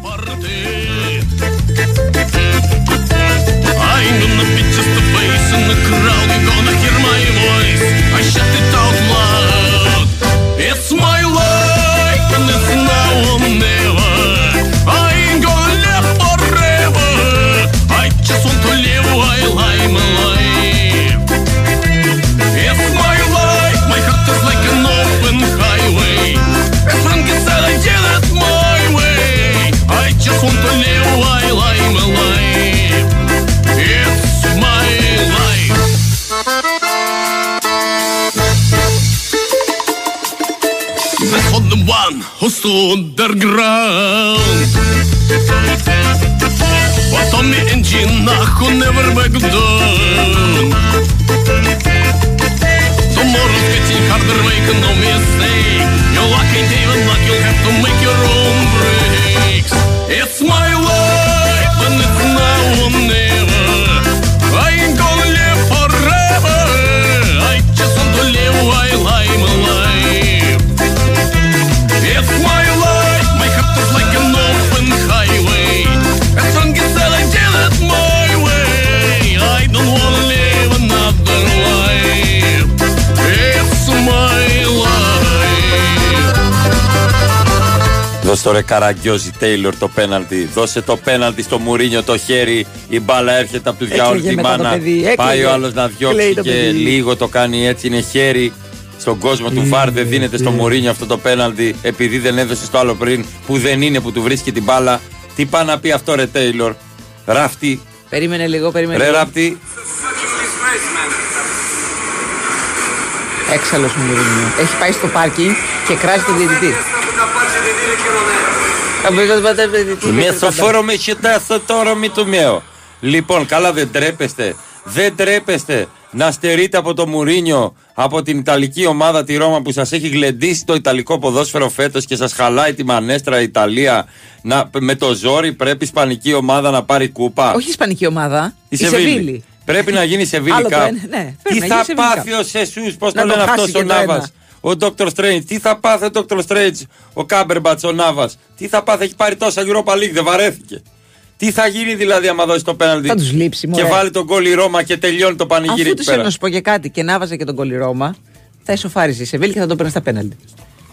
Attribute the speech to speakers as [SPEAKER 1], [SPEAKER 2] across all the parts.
[SPEAKER 1] I'm gonna be just a face in the crowd. You're gonna hear my voice. I shout it out underground. But on the engine, who never back down. Tomorrow's getting harder, make no mistake. Your luck ain't even luck, you'll have to make your own breaks. It's my life, and it's now or never. I ain't gonna live forever. I just want to live while I'm
[SPEAKER 2] Δώσε το ρε Καραγκιόζη Τέιλορ το πέναλτι. Δώσε το πέναλτι στο Μουρίνιο το χέρι. Η μπάλα έρχεται από τους διάολου
[SPEAKER 3] Έκλαιγε
[SPEAKER 2] τη
[SPEAKER 3] μετά το
[SPEAKER 2] μάνα.
[SPEAKER 3] παιδί, έκλαιγε.
[SPEAKER 2] Πάει ο άλλος να διώξει
[SPEAKER 3] Κλαίει το
[SPEAKER 2] και
[SPEAKER 3] παιδί.
[SPEAKER 2] λίγο το κάνει έτσι. Είναι χέρι. Στον κόσμο του Βαρ δεν δίνεται στο Μουρίνιο αυτό το πέναλτι επειδή δεν έδωσε στο άλλο πριν που δεν είναι που του βρίσκει την μπάλα. Τι πάει να πει αυτό ρε Τέιλορ; Ράφτη,
[SPEAKER 3] Περίμενε λίγο, περίμενε.
[SPEAKER 2] ρε
[SPEAKER 3] λίγο.
[SPEAKER 2] Ράπτη,
[SPEAKER 3] Έξαλλος μου Μουρίνιο. Έχει πάει στο πάρκινγκ και κράζει τον διαιτητή.
[SPEAKER 2] Μεσοφόρο με χιτάσω τώρα μη του μέω. Λοιπόν, καλά δεν τρέπεστε. Δεν τρέπεστε να στερείτε από το Μουρίνιο, από την Ιταλική ομάδα τη Ρώμα που σας έχει γλεντήσει το Ιταλικό ποδόσφαιρο φέτος και σας χαλάει τη μανέστρα Ιταλία. Να, με το ζόρι πρέπει η Ισπανική ομάδα να πάρει κούπα.
[SPEAKER 3] Όχι ισπανική ομάδα.
[SPEAKER 2] Η
[SPEAKER 3] Η
[SPEAKER 2] Σεβίλη.
[SPEAKER 3] Σεβίλη.
[SPEAKER 2] Πρέπει να γίνει Σεβίλη
[SPEAKER 3] Άλλο το
[SPEAKER 2] κάπου.
[SPEAKER 3] ένα, ναι, πρέπει
[SPEAKER 2] Τι
[SPEAKER 3] να
[SPEAKER 2] θα
[SPEAKER 3] γίνει Σεβίλη
[SPEAKER 2] πάθει ο Σεσούς, πώς
[SPEAKER 3] Να
[SPEAKER 2] το
[SPEAKER 3] το
[SPEAKER 2] λένε
[SPEAKER 3] χάσει
[SPEAKER 2] αυτός ο
[SPEAKER 3] και το ένα.
[SPEAKER 2] Νάβας. Ο Dr. Strange, τι θα πάθει ο Dr. Strange, ο Κάμπερμπατ, ο Νάβα. Τι θα πάθει, έχει πάρει τόσα Europa League, δεν βαρέθηκε. Τι θα γίνει δηλαδή άμα δώσει το πέναλτι.
[SPEAKER 3] Θα τους λείψει,
[SPEAKER 2] Και
[SPEAKER 3] μωρέ.
[SPEAKER 2] βάλει τον γκολ η Ρώμα και τελειώνει το πανηγύρι
[SPEAKER 3] Αφού
[SPEAKER 2] εκεί
[SPEAKER 3] τους
[SPEAKER 2] πέρα.
[SPEAKER 3] να σου πω και κάτι και να βάζε και τον κολυρώμα, θα ισοφάριζε η Σεβίλη και θα τον παίρνει στα πέναλτι.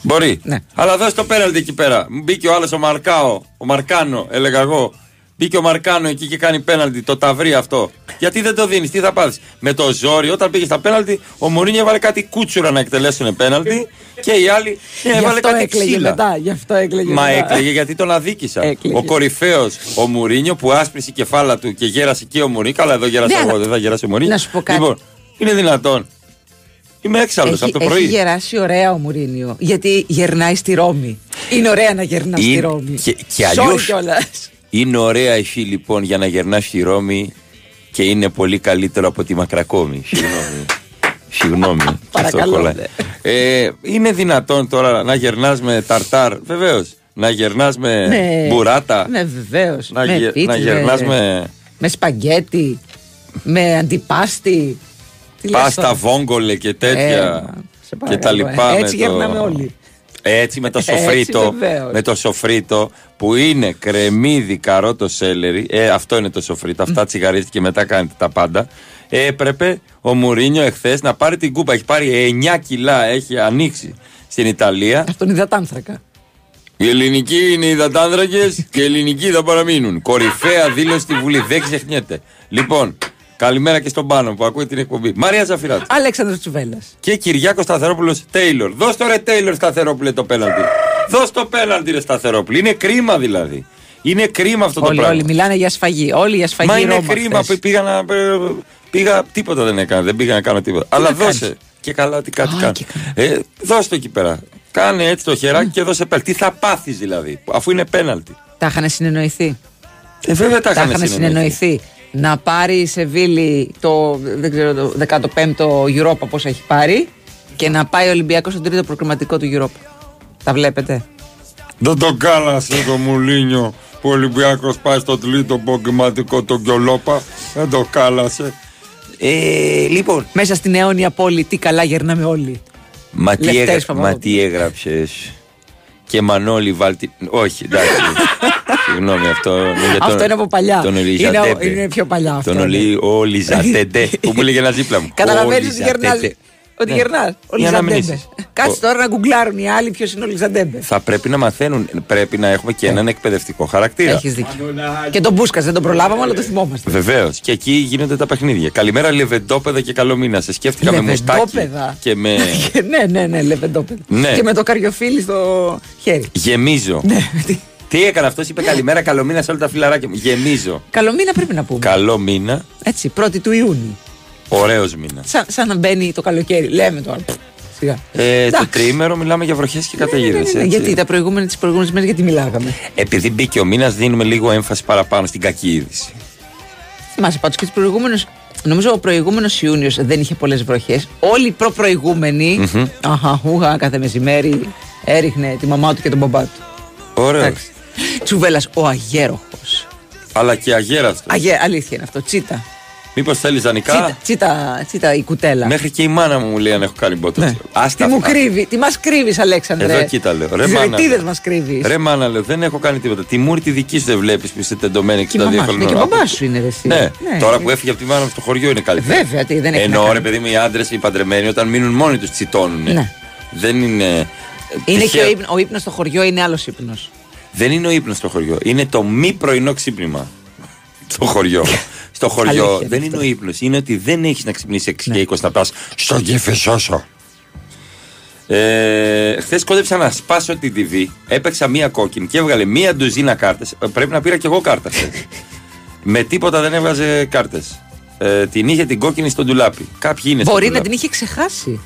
[SPEAKER 2] Μπορεί.
[SPEAKER 3] Ναι.
[SPEAKER 2] Αλλά δώσει το πέναλτι εκεί πέρα. Μπήκε ο άλλος ο Μαρκάο, ο Μαρκάνο, έλεγα εγώ. Μπήκε ο Μαρκάνο εκεί και κάνει πέναλτι, το ταυρί αυτό. Γιατί δεν το δίνεις, τι θα πάθεις; Με το ζόρι, όταν πήγες στα πέναλτι, ο Μουρίνιο έβαλε κάτι κούτσουρα να εκτελέσουν πέναλτι και οι άλλοι
[SPEAKER 3] Γι'
[SPEAKER 2] έβαλε
[SPEAKER 3] αυτό
[SPEAKER 2] κάτι
[SPEAKER 3] έκλαιγε
[SPEAKER 2] ξύλα.
[SPEAKER 3] μετά. Γι' αυτό έκλαιγε
[SPEAKER 2] Μα
[SPEAKER 3] μετά.
[SPEAKER 2] έκλαιγε γιατί τον αδίκησαν.
[SPEAKER 3] Έκλαιγε.
[SPEAKER 2] Ο κορυφαίος, ο Μουρίνιο που άσπρισε η κεφάλα του και γέρασε και ο Μουρίνιο. Καλά, εδώ γέρασα
[SPEAKER 3] Ναι,
[SPEAKER 2] εγώ,
[SPEAKER 3] αλλά-
[SPEAKER 2] δεν θα γεράσει ο Μουρίνιο.
[SPEAKER 3] Να σου πω κάτι.
[SPEAKER 2] Λοιπόν, είναι δυνατόν. Είμαι έξαλλος
[SPEAKER 3] Έχει,
[SPEAKER 2] από το
[SPEAKER 3] έχει
[SPEAKER 2] πρωί.
[SPEAKER 3] γεράσει ωραία ο Μουρίνιο. Γιατί γερνάει στη Ρώμη. Είναι ωραία να γερνά στη
[SPEAKER 2] Είναι-
[SPEAKER 3] Ρώμη.
[SPEAKER 2] και- και
[SPEAKER 3] Sorry
[SPEAKER 2] αλλιώς-
[SPEAKER 3] κιόλας.
[SPEAKER 2] Είναι ωραία εσύ λοιπόν για να γερνάς στη Ρώμη και είναι πολύ καλύτερο από τη Μακρακόμη. Συγγνώμη. Συγγνώμη. και αυτό
[SPEAKER 3] Παρακαλώ,
[SPEAKER 2] κολλάει.
[SPEAKER 3] ναι.
[SPEAKER 2] Ε, είναι δυνατόν τώρα να γερνάς με ταρτάρ, βεβαίως. Να γερνάς με
[SPEAKER 3] Με-
[SPEAKER 2] μπουράτα.
[SPEAKER 3] Ναι, βεβαίως.
[SPEAKER 2] να,
[SPEAKER 3] με
[SPEAKER 2] γε-
[SPEAKER 3] πίτσες,
[SPEAKER 2] να γερνάς με
[SPEAKER 3] με σπαγκέτι. Με αντιπάστη. Τι λες
[SPEAKER 2] πάστα
[SPEAKER 3] τώρα;
[SPEAKER 2] βόγκολε και τέτοια.
[SPEAKER 3] Ε, σε
[SPEAKER 2] και τα
[SPEAKER 3] παρακαλώ,
[SPEAKER 2] λοιπά.
[SPEAKER 3] ε.
[SPEAKER 2] με
[SPEAKER 3] Έτσι
[SPEAKER 2] το-
[SPEAKER 3] γερνάμε όλοι.
[SPEAKER 2] Έτσι με το
[SPEAKER 3] Έτσι,
[SPEAKER 2] σοφρίτο.
[SPEAKER 3] βεβαίως.
[SPEAKER 2] με το σοφρίτο που είναι κρεμμύδι, καρότο, σέλερι. Ε, αυτό είναι το σοφρίτο. Αυτά τσιγαρίζετε και μετά κάνετε τα πάντα. Ε, έπρεπε ο Μουρίνιο εχθές να πάρει την κούπα. Έχει πάρει 9 κιλά, έχει ανοίξει στην Ιταλία.
[SPEAKER 3] Αυτόν υδατάνθρακα.
[SPEAKER 2] Οι ελληνικοί είναι οι δατάνδρακε και οι ελληνικοί θα παραμείνουν. Κορυφαία δήλωση στη Βουλή. Δεν ξεχνιέται. Λοιπόν, καλημέρα και στον πάνω που ακούει την εκπομπή. Μαρία Ζαφυράτη.
[SPEAKER 3] Αλέξανδρος Τσουβέλλας.
[SPEAKER 2] Και Κυριάκος Σταθερόπουλος Τέιλορ. Δώσ' το ρε Τέιλορ Σταθερόπουλε το πέναλτι. Δώσ' το πέναλτι ρε Σταθερόπουλε. Είναι κρίμα δηλαδή. Είναι κρίμα αυτό το
[SPEAKER 3] Όλοι,
[SPEAKER 2] πράγμα.
[SPEAKER 3] όλοι μιλάνε για σφαγή. Όλοι για σφαγή
[SPEAKER 2] Μα είναι
[SPEAKER 3] Ρώμα
[SPEAKER 2] κρίμα
[SPEAKER 3] χθες.
[SPEAKER 2] που πήγα να. ε, Πήγα, τίποτα δεν έκανα. Δεν πήγα να κάνω τίποτα. Αλλά
[SPEAKER 3] να
[SPEAKER 2] δώσε.
[SPEAKER 3] κάνεις;
[SPEAKER 2] Και καλά ότι κάτι
[SPEAKER 3] Α,
[SPEAKER 2] κάνει.
[SPEAKER 3] και
[SPEAKER 2] Ε, δώσε το εκεί πέρα. Κάνε έτσι το χεράκι και δώσε πέναλτι. Τι θα πάθεις δηλαδή, αφού είναι πέναλτι;
[SPEAKER 3] Τα είχαν συνεννοηθεί.
[SPEAKER 2] Ε, βέβαια τα
[SPEAKER 3] Τα
[SPEAKER 2] είχαν
[SPEAKER 3] είχαν
[SPEAKER 2] συνεννοηθεί.
[SPEAKER 3] Συνεννοηθεί. Να πάρει η Σεβίλη το, δεν ξέρω, το 15ο Europa πώς έχει πάρει και να πάει ο Ολυμπιακός στο τρίτο προκριματικό του Europa. Τα βλέπετε.
[SPEAKER 2] Δεν το κάλασε το Μουλίνιο που ο Ολυμπιάκος πάει στο τρίτο προκριματικό τον Γκιολόπα. Δεν το κάλασε. Ε, λοιπόν.
[SPEAKER 3] Μέσα στην αιώνια πόλη τι καλά γερνάμε όλοι.
[SPEAKER 2] Μα τι,
[SPEAKER 3] Λευτέρης
[SPEAKER 2] έγρα...
[SPEAKER 3] Παπαδόπουλος.
[SPEAKER 2] Μα τι έγραψες Και Μανώλη βάλτη... Όχι εντάξει Συγγνώμη, αυτό είναι για τον-
[SPEAKER 3] Αυτό είναι από παλιά.
[SPEAKER 2] Τον
[SPEAKER 3] Είναι,
[SPEAKER 2] Ολισαντέμπε.
[SPEAKER 3] είναι πιο παλιά αυτό.
[SPEAKER 2] Τον
[SPEAKER 3] ναι.
[SPEAKER 2] Ολι- Ολισαντέμπε. Που μου έλεγε ένα δίπλα μου.
[SPEAKER 3] Καταλαβαίνεις
[SPEAKER 2] Ο
[SPEAKER 3] ότι γερνά.
[SPEAKER 2] Ολισαντέμπε.
[SPEAKER 3] Ότι
[SPEAKER 2] Ναι.
[SPEAKER 3] γερνά. Ο
[SPEAKER 2] Για να μην
[SPEAKER 3] Ολισαντέμπε.
[SPEAKER 2] είσαι.
[SPEAKER 3] Κάτσε
[SPEAKER 2] Ο-
[SPEAKER 3] τώρα να γκουγκλάρουν οι άλλοι ποιος είναι ο Ολισαντέμπε.
[SPEAKER 2] Θα πρέπει να μαθαίνουν. Πρέπει να έχουμε και έναν εκπαιδευτικό χαρακτήρα.
[SPEAKER 3] Έχεις δίκιο. Και τον Πούσκας δεν τον προλάβαμε, αλλά το θυμόμαστε.
[SPEAKER 2] Βεβαίως. Και εκεί γίνονται τα παιχνίδια. Καλημέρα, Λεβεντόπαιδα και καλό μήνα. Σε σκέφτηκα με μουστάκι.
[SPEAKER 3] Λεβεντόπαιδα.
[SPEAKER 2] Και με.
[SPEAKER 3] Και ναι, ναι, ναι, λεβεντόπεδα.
[SPEAKER 2] Ναι.
[SPEAKER 3] Και με το καριοφίλι στο χέρι.
[SPEAKER 2] Γεμίζω.
[SPEAKER 3] Ναι, τι-
[SPEAKER 2] Τι έκανε αυτός, είπε καλημέρα, καλό μήνα σε όλα τα φιλαράκια μου. Γεμίζω.
[SPEAKER 3] Καλό μήνα πρέπει να πούμε.
[SPEAKER 2] Καλό μήνα,
[SPEAKER 3] Έτσι, πρώτη του Ιούνιου.
[SPEAKER 2] ωραίος μήνα.
[SPEAKER 3] Σαν, σαν να μπαίνει το καλοκαίρι. Λέμε τώρα. Πφ, Σιγά.
[SPEAKER 2] Ε, το
[SPEAKER 3] Εντάξει.
[SPEAKER 2] τριήμερο μιλάμε για βροχές και καταιγίδες.
[SPEAKER 3] Ναι, ναι, ναι, Γιατί τα προηγούμενα, τις προηγούμενες μέρες γιατί μιλάγαμε.
[SPEAKER 2] Επειδή μπήκε ο μήνας, δίνουμε λίγο έμφαση παραπάνω στην κακή είδηση.
[SPEAKER 3] Θυμάσαι πάντως και τους προηγούμενους Νομίζω ο προηγούμενος Ιούνιος δεν είχε πολλές βροχές. Όλοι οι προπροηγούμενοι. Αχα, ούχα, κάθε μεσημέρι έριχνε τη μαμά του και τον μπαμπά του.
[SPEAKER 2] Ωραίος.
[SPEAKER 3] Τσουβέλλα, ο αγέροχος.
[SPEAKER 2] Αλλά και αγέραστο.
[SPEAKER 3] Αγέ, αλήθεια είναι αυτό. Τσίτα.
[SPEAKER 2] Μήπως θέλεις
[SPEAKER 3] Τσίτα,
[SPEAKER 2] δανεικά.
[SPEAKER 3] τσίτα, τσίτα η κουτέλα.
[SPEAKER 2] Μέχρι και η μάνα μου μου λέει αν έχω κάνει μπότο.
[SPEAKER 3] Ναι. Τι μου κρύβει, τι μας κρύβεις, Αλέξανδρε;
[SPEAKER 2] Εδώ κοίτα λέω. Ρε
[SPEAKER 3] Τι
[SPEAKER 2] μάνα.
[SPEAKER 3] ρετίδε μας κρύβεις.
[SPEAKER 2] Ρε μάνα λέω, δεν έχω κάνει τίποτα. Τη μούρη τη δική σου δεν βλέπεις που είσαι τεντωμένη
[SPEAKER 3] Και η
[SPEAKER 2] 62
[SPEAKER 3] μαμά σου, ναι,
[SPEAKER 2] χρονών.
[SPEAKER 3] και ο μπαμπά σου είναι ρε, εσύ.
[SPEAKER 2] Ναι, τώρα που έφυγε από τη μάνα μου στο χωριό είναι καλύτερα.
[SPEAKER 3] Βέβαια, τι, δεν έχει να
[SPEAKER 2] Ενώ
[SPEAKER 3] κάνει.
[SPEAKER 2] ρε παιδί μου οι άντρες, οι παντρεμένοι, όταν μείνουν μόνοι τους τσιτώνουν.
[SPEAKER 3] Ναι.
[SPEAKER 2] Δεν είναι.
[SPEAKER 3] Είναι
[SPEAKER 2] τυχαίο.
[SPEAKER 3] και ο, ύπνο, ο ύπνος στο χωριό είναι άλλος ύπνος.
[SPEAKER 2] Δεν είναι ο ύπνος στο χωριό. Είναι το μη πρωινό ξύπνημα. Στο χωριό. στο χωριό
[SPEAKER 3] Αλήθεια
[SPEAKER 2] δεν
[SPEAKER 3] είναι
[SPEAKER 2] είναι ο ύπνος. Είναι ότι δεν έχεις να ξυπνήσεις 6 και 20 να πας στον Κεφεσόσο. Ε, Χθες κόντεψα να σπάσω την TV. Έπαιξα μία κόκκινη και έβγαλε μία ντουζίνα κάρτες. Πρέπει να πήρα κι εγώ κάρτα χθες. Με τίποτα δεν έβγαζε κάρτες. Ε, την είχε την κόκκινη στο ντουλάπι. Κάποιοι είναι στο
[SPEAKER 3] Μπορεί να
[SPEAKER 2] ντουλάπι.
[SPEAKER 3] την είχε ξεχάσει.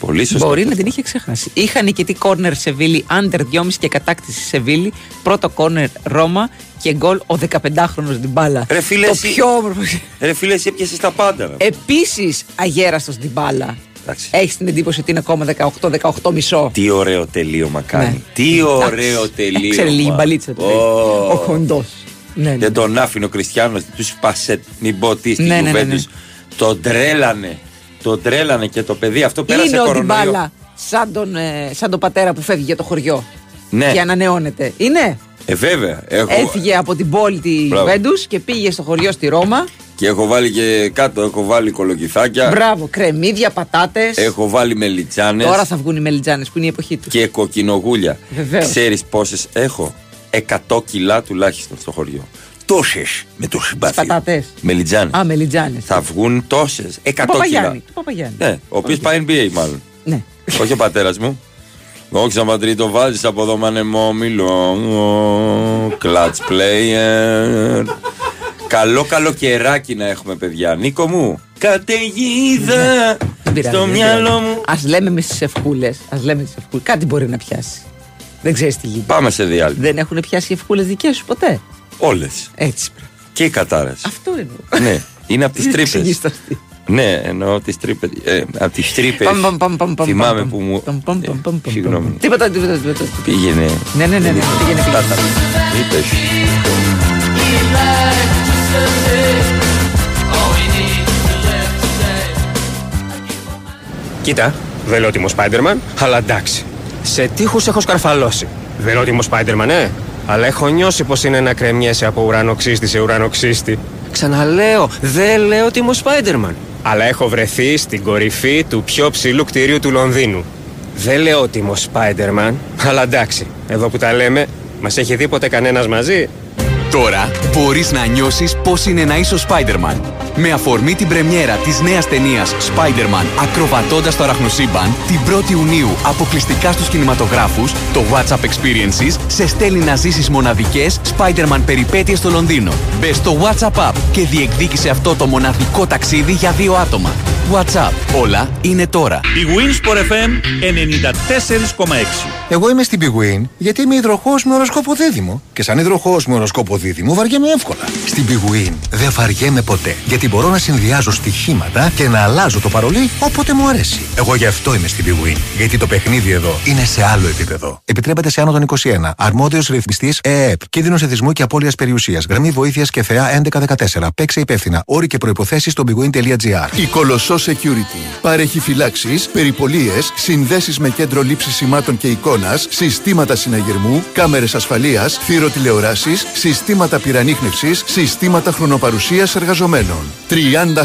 [SPEAKER 2] Πολύ σωστά.
[SPEAKER 3] Μπορεί να την είχε ξεχάσει. Είχα νικητή κόρνερ Σεβίλη, άντερ 2,5 και κατάκτηση Σεβίλη. Πρώτο κόρνερ Ρώμα και γκολ ο 15χρονο Ντιμπάλα.
[SPEAKER 2] Ρε φίλε,
[SPEAKER 3] το
[SPEAKER 2] εσύ-
[SPEAKER 3] πιο όμορφο.
[SPEAKER 2] Ρε φίλε, εσύ έπιασες τα πάντα. ρε.
[SPEAKER 3] Επίσης αγέραστος Ντιμπάλα.
[SPEAKER 2] Εντάξει.
[SPEAKER 3] Έχεις την εντύπωση ότι είναι ακόμα 18-18 μισό.
[SPEAKER 2] Τι ωραίο τελείωμα κάνει.
[SPEAKER 3] Ναι.
[SPEAKER 2] Τι ωραίο
[SPEAKER 3] Εντάξει.
[SPEAKER 2] τελείωμα.
[SPEAKER 3] Έξερε λίγη μπαλίτσα του.
[SPEAKER 2] Ω.
[SPEAKER 3] Ο κοντό. Ναι, ναι.
[SPEAKER 2] Δεν τον άφηνε ο Κριστιανός, τους σπάσε. Μην πω τι στην
[SPEAKER 3] Ναι, ναι, ναι,
[SPEAKER 2] Juventus.
[SPEAKER 3] ναι.
[SPEAKER 2] Τον τρέλανε. Τον τρέλανε και το παιδί αυτό πέρασε
[SPEAKER 3] Είναι ο
[SPEAKER 2] κορονοϊό.
[SPEAKER 3] Ντιμπάλα σαν τον, ε, σαν τον πατέρα που φεύγει για το χωριό.
[SPEAKER 2] Ναι.
[SPEAKER 3] Και ανανεώνεται. Είναι;
[SPEAKER 2] Ε, βέβαια. Έχω...
[SPEAKER 3] Έφυγε από την πόλη τη
[SPEAKER 2] Μπράβο.
[SPEAKER 3] Juventus και πήγε στο χωριό στη Ρώμα.
[SPEAKER 2] Και έχω βάλει και κάτω, έχω βάλει κολοκυθάκια.
[SPEAKER 3] Μπράβο, κρεμμύδια, πατάτες.
[SPEAKER 2] Έχω βάλει μελιτζάνε
[SPEAKER 3] Τώρα θα βγουν οι μελιτζάνε που είναι η εποχή τους.
[SPEAKER 2] και κοκκινογούλια.
[SPEAKER 3] Βεβαίως.
[SPEAKER 2] Ξέρεις πόσες έχω; 100 κιλά τουλάχιστον στο χωριό. Τόσες με το συμπάθειο.
[SPEAKER 3] πατάτες.
[SPEAKER 2] Μελιτζάνες.
[SPEAKER 3] Α, μελιτζάνες.
[SPEAKER 2] Θα βγουν τόσες. 100
[SPEAKER 3] Του
[SPEAKER 2] κιλά.
[SPEAKER 3] Παπαγιάννη. Του Παπαγιάννη.
[SPEAKER 2] Ναι, ο οποίος πάει NBA μάλλον.
[SPEAKER 3] Ναι.
[SPEAKER 2] Όχι ο πατέρας μου. Όχι σαν πατρί, το βάζεις από εδώ μανεμό, μιλώ. Κλατ player. Καλό καλοκαιράκι να έχουμε, παιδιά. Νίκο μου. Καταιγίδα
[SPEAKER 3] Δεν πειράζει,
[SPEAKER 2] στο
[SPEAKER 3] δεν
[SPEAKER 2] μυαλό μου.
[SPEAKER 3] Α λέμε με στι ευκούλε. Α λέμε τις ευκούλε. Κάτι μπορεί να πιάσει. Δεν ξέρεις τι γίνεται.
[SPEAKER 2] Πάμε σε διάλειμμα.
[SPEAKER 3] Δεν έχουν πιάσει οι ευχούλες δικές σου ποτέ.
[SPEAKER 2] Όλες.
[SPEAKER 3] Έτσι πρέπει.
[SPEAKER 2] Και οι κατάρες.
[SPEAKER 3] Αυτό εννοώ.
[SPEAKER 2] ναι, είναι από τις
[SPEAKER 3] Μην
[SPEAKER 2] τρύπες.
[SPEAKER 3] εξηγείς το αστείο.
[SPEAKER 2] Ναι, εννοώ τις τρύπες. Ε, από τις τρύπες.
[SPEAKER 3] Παμ, παμ, παμ, παμ, παμ,
[SPEAKER 2] Θυμάμαι
[SPEAKER 3] παμ,
[SPEAKER 2] που μου.
[SPEAKER 3] παμ, παμ, παμ,
[SPEAKER 2] Ε,
[SPEAKER 3] παμ, παμ,
[SPEAKER 2] Συγγνώμη.
[SPEAKER 3] παμ. Τίποτα, τίποτα, τίποτα.
[SPEAKER 2] Πήγαινε.
[SPEAKER 3] Ναι, ναι, ναι, ναι. Πήγαινε, πήγαινε.
[SPEAKER 2] Είπες.
[SPEAKER 4] Κοίτα, δεν λέω ότι είμαι ο Spider-Man, αλλά εντάξει. Σε τείχους έχω σκαρφαλώσει. Δεν λέω ότι είμαι ο Spider-Man, ε. Αλλά έχω νιώσει πως είναι να κρεμιέσαι από ουρανοξύστη σε ουρανοξύστη. Ξαναλέω, δεν λέω ότι είμαι ο Spider-Man. Αλλά έχω βρεθεί στην κορυφή του πιο ψηλού κτηρίου του Λονδίνου. Δεν λέω ότι είμαι ο Spider-Man, αλλά εντάξει. Εδώ που τα λέμε, μας έχει δει ποτέ κανένας μαζί;
[SPEAKER 5] Τώρα μπορείς να νιώσεις πώς είναι να είσαι ο Spider-Man. Με αφορμή την πρεμιέρα της νέας ταινίας Spider-Man ακροβατώντας το αραχνοσύμπαν την 1η Ιουνίου αποκλειστικά στους κινηματογράφους, το WhatsApp Experiences σε στέλνει να ζήσεις μοναδικές Spider-Man περιπέτειες στο Λονδίνο. Μπες στο WhatsApp app και διεκδίκησε αυτό το μοναδικό ταξίδι για δύο άτομα. WhatsApp. Όλα είναι τώρα.
[SPEAKER 6] Η Winsport FM 94,6.
[SPEAKER 7] Εγώ είμαι στην Big Win γιατί είμαι υδροχός με οροσκόπο δίδυμο. Και σαν υδροχός με οροσκόπο δίδυμο βαριέμαι εύκολα. Στην Big Win δεν βαριέμαι ποτέ. Γιατί μπορώ να συνδυάζω στοιχήματα και να αλλάζω το παρολί όποτε μου αρέσει. Εγώ γι' αυτό είμαι στην Big Win. Γιατί το παιχνίδι εδώ είναι σε άλλο επίπεδο. Επιτρέπεται σε άνω των 21. Αρμόδιος ρυθμιστής ΕΕΠ. Κίνδυνο εθισμού και απώλειας περιουσίας. Γραμμή βοήθειας και θεά 1114. Παίξε υπεύθυνα. Όροι και προποθέσει στο bigwin.gr.
[SPEAKER 5] Η κολοσσό
[SPEAKER 8] Security. Παρέχει φυλάξεις, περιπολίες, συνδέσεις με κέντρο λήψης σημάτων και εικόνας, συστήματα συναγερμού, κάμερες ασφαλείας, θηροτηλεοράσεις, συστήματα πυρανίχνευση, συστήματα χρονοπαρουσίας εργαζομένων. 30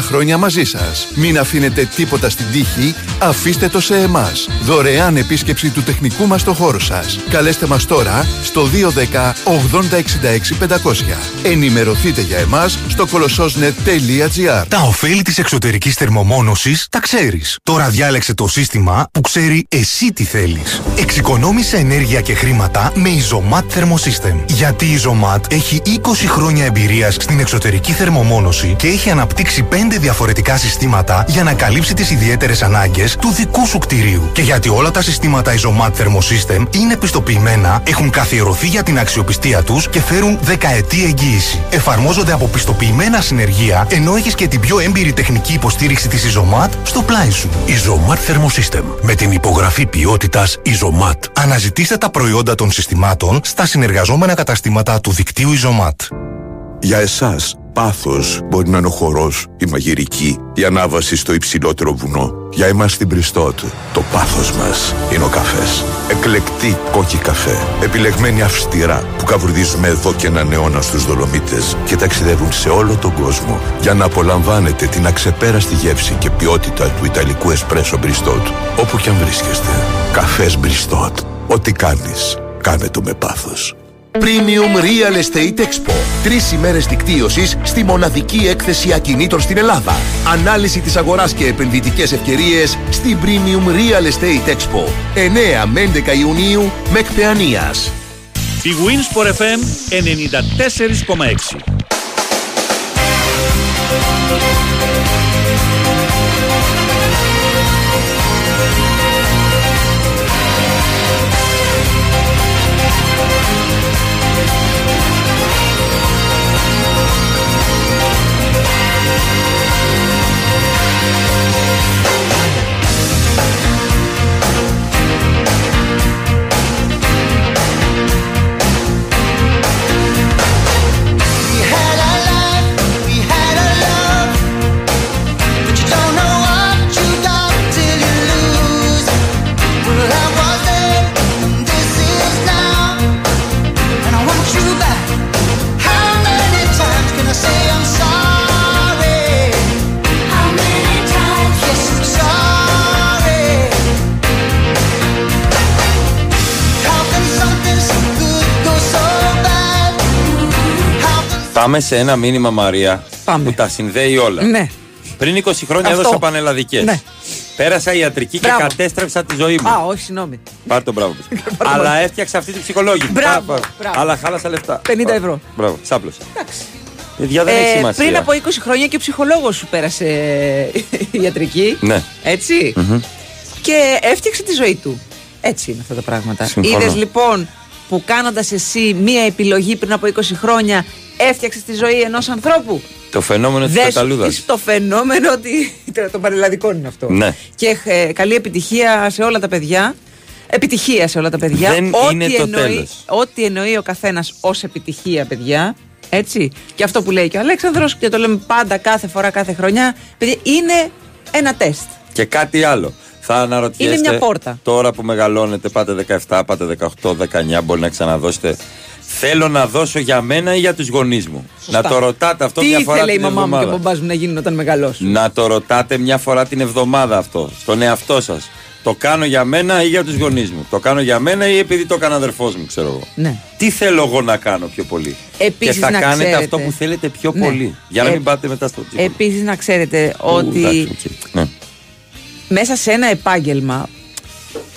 [SPEAKER 8] χρόνια μαζί σας. Μην αφήνετε τίποτα στην τύχη, αφήστε το σε εμάς. Δωρεάν επίσκεψη του τεχνικού μας στο χώρο σας. Καλέστε μας τώρα στο 210 8066 500. Ενημερωθείτε για εμάς στο κολοσσόσνετ.gr.
[SPEAKER 9] Τα ωφέλη της εξωτερικής θερμομόνωσης τα ξέρεις. Τώρα διάλεξε το σύστημα που ξέρει εσύ τι θέλεις. Εξοικονόμησε ενέργεια και χρήματα με Isomat Thermosystem. Γιατί η Isomat έχει 20 χρόνια εμπειρίας στην εξωτερική θερμομόνωση και έχει αναπτύξει 5 διαφορετικά συστήματα για να καλύψει τις ιδιαίτερες ανάγκες του δικού σου κτηρίου. Και γιατί όλα τα συστήματα Isomat Thermosystem είναι πιστοποιημένα, έχουν καθιερωθεί για την αξιοπιστία τους και φέρουν δεκαετή εγγύηση. Εφαρμόζονται από πιστοποιημένα συνεργεία, ενώ έχεις και την πιο έμπειρη τεχνική υποστήριξη της Isomat στο πλάι σου.
[SPEAKER 10] Isomat Thermosystem. Με την υπογραφή ποιότητας Isomat.
[SPEAKER 9] Αναζητήστε τα προϊόντα των συστημάτων στα συνεργαζόμενα καταστήματα του δικτύου Isomat.
[SPEAKER 10] Για εσάς, πάθος μπορεί να είναι ο χορός, η μαγειρική, η ανάβαση στο υψηλότερο βουνό. Για εμάς στην Πριστότ, το πάθος μας είναι ο καφές. Εκλεκτή κόκκι καφέ, επιλεγμένοι αυστηρά, που καβουρδίζουμε εδώ και έναν αιώνα στους Δολομίτες και ταξιδεύουν σε όλο τον κόσμο για να απολαμβάνετε την αξεπέραστη γεύση και ποιότητα του Ιταλικού εσπρέσο Μπριστότ, όπου κι αν βρίσκεστε. Καφές Μπριστότ. Ό,τι κάνεις, κάνε το με πάθος.
[SPEAKER 11] Premium Real Estate Expo. Τρεις ημέρες δικτύωσης στη μοναδική έκθεση ακινήτων στην Ελλάδα. Ανάλυση της αγοράς και επενδυτικές ευκαιρίες στην Premium Real Estate Expo. 9 με 11 Ιουνίου με εκπαιανίας.
[SPEAKER 6] Η Winsport FM 94,6.
[SPEAKER 2] Πάμε σε ένα μήνυμα, Μαρία,
[SPEAKER 3] Πάμε.
[SPEAKER 2] που τα συνδέει όλα.
[SPEAKER 3] Ναι.
[SPEAKER 2] Πριν 20 χρόνια
[SPEAKER 3] Αυτό.
[SPEAKER 2] έδωσα πανελλαδικές.
[SPEAKER 3] Ναι.
[SPEAKER 2] Πέρασα ιατρική
[SPEAKER 3] Μπράβο.
[SPEAKER 2] και κατέστρεψα τη ζωή μου.
[SPEAKER 3] Α, όχι, συγγνώμη.
[SPEAKER 2] Πάρ το μπράβο. Αλλά έφτιαξα αυτή τη ψυχολόγη.
[SPEAKER 3] Μπράβο,
[SPEAKER 2] Μπράβο.
[SPEAKER 3] μπράβο.
[SPEAKER 2] Αλλά χάλασα λεφτά.
[SPEAKER 3] 50
[SPEAKER 2] Μπράβο.
[SPEAKER 3] ευρώ.
[SPEAKER 2] Μπράβο, σάπλωσα.
[SPEAKER 3] Εντάξει.
[SPEAKER 2] Παιδιά δεν έχει
[SPEAKER 3] Ε,
[SPEAKER 2] σημασία.
[SPEAKER 3] πριν από 20 χρόνια και ο ψυχολόγος σου πέρασε ιατρική.
[SPEAKER 2] Ναι.
[SPEAKER 3] Έτσι.
[SPEAKER 2] Μμμ.
[SPEAKER 3] Και έφτιαξε τη ζωή του. Έτσι είναι αυτά τα πράγματα.
[SPEAKER 2] Συμφωνώ.
[SPEAKER 3] Είδες λοιπόν που κάνοντας εσύ μία επιλογή πριν από 20 χρόνια έφτιαξες τη ζωή ενός ανθρώπου;
[SPEAKER 2] Το φαινόμενο της
[SPEAKER 3] Δες
[SPEAKER 2] Καταλούδας.
[SPEAKER 3] το φαινόμενο ότι. των πανελλαδικών είναι αυτό.
[SPEAKER 2] Ναι.
[SPEAKER 3] Και ε, καλή επιτυχία σε όλα τα παιδιά. Επιτυχία σε όλα τα παιδιά.
[SPEAKER 2] Δεν
[SPEAKER 3] ό,τι
[SPEAKER 2] είναι το
[SPEAKER 3] εννοεί,
[SPEAKER 2] τέλος.
[SPEAKER 3] Ό,τι εννοεί ο καθένας ως επιτυχία, παιδιά. Έτσι. Και αυτό που λέει και ο Αλέξανδρος και το λέμε πάντα κάθε φορά, κάθε χρονιά. Παιδιά, είναι ένα τεστ.
[SPEAKER 2] Και κάτι άλλο. Θα αναρωτιέστε.
[SPEAKER 3] Είναι μια πόρτα.
[SPEAKER 2] Τώρα που μεγαλώνετε, πάτε 17, πάτε 18, 19, μπορεί να ξαναδώσετε. Θέλω να δώσω για μένα ή για τους γονείς μου.
[SPEAKER 3] Σωστά.
[SPEAKER 2] Να το ρωτάτε αυτό
[SPEAKER 3] Τι
[SPEAKER 2] μια φορά
[SPEAKER 3] ήθελε η
[SPEAKER 2] την
[SPEAKER 3] μαμά μου και ο
[SPEAKER 2] εβδομάδα.
[SPEAKER 3] μπαμπάς μου να γίνουν όταν μεγαλώσουν;
[SPEAKER 2] Να το ρωτάτε μια φορά την εβδομάδα αυτό. Στον εαυτό σας. Το κάνω για μένα ή για τους γονείς μου. Το κάνω για μένα ή επειδή το έκανε αδερφός μου, ξέρω εγώ.
[SPEAKER 3] Ναι.
[SPEAKER 2] Τι θέλω εγώ να κάνω πιο πολύ;
[SPEAKER 3] Επίσης,
[SPEAKER 2] και θα
[SPEAKER 3] να
[SPEAKER 2] κάνετε
[SPEAKER 3] ξέρετε-
[SPEAKER 2] αυτό που θέλετε πιο
[SPEAKER 3] Ναι.
[SPEAKER 2] πολύ. Για να
[SPEAKER 3] Ε,
[SPEAKER 2] μην πάτε μετά στο τίποτα.
[SPEAKER 3] Επίσης, να ξέρετε
[SPEAKER 2] Ου,
[SPEAKER 3] ότι
[SPEAKER 2] εντάξει, οκ. Ναι.
[SPEAKER 3] μέσα σε ένα επάγγελμα.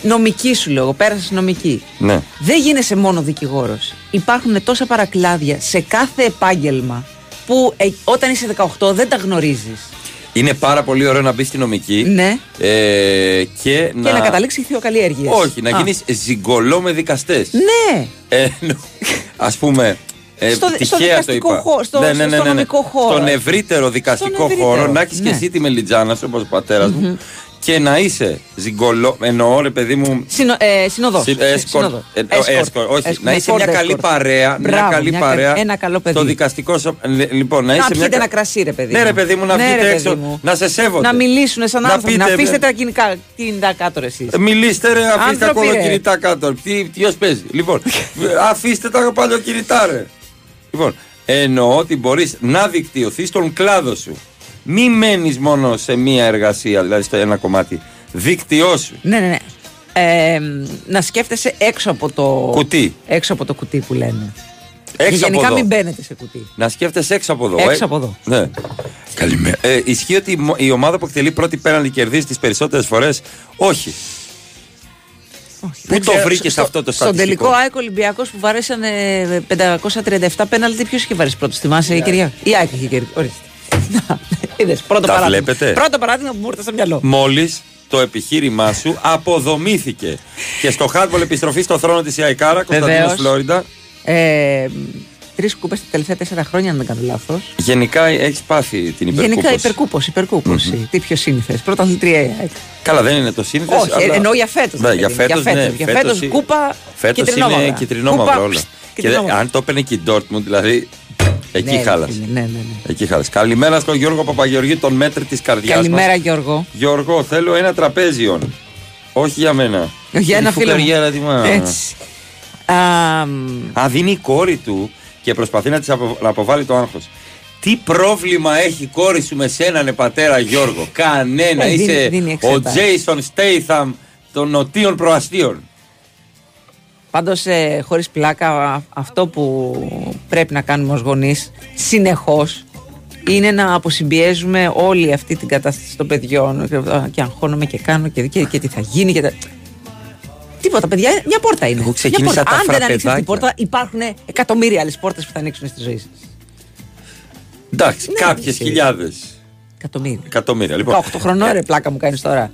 [SPEAKER 3] Νομική σου λέω, πέρασε νομική.
[SPEAKER 2] ναι.
[SPEAKER 3] Δεν γίνεσαι μόνο δικηγόρος. Υπάρχουν τόσα παρακλάδια σε κάθε επάγγελμα που ε, όταν είσαι 18 δεν τα γνωρίζεις.
[SPEAKER 2] Είναι πάρα πολύ ωραίο να μπει στη νομική.
[SPEAKER 3] Ναι.
[SPEAKER 2] Ε, και,
[SPEAKER 3] Και να καταλήξεις ιχθυοκαλλιέργειες.
[SPEAKER 2] Όχι, να γίνεις ζιγκολό με δικαστές.
[SPEAKER 3] Ναι.
[SPEAKER 2] Ε, Α πούμε. Ε,
[SPEAKER 3] Στο- στο
[SPEAKER 2] τυχαία το
[SPEAKER 3] δικαστικό
[SPEAKER 2] είπα.
[SPEAKER 3] χώρο, στο- στο νομικό χώρο.
[SPEAKER 2] Στον ευρύτερο δικαστικό
[SPEAKER 3] Στον ευρύτερο,
[SPEAKER 2] χώρο να έχεις
[SPEAKER 3] ναι.
[SPEAKER 2] και εσύ τη μελιτζάνα σου, όπω ο πατέρας μου, και να είσαι ζυγκολό. Εννοώ, ρε παιδί μου.
[SPEAKER 3] Συνο, ε, συνοδός.
[SPEAKER 2] Συ-
[SPEAKER 3] Ε,
[SPEAKER 2] escort.
[SPEAKER 3] συνοδός.
[SPEAKER 2] Ε,
[SPEAKER 3] Escort.
[SPEAKER 2] escort, όχι,
[SPEAKER 3] Escort.
[SPEAKER 2] να είσαι
[SPEAKER 3] Με
[SPEAKER 2] μια
[SPEAKER 3] Ford
[SPEAKER 2] καλή
[SPEAKER 3] escort.
[SPEAKER 2] παρέα. μια
[SPEAKER 3] Μπράβο,
[SPEAKER 2] καλή
[SPEAKER 3] μια
[SPEAKER 2] παρέα.
[SPEAKER 3] κα- ένα καλό παιδί.
[SPEAKER 2] Το δικαστικό σου. λι- Λοιπόν, να
[SPEAKER 3] Να
[SPEAKER 2] είσαι
[SPEAKER 3] πιείτε
[SPEAKER 2] μια.
[SPEAKER 3] ένα
[SPEAKER 2] κα-
[SPEAKER 3] κρασί, ρε παιδί.
[SPEAKER 2] Ναι,
[SPEAKER 3] μου.
[SPEAKER 2] ρε παιδί μου, να
[SPEAKER 3] Ναι,
[SPEAKER 2] βγείτε
[SPEAKER 3] ρε παιδί
[SPEAKER 2] έξω,
[SPEAKER 3] μου.
[SPEAKER 2] να σε σέβονται.
[SPEAKER 3] Να μιλήσουν σαν
[SPEAKER 2] Να
[SPEAKER 3] άνθρωποι. Να
[SPEAKER 2] πείτε,
[SPEAKER 3] αφήσετε
[SPEAKER 2] με-
[SPEAKER 3] τα κινητά, κινητά κάτω, ρε εσείς.
[SPEAKER 2] Ε, Μιλήστε ρε, αφήστε τα
[SPEAKER 3] Άνθρωποι, ρε.
[SPEAKER 2] κολοκινητά κάτω. Τι, τι ως παίζει. Λοιπόν, ε, αφήστε τα παλιοκινητά ρε. Λοιπόν, εννοώ ότι μπορείς να δικτυωθείς στον κλάδο σου. Μη μένεις μόνο σε μία εργασία, δηλαδή στο ένα κομμάτι. Δικτυώσου.
[SPEAKER 3] Ναι, ναι, ναι. Ε, να σκέφτεσαι έξω από το
[SPEAKER 2] Κουτί.
[SPEAKER 3] Έξω από το κουτί που λένε.
[SPEAKER 2] Έξω
[SPEAKER 3] Και γενικά
[SPEAKER 2] από εδώ.
[SPEAKER 3] μην μπαίνετε σε κουτί.
[SPEAKER 2] Να σκέφτεσαι έξω από εδώ.
[SPEAKER 3] Έξω
[SPEAKER 2] ε.
[SPEAKER 3] από εδώ.
[SPEAKER 2] Ναι. Καλημέρα. Ε, ισχύει ότι η μο- η ομάδα που εκτελεί πρώτη πέναλτι κερδίζει τις περισσότερες φορές; Όχι. Πού
[SPEAKER 3] Δεν
[SPEAKER 2] το
[SPEAKER 3] ξέρω,
[SPEAKER 2] βρήκες
[SPEAKER 3] στο-
[SPEAKER 2] αυτό το
[SPEAKER 3] Στον
[SPEAKER 2] στατιστικό;
[SPEAKER 3] τελικό ΑΕΚ Ολυμπιακός που βαρέσανε 537 πέναλτι, ποιος είχε βαρέσει πρώτος, θυμάσαι η κυρία; Η ΑΕΚ είχε κερδίσει. Ορίστε. Να, είδες, πρώτο
[SPEAKER 2] Τα
[SPEAKER 3] παράδειγμα.
[SPEAKER 2] βλέπετε;
[SPEAKER 3] Πρώτο παράδειγμα που μου ήρθε στο μυαλό.
[SPEAKER 2] Μόλις το επιχείρημά σου αποδομήθηκε. και στο hardball επιστροφή στο θρόνο της Ιαϊκάρα, Κωνσταντίνος
[SPEAKER 3] Βεβαίως.
[SPEAKER 2] Φλόριντα.
[SPEAKER 3] Ε, Τρεις κούπες τα τελευταία τέσσερα χρόνια, αν δεν κάνω λάθος.
[SPEAKER 2] Γενικά έχεις πάθει την υπερκούπωση.
[SPEAKER 3] Γενικά υπερκούποση. υπερκούποση. Τι πιο σύνηθες. Πρωταθλητρία η ΑΕΚ.
[SPEAKER 2] Καλά, δεν είναι το σύνηθες.
[SPEAKER 3] Όχι, ε, εννοώ για φέτος.
[SPEAKER 2] Ναι, για φέτος. Ναι,
[SPEAKER 3] για φέτος, κούπα
[SPEAKER 2] Φέτος
[SPEAKER 3] κυτρινόμαυρα.
[SPEAKER 2] είναι κυτρινόμαυρα
[SPEAKER 3] Κούπα,
[SPEAKER 2] όλα.
[SPEAKER 3] ψ,
[SPEAKER 2] Και
[SPEAKER 3] κυτρινόμαυρα.
[SPEAKER 2] αν το έπαιρνε και η Dortmund, δηλαδή. Εκεί
[SPEAKER 3] Ναι,
[SPEAKER 2] χάλασε.
[SPEAKER 3] Ναι, ναι, ναι.
[SPEAKER 2] Εκεί χάλασε. Καλημέρα στον Γιώργο Παπαγεωργίου, τον μέτρη της καρδιάς
[SPEAKER 3] Καλημέρα, Γιώργο.
[SPEAKER 2] Γιώργο, θέλω ένα τραπέζιον. Όχι για μένα.
[SPEAKER 3] Για ένα
[SPEAKER 2] Η
[SPEAKER 3] φίλο. μου.
[SPEAKER 2] φουκαριέρα, τι μα-
[SPEAKER 3] Έτσι. Α,
[SPEAKER 2] Α, δίνει η κόρη του και προσπαθεί να της να αποβάλει το άγχος. Τι πρόβλημα έχει η κόρη σου με σένα, ναι, πατέρα Γιώργο; Κανένα.
[SPEAKER 3] Ε, δίνει-
[SPEAKER 2] Είσαι
[SPEAKER 3] δίνει
[SPEAKER 2] ο
[SPEAKER 3] εξετάσεις.
[SPEAKER 2] Τζέισον Στέιθαμ των νοτίων προαστίων.
[SPEAKER 3] Πάντως, ε, χωρίς πλάκα, α- αυτό που πρέπει να κάνουμε ως γονείς συνεχώς είναι να αποσυμπιέζουμε όλη αυτή την κατάσταση των παιδιών. Και, α, και αγχώνομαι και κάνω και, και, και τι θα γίνει. Και τα... Τίποτα, παιδιά, μια πόρτα είναι.
[SPEAKER 2] Εγώ ξεκίνησα
[SPEAKER 3] Μια πόρτα.
[SPEAKER 2] τα
[SPEAKER 3] Αν δεν ανοίξεις αυτή
[SPEAKER 2] φραπεδάκια.
[SPEAKER 3] την πόρτα, υπάρχουν εκατομμύρια άλλες πόρτες που θα ανοίξουν στη ζωή σας.
[SPEAKER 2] Εντάξει,
[SPEAKER 3] Ναι,
[SPEAKER 2] κάποιες
[SPEAKER 3] εσύ.
[SPEAKER 2] χιλιάδες.
[SPEAKER 3] Εκατομμύρια.
[SPEAKER 2] Εκατομμύρια. Λοιπόν,
[SPEAKER 3] 18 χρονών, ρε πλάκα μου κάνεις τώρα.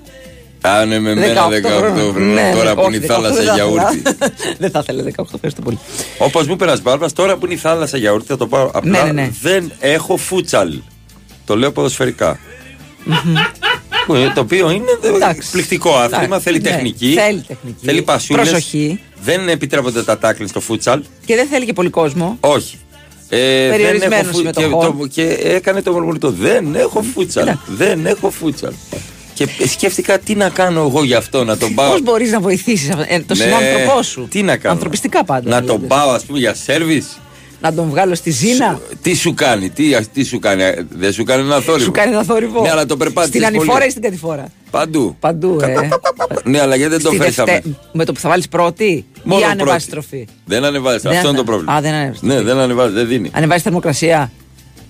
[SPEAKER 2] Άνε με μένα 18 χρονών.
[SPEAKER 3] Ναι,
[SPEAKER 2] Τώρα
[SPEAKER 3] ναι,
[SPEAKER 2] που είναι η
[SPEAKER 3] όχι, 18
[SPEAKER 2] θάλασσα
[SPEAKER 3] δεν θα
[SPEAKER 2] γιαούρτι.
[SPEAKER 3] ήθελα. Δεν θα ήθελα 18, ευχαριστώ πολύ.
[SPEAKER 2] Όπως μου είπε ένα μπάρμπα, τώρα που είναι η θάλασσα γιαούρτι, θα το πάω απλά.
[SPEAKER 3] Ναι, ναι, ναι.
[SPEAKER 2] Δεν έχω φούτσαλ. Το λέω ποδοσφαιρικά. Που είναι- το οποίο είναι ε,
[SPEAKER 3] Εντάξει.
[SPEAKER 2] πληκτικό άθλημα,
[SPEAKER 3] Εντάξει,
[SPEAKER 2] θέλει
[SPEAKER 3] ναι,
[SPEAKER 2] τεχνική.
[SPEAKER 3] θέλει τεχνική.
[SPEAKER 2] Θέλει πασούλες.
[SPEAKER 3] Προσοχή.
[SPEAKER 2] Δεν επιτρέπονται τα τάκλιν στο φούτσαλ.
[SPEAKER 3] Και δεν θέλει και πολύ κόσμο.
[SPEAKER 2] Όχι. Ε, δεν
[SPEAKER 3] Περιορισμένος
[SPEAKER 2] έχω φου- και,
[SPEAKER 3] συμμετοχών.
[SPEAKER 2] το- και έκανε το μουρμουριτό. Δεν έχω φούτσαλ. Δεν έχω φούτσαλ. Και σκέφτηκα τι να κάνω εγώ γι' αυτό, να τον πάω.
[SPEAKER 3] Πώς μπορείς να βοηθήσεις το
[SPEAKER 2] Ναι,
[SPEAKER 3] συνάνθρωπό σου.
[SPEAKER 2] Τι να κάνω.
[SPEAKER 3] Ανθρωπιστικά πάντα.
[SPEAKER 2] Να
[SPEAKER 3] δηλαδή.
[SPEAKER 2] τον πάω, ας πούμε, για σερβις.
[SPEAKER 3] Να τον βγάλω στη Ζήνα.
[SPEAKER 2] Τι σου κάνει, τι, τι σου κάνει, ε, δεν σου κάνει ένα θόρυβο.
[SPEAKER 3] Σου κάνει ένα θόρυβο.
[SPEAKER 2] Ναι, αλλά το περπάτησε.
[SPEAKER 3] Στην ανηφόρα ή στην κατηφόρα;
[SPEAKER 2] Παντού.
[SPEAKER 3] Παντού, ε.
[SPEAKER 2] Ναι, αλλά γιατί δεν το
[SPEAKER 3] Στη
[SPEAKER 2] φέραμε.
[SPEAKER 3] δευτε- Με το που θα βάλεις πρώτη
[SPEAKER 2] Μόνο
[SPEAKER 3] ή
[SPEAKER 2] πρώτη.
[SPEAKER 3] ανεβάζει τροφή;
[SPEAKER 2] Δεν ανεβάζεις.
[SPEAKER 3] Δεν
[SPEAKER 2] Αυτό είναι το
[SPEAKER 3] ανα-
[SPEAKER 2] πρόβλημα.
[SPEAKER 3] Α, δεν ανεβάζεις
[SPEAKER 2] Ναι, δεν ανεβάζεις, δεν δίνει.
[SPEAKER 3] Ανεβάζεις θερμοκρασία;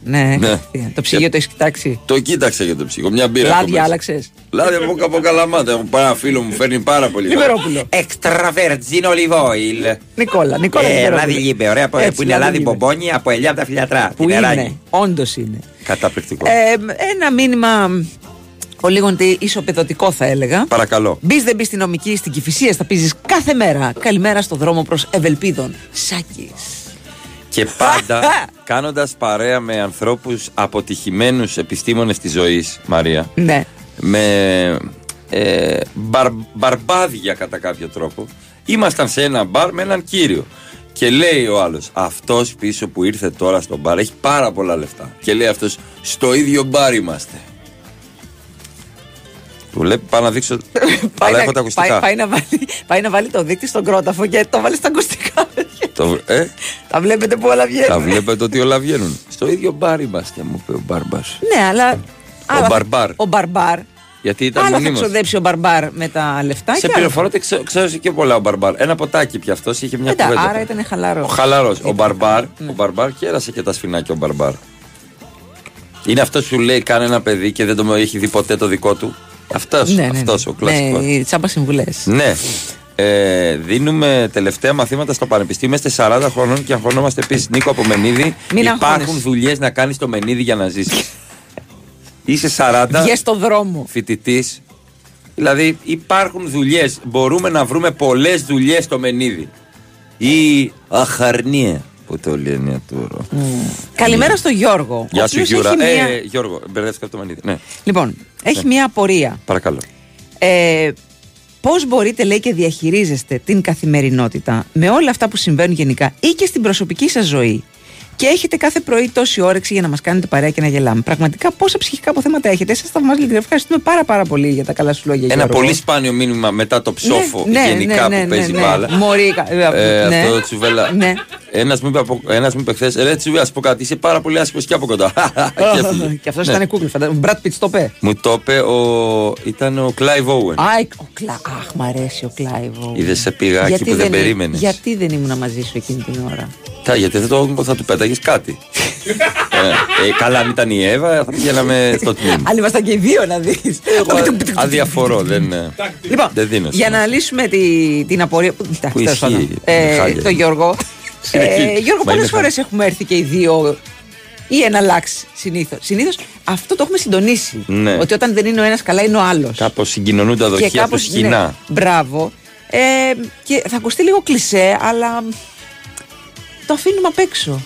[SPEAKER 3] Ναι,
[SPEAKER 2] Ναι.
[SPEAKER 3] κατευθείαν. Το ψυγείο το έχεις κοιτάξει;
[SPEAKER 2] Το κοίταξα για το ψυχο. Μια μπύρα. έχω
[SPEAKER 3] Λάδια
[SPEAKER 2] μέσα.
[SPEAKER 3] άλλαξες;
[SPEAKER 2] Λάδι από, από καλαμάτα. Έχω πάει ένα φίλο μου φέρνει πάρα πολύ.
[SPEAKER 3] Λιβερόπουλο.
[SPEAKER 2] Extra virgin olive oil.
[SPEAKER 3] Νικόλα, Νικόλα.
[SPEAKER 2] Ε,
[SPEAKER 3] Λιβερόπουλο.
[SPEAKER 2] λάδι λίμπε, ωραία, που-
[SPEAKER 3] Έτσι,
[SPEAKER 2] που είναι
[SPEAKER 3] λάδι
[SPEAKER 2] λάδι
[SPEAKER 3] λίμπε.
[SPEAKER 2] μπομπόνι από ελιά από τα φιλιατρά.
[SPEAKER 3] Που είναι, όντως είναι.
[SPEAKER 2] Καταπληκτικό.
[SPEAKER 3] Ε, ένα μήνυμα ο λίγο ισοπεδωτικό θα έλεγα.
[SPEAKER 2] Παρακαλώ.
[SPEAKER 3] Μπεις δεν μπεις στην νομική, στην κυφυσία θα πίζεις κάθε μέρα. Καλημέρα στο δρόμο προς Ευελπίδων. Σάκης.
[SPEAKER 2] Και πάντα κάνοντας παρέα με ανθρώπους αποτυχημένους επιστήμονες της ζωής, Μαρία.
[SPEAKER 3] Ναι.
[SPEAKER 2] Με ε, μπαρ, μπαρμπάδια κατά κάποιο τρόπο. Ήμασταν σε ένα μπαρ με έναν κύριο. Και λέει ο άλλος, αυτός πίσω που ήρθε τώρα στο μπαρ έχει πάρα πολλά λεφτά. Και λέει αυτός, στο ίδιο μπαρ είμαστε. Του λέει, πάω να δείξω. αλλά έχω τα ακουστικά.
[SPEAKER 3] πάει, πάει να βάλει, πάει να βάλει το δίκτυο στον κρόταφο και το βάλει στα ακουστικά.
[SPEAKER 2] Το, ε,
[SPEAKER 3] Τα βλέπετε που όλα
[SPEAKER 2] τα
[SPEAKER 3] βγαίνουν.
[SPEAKER 2] βλέπετε ότι όλα βγαίνουν. Στο ίδιο μπαρ είμαστε, μου είπε ο μπαρμπά.
[SPEAKER 3] Ναι, αλλά. άλλα-
[SPEAKER 2] Μπαρμπάρ.
[SPEAKER 3] Ο Μπαρμπάρ.
[SPEAKER 2] Γιατί ήταν
[SPEAKER 3] Άλλα θα
[SPEAKER 2] μονίμως.
[SPEAKER 3] ξοδέψει ο Μπαρμπάρ με τα λεφτά.
[SPEAKER 2] Σε
[SPEAKER 3] και άλλα-
[SPEAKER 2] πληροφορώ ότι ξέ- ξέρω και πολλά ο Μπαρμπάρ. Ένα ποτάκι πια αυτός είχε μια
[SPEAKER 3] Εντά,
[SPEAKER 2] κουβέντα.
[SPEAKER 3] άρα ήταν χαλαρός.
[SPEAKER 2] Ο χαλαρός. Ο Μπαρμπάρ. Ο Μπαρμπάρ κέρασε και τα σφινάκια ο Μπαρμπάρ. Είναι αυτός που σου λέει κάνε ένα παιδί και δεν το έχει δει ποτέ το δικό του. Αυτός
[SPEAKER 3] Ναι, ναι, ναι.
[SPEAKER 2] αυτός ο κλασικός.
[SPEAKER 3] Ναι, οι τσάμπα συμβουλές.
[SPEAKER 2] Ναι. Ε, δίνουμε τελευταία μαθήματα στο Πανεπιστήμιο. Είστε 40 χρονών και αγχωνόμαστε επίσης. Νίκο από Μενίδη.
[SPEAKER 3] Μην
[SPEAKER 2] Υπάρχουν
[SPEAKER 3] αγχώνεσαι.
[SPEAKER 2] δουλειές να κάνεις το Μενίδη για να ζήσει. Είσαι 40.
[SPEAKER 3] Βγες στο δρόμο.
[SPEAKER 2] Φοιτητής. Δηλαδή υπάρχουν δουλειές. Μπορούμε να βρούμε πολλές δουλειές στο Μενίδη. Ή αχαρνία που το λένε τώρα.
[SPEAKER 3] Καλημέρα στο Γιώργο. ο
[SPEAKER 2] Γεια σου
[SPEAKER 3] οποίος
[SPEAKER 2] Γιούρα.
[SPEAKER 3] έχει
[SPEAKER 2] Ε,
[SPEAKER 3] μια-
[SPEAKER 2] Γιώργο, μπερδεύτηκα από το Μενίδη. Ναι,
[SPEAKER 3] Λοιπόν, έχει
[SPEAKER 2] Ναι.
[SPEAKER 3] μια απορία.
[SPEAKER 2] παρακαλώ.
[SPEAKER 3] Ε, Πώς μπορείτε, λέει, και διαχειρίζεστε την καθημερινότητα με όλα αυτά που συμβαίνουν γενικά ή και στην προσωπική σας ζωή; Και έχετε κάθε πρωί τόση όρεξη για να μας κάνετε παρέα και να γελάμε. Πραγματικά πόσα ψυχικά αποθέματα έχετε. Σας θαυμάζω και ευχαριστούμε πάρα, πάρα πολύ για τα καλά σου λόγια.
[SPEAKER 2] Ένα
[SPEAKER 3] Γιώργο.
[SPEAKER 2] πολύ σπάνιο μήνυμα μετά το ψόφο
[SPEAKER 3] ναι,
[SPEAKER 2] γενικά
[SPEAKER 3] ναι, ναι,
[SPEAKER 2] που παίζει
[SPEAKER 3] ναι, ναι.
[SPEAKER 2] μπάλα.
[SPEAKER 3] Μωρίκα,
[SPEAKER 2] Ε,
[SPEAKER 3] ναι.
[SPEAKER 2] Αυτό τσουβέλα.
[SPEAKER 3] Ναι.
[SPEAKER 2] Ένας μου είπε, από- ένας μου είπε χθες: Ρε Τσουβέλα, ας πω κάτι, είσαι πάρα πολύ άσχημος και από κοντά. και έφυγε.
[SPEAKER 3] Και αυτός
[SPEAKER 2] Ναι.
[SPEAKER 3] ήταν κούκλι, φαντάζομαι. Μπρατ Πιτ το πέ.
[SPEAKER 2] Μου το είπε ο. ήταν ο Κλάιβ Όουεν.
[SPEAKER 3] Άι, ο Κλα... Αχ, μ' αρέσει ο Κλάιβο.
[SPEAKER 2] Είδες σε πήγα εκεί που δεν περίμενες.
[SPEAKER 3] Γιατί δεν ήμουν μαζί σου εκείνη την ώρα;
[SPEAKER 2] Τα, γιατί δεν το, θα του πέταγες κάτι. ε, ε, καλά, αν ήταν η Εύα, θα πηγαίναμε στο τμήμα.
[SPEAKER 3] Αν ήμασταν και οι δύο να δεις.
[SPEAKER 2] Εγώ αδιαφορώ, δεν, ε,
[SPEAKER 3] Λοιπόν,
[SPEAKER 2] δεν δίνω.
[SPEAKER 3] για να λύσουμε τη, την απορία. που- εντάξει,
[SPEAKER 2] Που
[SPEAKER 3] τέλος
[SPEAKER 2] ισχύει,
[SPEAKER 3] πάντων.
[SPEAKER 2] είναι
[SPEAKER 3] Ε,
[SPEAKER 2] χάλια.
[SPEAKER 3] το Γιώργο. Ε,
[SPEAKER 2] Συνεχίζει.
[SPEAKER 3] Γιώργο,
[SPEAKER 2] Μα
[SPEAKER 3] πολλές
[SPEAKER 2] είναι
[SPEAKER 3] φορές έχουμε έρθει και οι δύο ή ένα λάξ συνήθως. Συνήθως αυτό το έχουμε συντονίσει.
[SPEAKER 2] Ναι.
[SPEAKER 3] Ότι όταν δεν είναι ο ένας καλά είναι ο άλλος.
[SPEAKER 2] Κάπως συγκοινωνούν τα δοχεία του σχοινά.
[SPEAKER 3] ναι, μπράβο. Ε, και θα ακουστεί λίγο κλισέ, αλλά το αφήνουμε απ' έξω.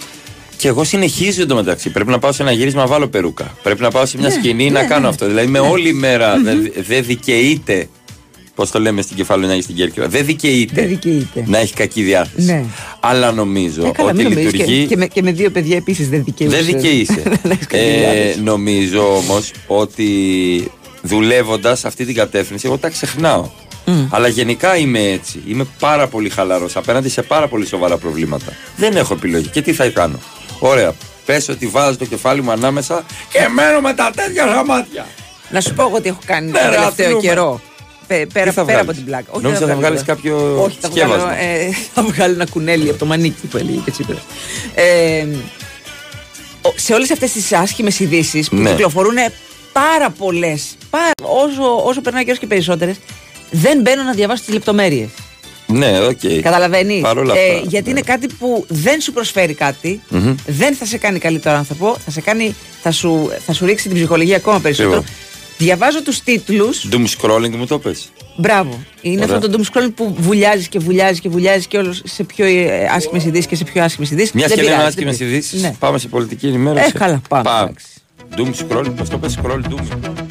[SPEAKER 2] Και εγώ συνεχίζω εντωμεταξύ. Πρέπει να πάω σε ένα γύρισμα να βάλω περούκα. Πρέπει να πάω σε μια
[SPEAKER 3] Ναι,
[SPEAKER 2] σκηνή
[SPEAKER 3] ναι,
[SPEAKER 2] να κάνω
[SPEAKER 3] ναι.
[SPEAKER 2] αυτό. Δηλαδή με
[SPEAKER 3] Ναι.
[SPEAKER 2] όλη μέρα δεν δεν δικαιείται. Πώς το λέμε στην Κεφαλονιά και στην Κέρκυρα. Δεν δικαιείται,
[SPEAKER 3] Δεν δικαιείται.
[SPEAKER 2] να έχει κακή διάθεση.
[SPEAKER 3] Ναι.
[SPEAKER 2] Αλλά νομίζω
[SPEAKER 3] Ε, καλά,
[SPEAKER 2] ότι
[SPEAKER 3] μην νομίζεις,
[SPEAKER 2] λειτουργεί.
[SPEAKER 3] Και, και, με, και με δύο παιδιά επίσης δεν δικαιούσε.
[SPEAKER 2] Δεν δικαιείσαι.
[SPEAKER 3] Δεν έχεις κακή
[SPEAKER 2] ε,
[SPEAKER 3] διάθεση.
[SPEAKER 2] νομίζω όμως ότι δουλεύοντας αυτή την κατεύθυνση, εγώ τα ξεχνάω. Αλλά γενικά είμαι έτσι. Είμαι πάρα πολύ χαλαρός απέναντι σε πάρα πολύ σοβαρά προβλήματα. Δεν έχω επιλογή. Και τι θα κάνω; Ωραία. Πες ότι βάζω το κεφάλι μου ανάμεσα και μένω με τα τέτοια γραμμάτια.
[SPEAKER 3] Να σου πω εγώ τι έχω κάνει
[SPEAKER 2] Ναι,
[SPEAKER 3] τον
[SPEAKER 2] ρε,
[SPEAKER 3] τελευταίο
[SPEAKER 2] αθλούμε.
[SPEAKER 3] καιρο Πε- Πέρα,
[SPEAKER 2] Τι θα
[SPEAKER 3] πέρα
[SPEAKER 2] βγάλεις;
[SPEAKER 3] από την πλάκα.
[SPEAKER 2] Νόμιζα
[SPEAKER 3] δεν
[SPEAKER 2] θα
[SPEAKER 3] βγάλω
[SPEAKER 2] βγάλεις
[SPEAKER 3] τώρα.
[SPEAKER 2] κάποιο
[SPEAKER 3] Όχι, θα βγάλω,
[SPEAKER 2] σκεύασμα.
[SPEAKER 3] ε, θα βγάλω ένα κουνέλι από το μανίκι που έλεγε και Τσίπρας. Ε, ο- σε όλες αυτές τις άσχημες ειδήσεις που
[SPEAKER 2] Ναι.
[SPEAKER 3] κυκλοφορούν πάρα πολλές, πάρα, όσο, όσο περνάει ο καιρός και περισσότερες, δεν μπαίνω να διαβάσω τις λεπτομέρειες.
[SPEAKER 2] Ναι, οκ.
[SPEAKER 3] Καταλαβαίνεις;
[SPEAKER 2] Παρ' όλα αυτά.
[SPEAKER 3] γιατί
[SPEAKER 2] ναι.
[SPEAKER 3] είναι κάτι που δεν σου προσφέρει κάτι,
[SPEAKER 2] Μμμ.
[SPEAKER 3] δεν θα σε κάνει καλύτερο άνθρωπο, θα, σε κάνει, θα, σου, θα σου ρίξει την ψυχολογία ακόμα περισσότερο.
[SPEAKER 2] Ακριβώς.
[SPEAKER 3] Διαβάζω τους τίτλους.
[SPEAKER 2] Doom scrolling μου το πες.
[SPEAKER 3] Μπράβο. Είναι
[SPEAKER 2] Ωραία.
[SPEAKER 3] αυτό το doom scrolling που βουλιάζεις και βουλιάζεις και βουλιάζεις και όλο σε πιο ε, άσχημες ειδήσεις και σε πιο άσχημες ειδήσεις.
[SPEAKER 2] Μια
[SPEAKER 3] Δεν
[SPEAKER 2] και λέμε
[SPEAKER 3] πειράζει,
[SPEAKER 2] άσχημες
[SPEAKER 3] δεν πειράζει.
[SPEAKER 2] ειδήσεις,
[SPEAKER 3] Ναι.
[SPEAKER 2] πάμε σε πολιτική ενημέρωση.
[SPEAKER 3] Ε, καλά, πάμε, εντάξει.
[SPEAKER 2] Doom scroll, πώς το πες, scroll doom.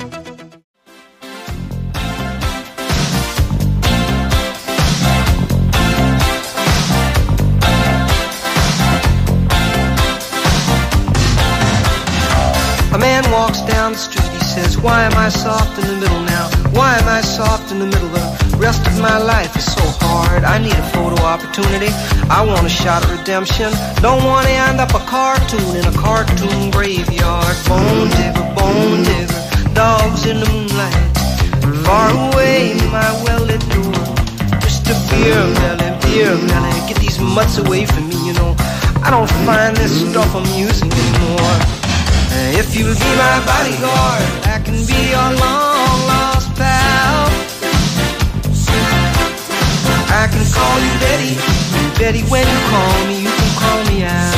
[SPEAKER 12] Walks down the street, he says, Why am I soft in the middle now? Why am I soft in the middle? The rest of my life is so hard. I need a photo opportunity. I want a shot at redemption. Don't want to end up a cartoon in a cartoon graveyard. Bone digger, bone digger, dogs in the moonlight. Far away, my well-lit door. Mr. Beer Melly, Beer Melly, get these mutts away from me, you know. I don't find this stuff amusing anymore. If you'll be my bodyguard, I can be your long lost pal. I can call you Betty, Betty. When you call me, you can call me out.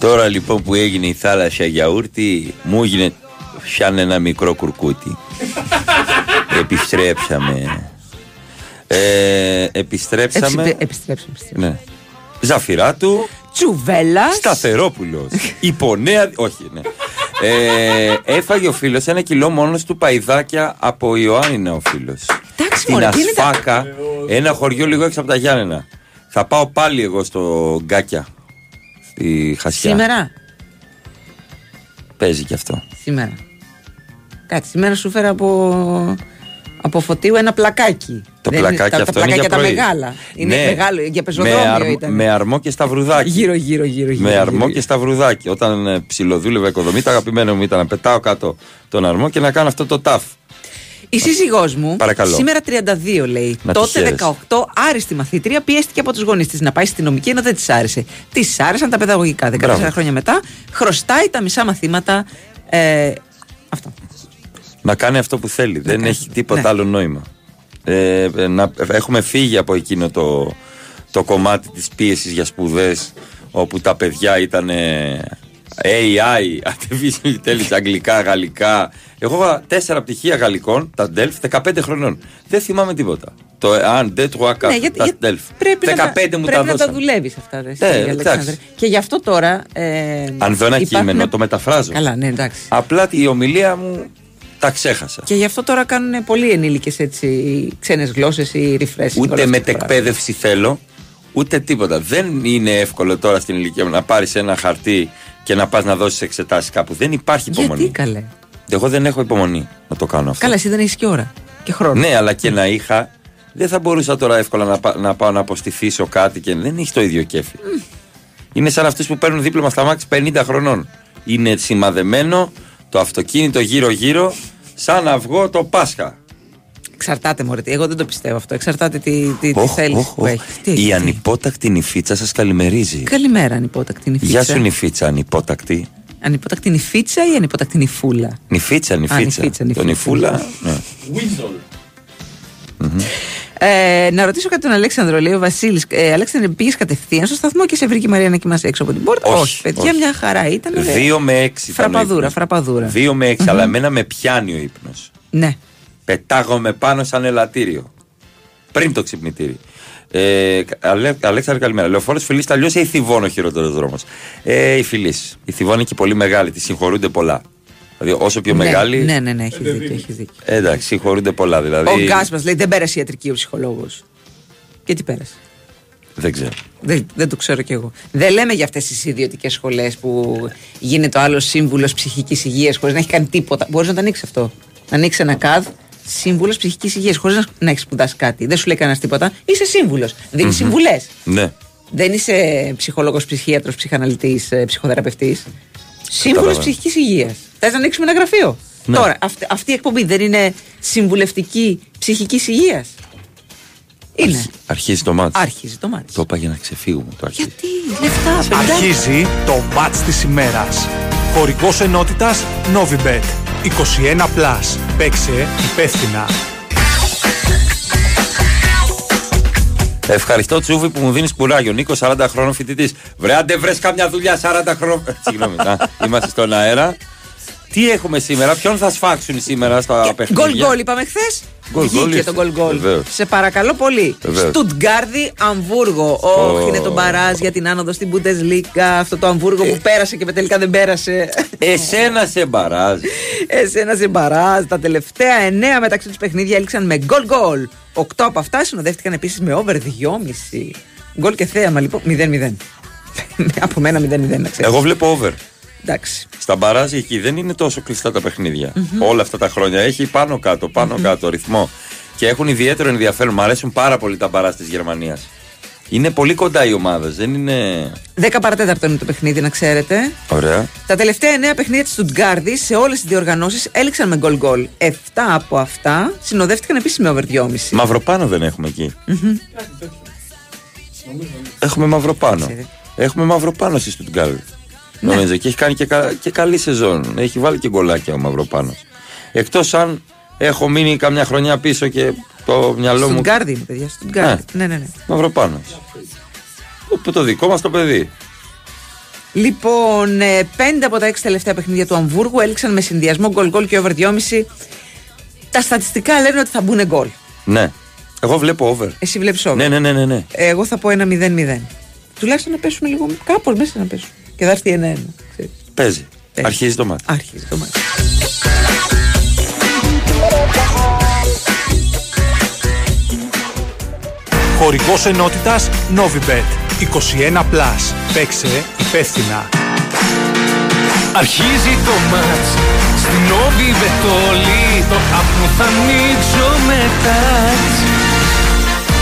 [SPEAKER 2] Τώρα λοιπόν που έγινε η θάλασσα γιαούρτι, μου έγινε σαν ένα μικρό κουρκούτι. Επιστρέψαμε. Ε, επιστρέψαμε.
[SPEAKER 3] Επιστρέψαμε. επιστρέψαμε.
[SPEAKER 2] Ναι. Ζαφυράτου.
[SPEAKER 3] Τσουβέλας.
[SPEAKER 2] Σταθερόπουλος. Υπονέα. Όχι, ναι. Ε, έφαγε ο φίλος ένα κιλό μόνος του παϊδάκια από Ιωάννινα ο φίλος.
[SPEAKER 3] Εντάξει,
[SPEAKER 2] Στην
[SPEAKER 3] μωρέ, τι είναι τα-
[SPEAKER 2] Ασφάκα, ένα χωριό λίγο έξω από τα Γιάννενα. Θα πάω πάλι εγώ στο Γκάκια. Στη Χασιά.
[SPEAKER 3] Σήμερα;
[SPEAKER 2] Παίζει κι αυτό.
[SPEAKER 3] Σήμερα. Κάτσε, σήμερα σου φέρα από, από φωτίου ένα πλακάκι.
[SPEAKER 2] Το
[SPEAKER 3] Δεν
[SPEAKER 2] πλακάκι
[SPEAKER 3] τα, τα
[SPEAKER 2] αυτό είναι
[SPEAKER 3] πλακάκια
[SPEAKER 2] για
[SPEAKER 3] τα
[SPEAKER 2] πρωί.
[SPEAKER 3] μεγάλα. Είναι
[SPEAKER 2] Ναι.
[SPEAKER 3] μεγάλο, για
[SPEAKER 2] με,
[SPEAKER 3] πεζοδρόμιο
[SPEAKER 2] αρμ-
[SPEAKER 3] ήταν.
[SPEAKER 2] με αρμό και σταυρουδάκι.
[SPEAKER 3] Γύρω, γύρω, γύρω. γύρω
[SPEAKER 2] με αρμό
[SPEAKER 3] γύρω.
[SPEAKER 2] και σταυρουδάκι. Όταν ε, ψιλοδούλευα οικοδομή, το αγαπημένο μου ήταν να πετάω κάτω τον αρμό και να κάνω αυτό το ταφ.
[SPEAKER 3] Η σύζυγός μου,
[SPEAKER 2] Παρακαλώ.
[SPEAKER 3] σήμερα 32 λέει,
[SPEAKER 2] Να τη
[SPEAKER 3] τότε
[SPEAKER 2] χαίρεσαι.
[SPEAKER 3] 18, άριστη μαθήτρια, πιέστηκε από τους γονείς της να πάει στη νομική ενώ δεν της άρεσε. Της άρεσαν τα παιδαγωγικά. 14
[SPEAKER 2] Μπράβο.
[SPEAKER 3] χρόνια μετά, χρωστάει τα μισά μαθήματα. Ε, αυτό.
[SPEAKER 2] Να κάνει αυτό που θέλει. Δεν
[SPEAKER 3] κάνει.
[SPEAKER 2] έχει τίποτα
[SPEAKER 3] Ναι.
[SPEAKER 2] άλλο νόημα. Ε, ε, να, έχουμε φύγει από εκείνο το, το κομμάτι της πίεσης για σπουδές όπου τα παιδιά ήταν ε, AI, artificial intelligence, αγγλικά, γαλλικά. Εγώ είχα τέσσερα πτυχία γαλλικών, τα DELF, 15 χρονών. Δεν θυμάμαι τίποτα. Το αν, de, trois, quatre,
[SPEAKER 3] Ναι, γιατί-
[SPEAKER 2] τα
[SPEAKER 3] γιατί
[SPEAKER 2] DELF.
[SPEAKER 3] Πρέπει,
[SPEAKER 2] 15
[SPEAKER 3] να, τα-
[SPEAKER 2] μου
[SPEAKER 3] πρέπει
[SPEAKER 2] τα
[SPEAKER 3] να τα
[SPEAKER 2] δώσαν.
[SPEAKER 3] δουλεύεις αυτά. Ρε,
[SPEAKER 2] Ναι,
[SPEAKER 3] εσύ, Αλεξάνδρε.
[SPEAKER 2] εντάξει.
[SPEAKER 3] Και γι' αυτό τώρα. Ε,
[SPEAKER 2] Αν δω ένα
[SPEAKER 3] υπάρχουν-
[SPEAKER 2] κείμενο, το μεταφράζω.
[SPEAKER 3] Καλά, ναι, εντάξει.
[SPEAKER 2] Απλά η ομιλία μου τα ξέχασα.
[SPEAKER 3] Και γι' αυτό τώρα κάνουν πολλοί ενήλικες έτσι ξένες γλώσσες ή refreshing. όλα
[SPEAKER 2] Ούτε
[SPEAKER 3] αυτά τα
[SPEAKER 2] μετεκπαίδευση θέλω, ούτε τίποτα. Δεν είναι εύκολο τώρα στην ηλικία μου να πάρεις ένα χαρτί και να πας να δώσεις εξετάσεις κάπου. Δεν υπάρχει
[SPEAKER 3] πράγματα.
[SPEAKER 2] υπομονή.
[SPEAKER 3] Γιατί καλέ;
[SPEAKER 2] Εγώ δεν έχω υπομονή να το κάνω αυτό.
[SPEAKER 3] Καλά, εσύ δεν έχεις και ώρα και χρόνο.
[SPEAKER 2] Ναι, αλλά και να είχα, δεν θα μπορούσα τώρα εύκολα να, πά- να πάω να αποστηθήσω κάτι και δεν έχει το ίδιο κέφι. Είναι σαν αυτούς που παίρνουν δίπλωμα στα μάξι 50 χρονών. Είναι σημαδεμένο το αυτοκίνητο γύρω-γύρω σαν αυγό το Πάσχα.
[SPEAKER 3] Εξαρτάται, Μωρέ. Εγώ δεν το πιστεύω αυτό. Εξαρτάται τι, τι, τι
[SPEAKER 2] Οχ,
[SPEAKER 3] θέλεις
[SPEAKER 2] οχ,
[SPEAKER 3] που
[SPEAKER 2] οχ.
[SPEAKER 3] έχει. Τι
[SPEAKER 2] Η
[SPEAKER 3] έχει, τι.
[SPEAKER 2] ανυπότακτη νηφίτσα σας καλημερίζει.
[SPEAKER 3] Καλημέρα, ανυπότακτη νηφίτσα.
[SPEAKER 2] Γεια σου νηφίτσα, ανυπότακτη.
[SPEAKER 3] Ανυπότακτη νηφίτσα ή ανυπότακτη νηφούλα.
[SPEAKER 2] Νηφίτσα, νηφίτσα.
[SPEAKER 3] νηφίτσα,
[SPEAKER 2] Το
[SPEAKER 3] νηφίτσα.
[SPEAKER 2] νηφούλα. ναι.
[SPEAKER 3] Ε, να ρωτήσω κάτι τον Αλέξανδρο, λέει ο Βασίλης. Ε, Αλέξανδρο, πήγες κατευθείαν στο σταθμό και σε βρήκε η Μαρία να κοιμάσαι έξω από την πόρτα;
[SPEAKER 2] Όχι,
[SPEAKER 3] παιδιά,
[SPEAKER 2] όχι.
[SPEAKER 3] μια χαρά ήταν. ρε.
[SPEAKER 2] Δύο με έξι. ήταν ο
[SPEAKER 3] Φραπαδούρα,
[SPEAKER 2] ύπνος.
[SPEAKER 3] φραπαδούρα.
[SPEAKER 2] Δύο με έξι, αλλά εμένα με πιάνει ο ύπνος.
[SPEAKER 3] Ναι.
[SPEAKER 2] Πετάγομαι πάνω σαν ελαττήριο. Πριν το ξυπνητήρι. Ε, Αλέ, Αλέξανδρε, καλημέρα. Λεωφόρος Φιλής τα λιώσε ή Θιβών ο χειρότερος δρόμος. Ε, η Φιλής. Η Θιβών είναι και πολύ μεγάλη, τη συγχωρούνται πολλά. Δηλαδή, όσο πιο
[SPEAKER 3] ναι,
[SPEAKER 2] μεγάλη.
[SPEAKER 3] Ναι, ναι, ναι, έχει δίκιο. Έχει δίκιο.
[SPEAKER 2] ε, εντάξει, συγχωρούνται πολλά. Δηλαδή,
[SPEAKER 3] Ο Γκάσπα λέει δεν πέρασε ιατρική ο ψυχολόγος. Και τι πέρασε;
[SPEAKER 2] Δεν ξέρω.
[SPEAKER 3] Δεν, δεν το ξέρω κι εγώ. Δεν λέμε για αυτές τις ιδιωτικές σχολές που γίνεται ο άλλος σύμβουλος ψυχικής υγείας χωρίς να έχει κάνει τίποτα. Μπορείς να το ανοίξεις αυτό. Να ανοίξεις ένα ΚΑΔ σύμβουλος ψυχικής υγείας χωρίς να, να έχεις σπουδάσει κάτι. Δεν σου λέει κανένας τίποτα. Είσαι σύμβουλος. Δίνεις
[SPEAKER 2] Μμμ.
[SPEAKER 3] συμβουλές.
[SPEAKER 2] Ναι.
[SPEAKER 3] Δεν είσαι ψυχολόγος, ψυχίατρος, ψυχαναλυτής, ψυχοθεραπευτής. Σύμβουλος
[SPEAKER 2] Κατάλαβα.
[SPEAKER 3] ψυχικής υγείας. Θες να ανοίξουμε ένα γραφείο;
[SPEAKER 2] Ναι.
[SPEAKER 3] Τώρα, αυτή, αυτή η εκπομπή δεν είναι συμβουλευτική ψυχικής υγείας; Είναι.
[SPEAKER 2] Αρχίζει το μάτι.
[SPEAKER 3] Άρχιζε το μάτι.
[SPEAKER 2] Το είπα για να ξεφύγουμε. Το αρχίζει.
[SPEAKER 3] Τι λεφτά, παιδιά.
[SPEAKER 6] Αρχίζει το μάτς της ημέρας. Χορηγός ενότητας Novibet. 21+. Plus. Παίξε υπεύθυνα.
[SPEAKER 2] Ευχαριστώ Τσούβι που μου δίνεις κουράγιο. Νίκος, 40 χρόνων φοιτητής. Βρε, άντε βρες καμιά δουλειά 40 χρόνων. Συγγνώμη, να, είμαστε στον αέρα. Τι έχουμε σήμερα, ποιον θα σφάξουν σήμερα στα παιχνίδια;
[SPEAKER 3] Γκολ γκολ είπαμε χθες.
[SPEAKER 2] Γκολ γκολ
[SPEAKER 3] Βγήκε
[SPEAKER 2] ήρθε.
[SPEAKER 3] το γκολ γκολ.
[SPEAKER 2] Βεβαίως.
[SPEAKER 3] Σε παρακαλώ πολύ.
[SPEAKER 2] Βεβαίως.
[SPEAKER 3] Στουτγκάρδι, Αμβούργο.
[SPEAKER 2] Ω.
[SPEAKER 3] Όχι, είναι το μπαράζ για την άνοδο στην Bundesliga. Αυτό το Αμβούργο
[SPEAKER 2] Ε.
[SPEAKER 3] που πέρασε και τελικά δεν πέρασε.
[SPEAKER 2] Εσένα σε μπαράζ.
[SPEAKER 3] Εσένα σε μπαράζ. Τα τελευταία εννέα μεταξύ τους παιχνίδια έληξαν με γκολ γκολ. Οκτώ από αυτά συνοδεύτηκαν επίσης με over 2,5. Γκολ και θέαμα λοιπόν 0-0. από μένα 0-0 να ξέρεις.
[SPEAKER 2] Εγώ βλέπω over.
[SPEAKER 3] Εντάξει.
[SPEAKER 2] Στα μπαράζ εκεί δεν είναι τόσο κλειστά τα παιχνιδια Όλα αυτά τα χρόνια έχει πάνω κάτω, πάνω κάτω ρυθμό. Και έχουν ιδιαίτερο ενδιαφέρον. Μ' αρέσουν πάρα πολύ τα μπαράζ της Γερμανίας. Είναι πολύ κοντά οι ομάδες, δεν είναι.
[SPEAKER 3] 10 παρατέταρτο είναι το παιχνίδι, να ξέρετε.
[SPEAKER 2] Ωραία.
[SPEAKER 3] Τα τελευταία 9 παιχνίδια της Στουτγκάρδης σε όλες τις διοργανώσεις έληξαν με γκολ γκολ. 7 από αυτά συνοδεύτηκαν επίση με over 2,5.
[SPEAKER 2] Μαυροπάνω δεν έχουμε εκεί. Έχουμε μαυροπάνω. Έχουμε μαυροπάνω στη Στουτγκάρδη.
[SPEAKER 3] Ναι.
[SPEAKER 2] Νομίζω και έχει κάνει και, κα- και καλή σεζόν. Έχει βάλει και γκολάκια ο μαυροπάνω. Εκτός αν έχω μείνει καμιά χρονιά πίσω και το μυαλό μου.
[SPEAKER 3] Στουτγκάρδη είναι, παιδιά. Στουτγκάρδη. Ναι, ναι, ναι.
[SPEAKER 2] Μαυροπάνω. Το, το δικό μας το παιδί;
[SPEAKER 3] Λοιπόν, 5 από τα 6 τελευταία παιχνίδια του Αμβούργου έληξαν με συνδυασμό γκολ γκολ και over 2,5. Τα στατιστικά λένε ότι θα μπουν γκολ.
[SPEAKER 2] Ναι. Εγώ βλέπω over.
[SPEAKER 3] Εσύ βλέπεις over.
[SPEAKER 2] Ναι, ναι, ναι, ναι. ναι.
[SPEAKER 3] Εγώ θα πω ένα 0-0. Τουλάχιστον να πέσουν λίγο. Κάπως μέσα να πέσουν. Και θα έρθει ένα-ένα. ξέρεις.
[SPEAKER 2] Παίζει. Αρχίζει το μάτι.
[SPEAKER 3] Άρχιζε το μάτι.
[SPEAKER 6] Χορηγός ενότητας Novibet. 21+. Plus. Παίξε υπεύθυνα.
[SPEAKER 1] Αρχίζει το μάτς Στην όβη βετόλη Το άπνο θα ανοίξω μετά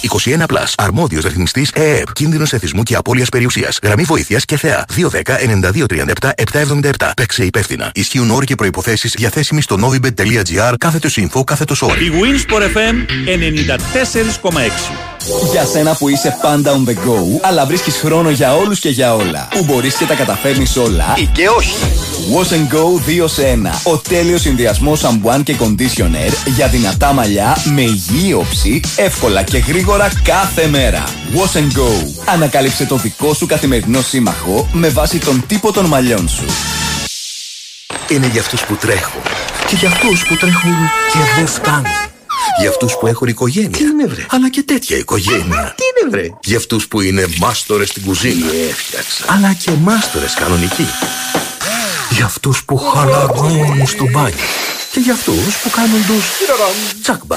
[SPEAKER 13] 21 Plus. Αρμόδιος ρυθμιστής ΕΕΠ. Κίνδυνος εθισμού και απώλειας περιουσίας. Γραμμή βοήθειας και θεά. 210-9237-777. Παίξε υπεύθυνα. Ισχύουν όροι και προποθέσει διαθέσιμοι στο novibet.gr κάθετος info κάθετος όρο.
[SPEAKER 14] Η Winsport FM 94,6.
[SPEAKER 15] Για σένα που είσαι πάντα on the go, αλλά βρίσκεις χρόνο για όλους και για όλα. Που μπορείς και τα καταφέρνεις όλα ή και όχι. Wash and Go 2 σε 1. Ο τέλειος συνδυασμός σαμπουάν και conditioner για δυνατά μαλλιά με υγιή όψη, εύκολα και γρήγορα κάθε μέρα. Wash and Go. Ανακάλυψε το δικό σου καθημερινό σύμμαχο με βάση τον τύπο των μαλλιών σου.
[SPEAKER 13] Είναι για αυτούς που τρέχουν. Και για αυτούς που τρέχουν και δεν φτάνουν. Για αυτούς που έχουν οικογένεια. Τι είναι βρε; Αλλά και τέτοια οικογένεια. Τι είναι βρε; Για αυτούς που είναι μάστορες στην κουζίνα. Έφτιαξα. Αλλά και μάστορες κανονικοί. Για αυτούς που χαλαρώνουν στο μπάνιο. Και για αυτούς που κάνουν τους τσάκμπα.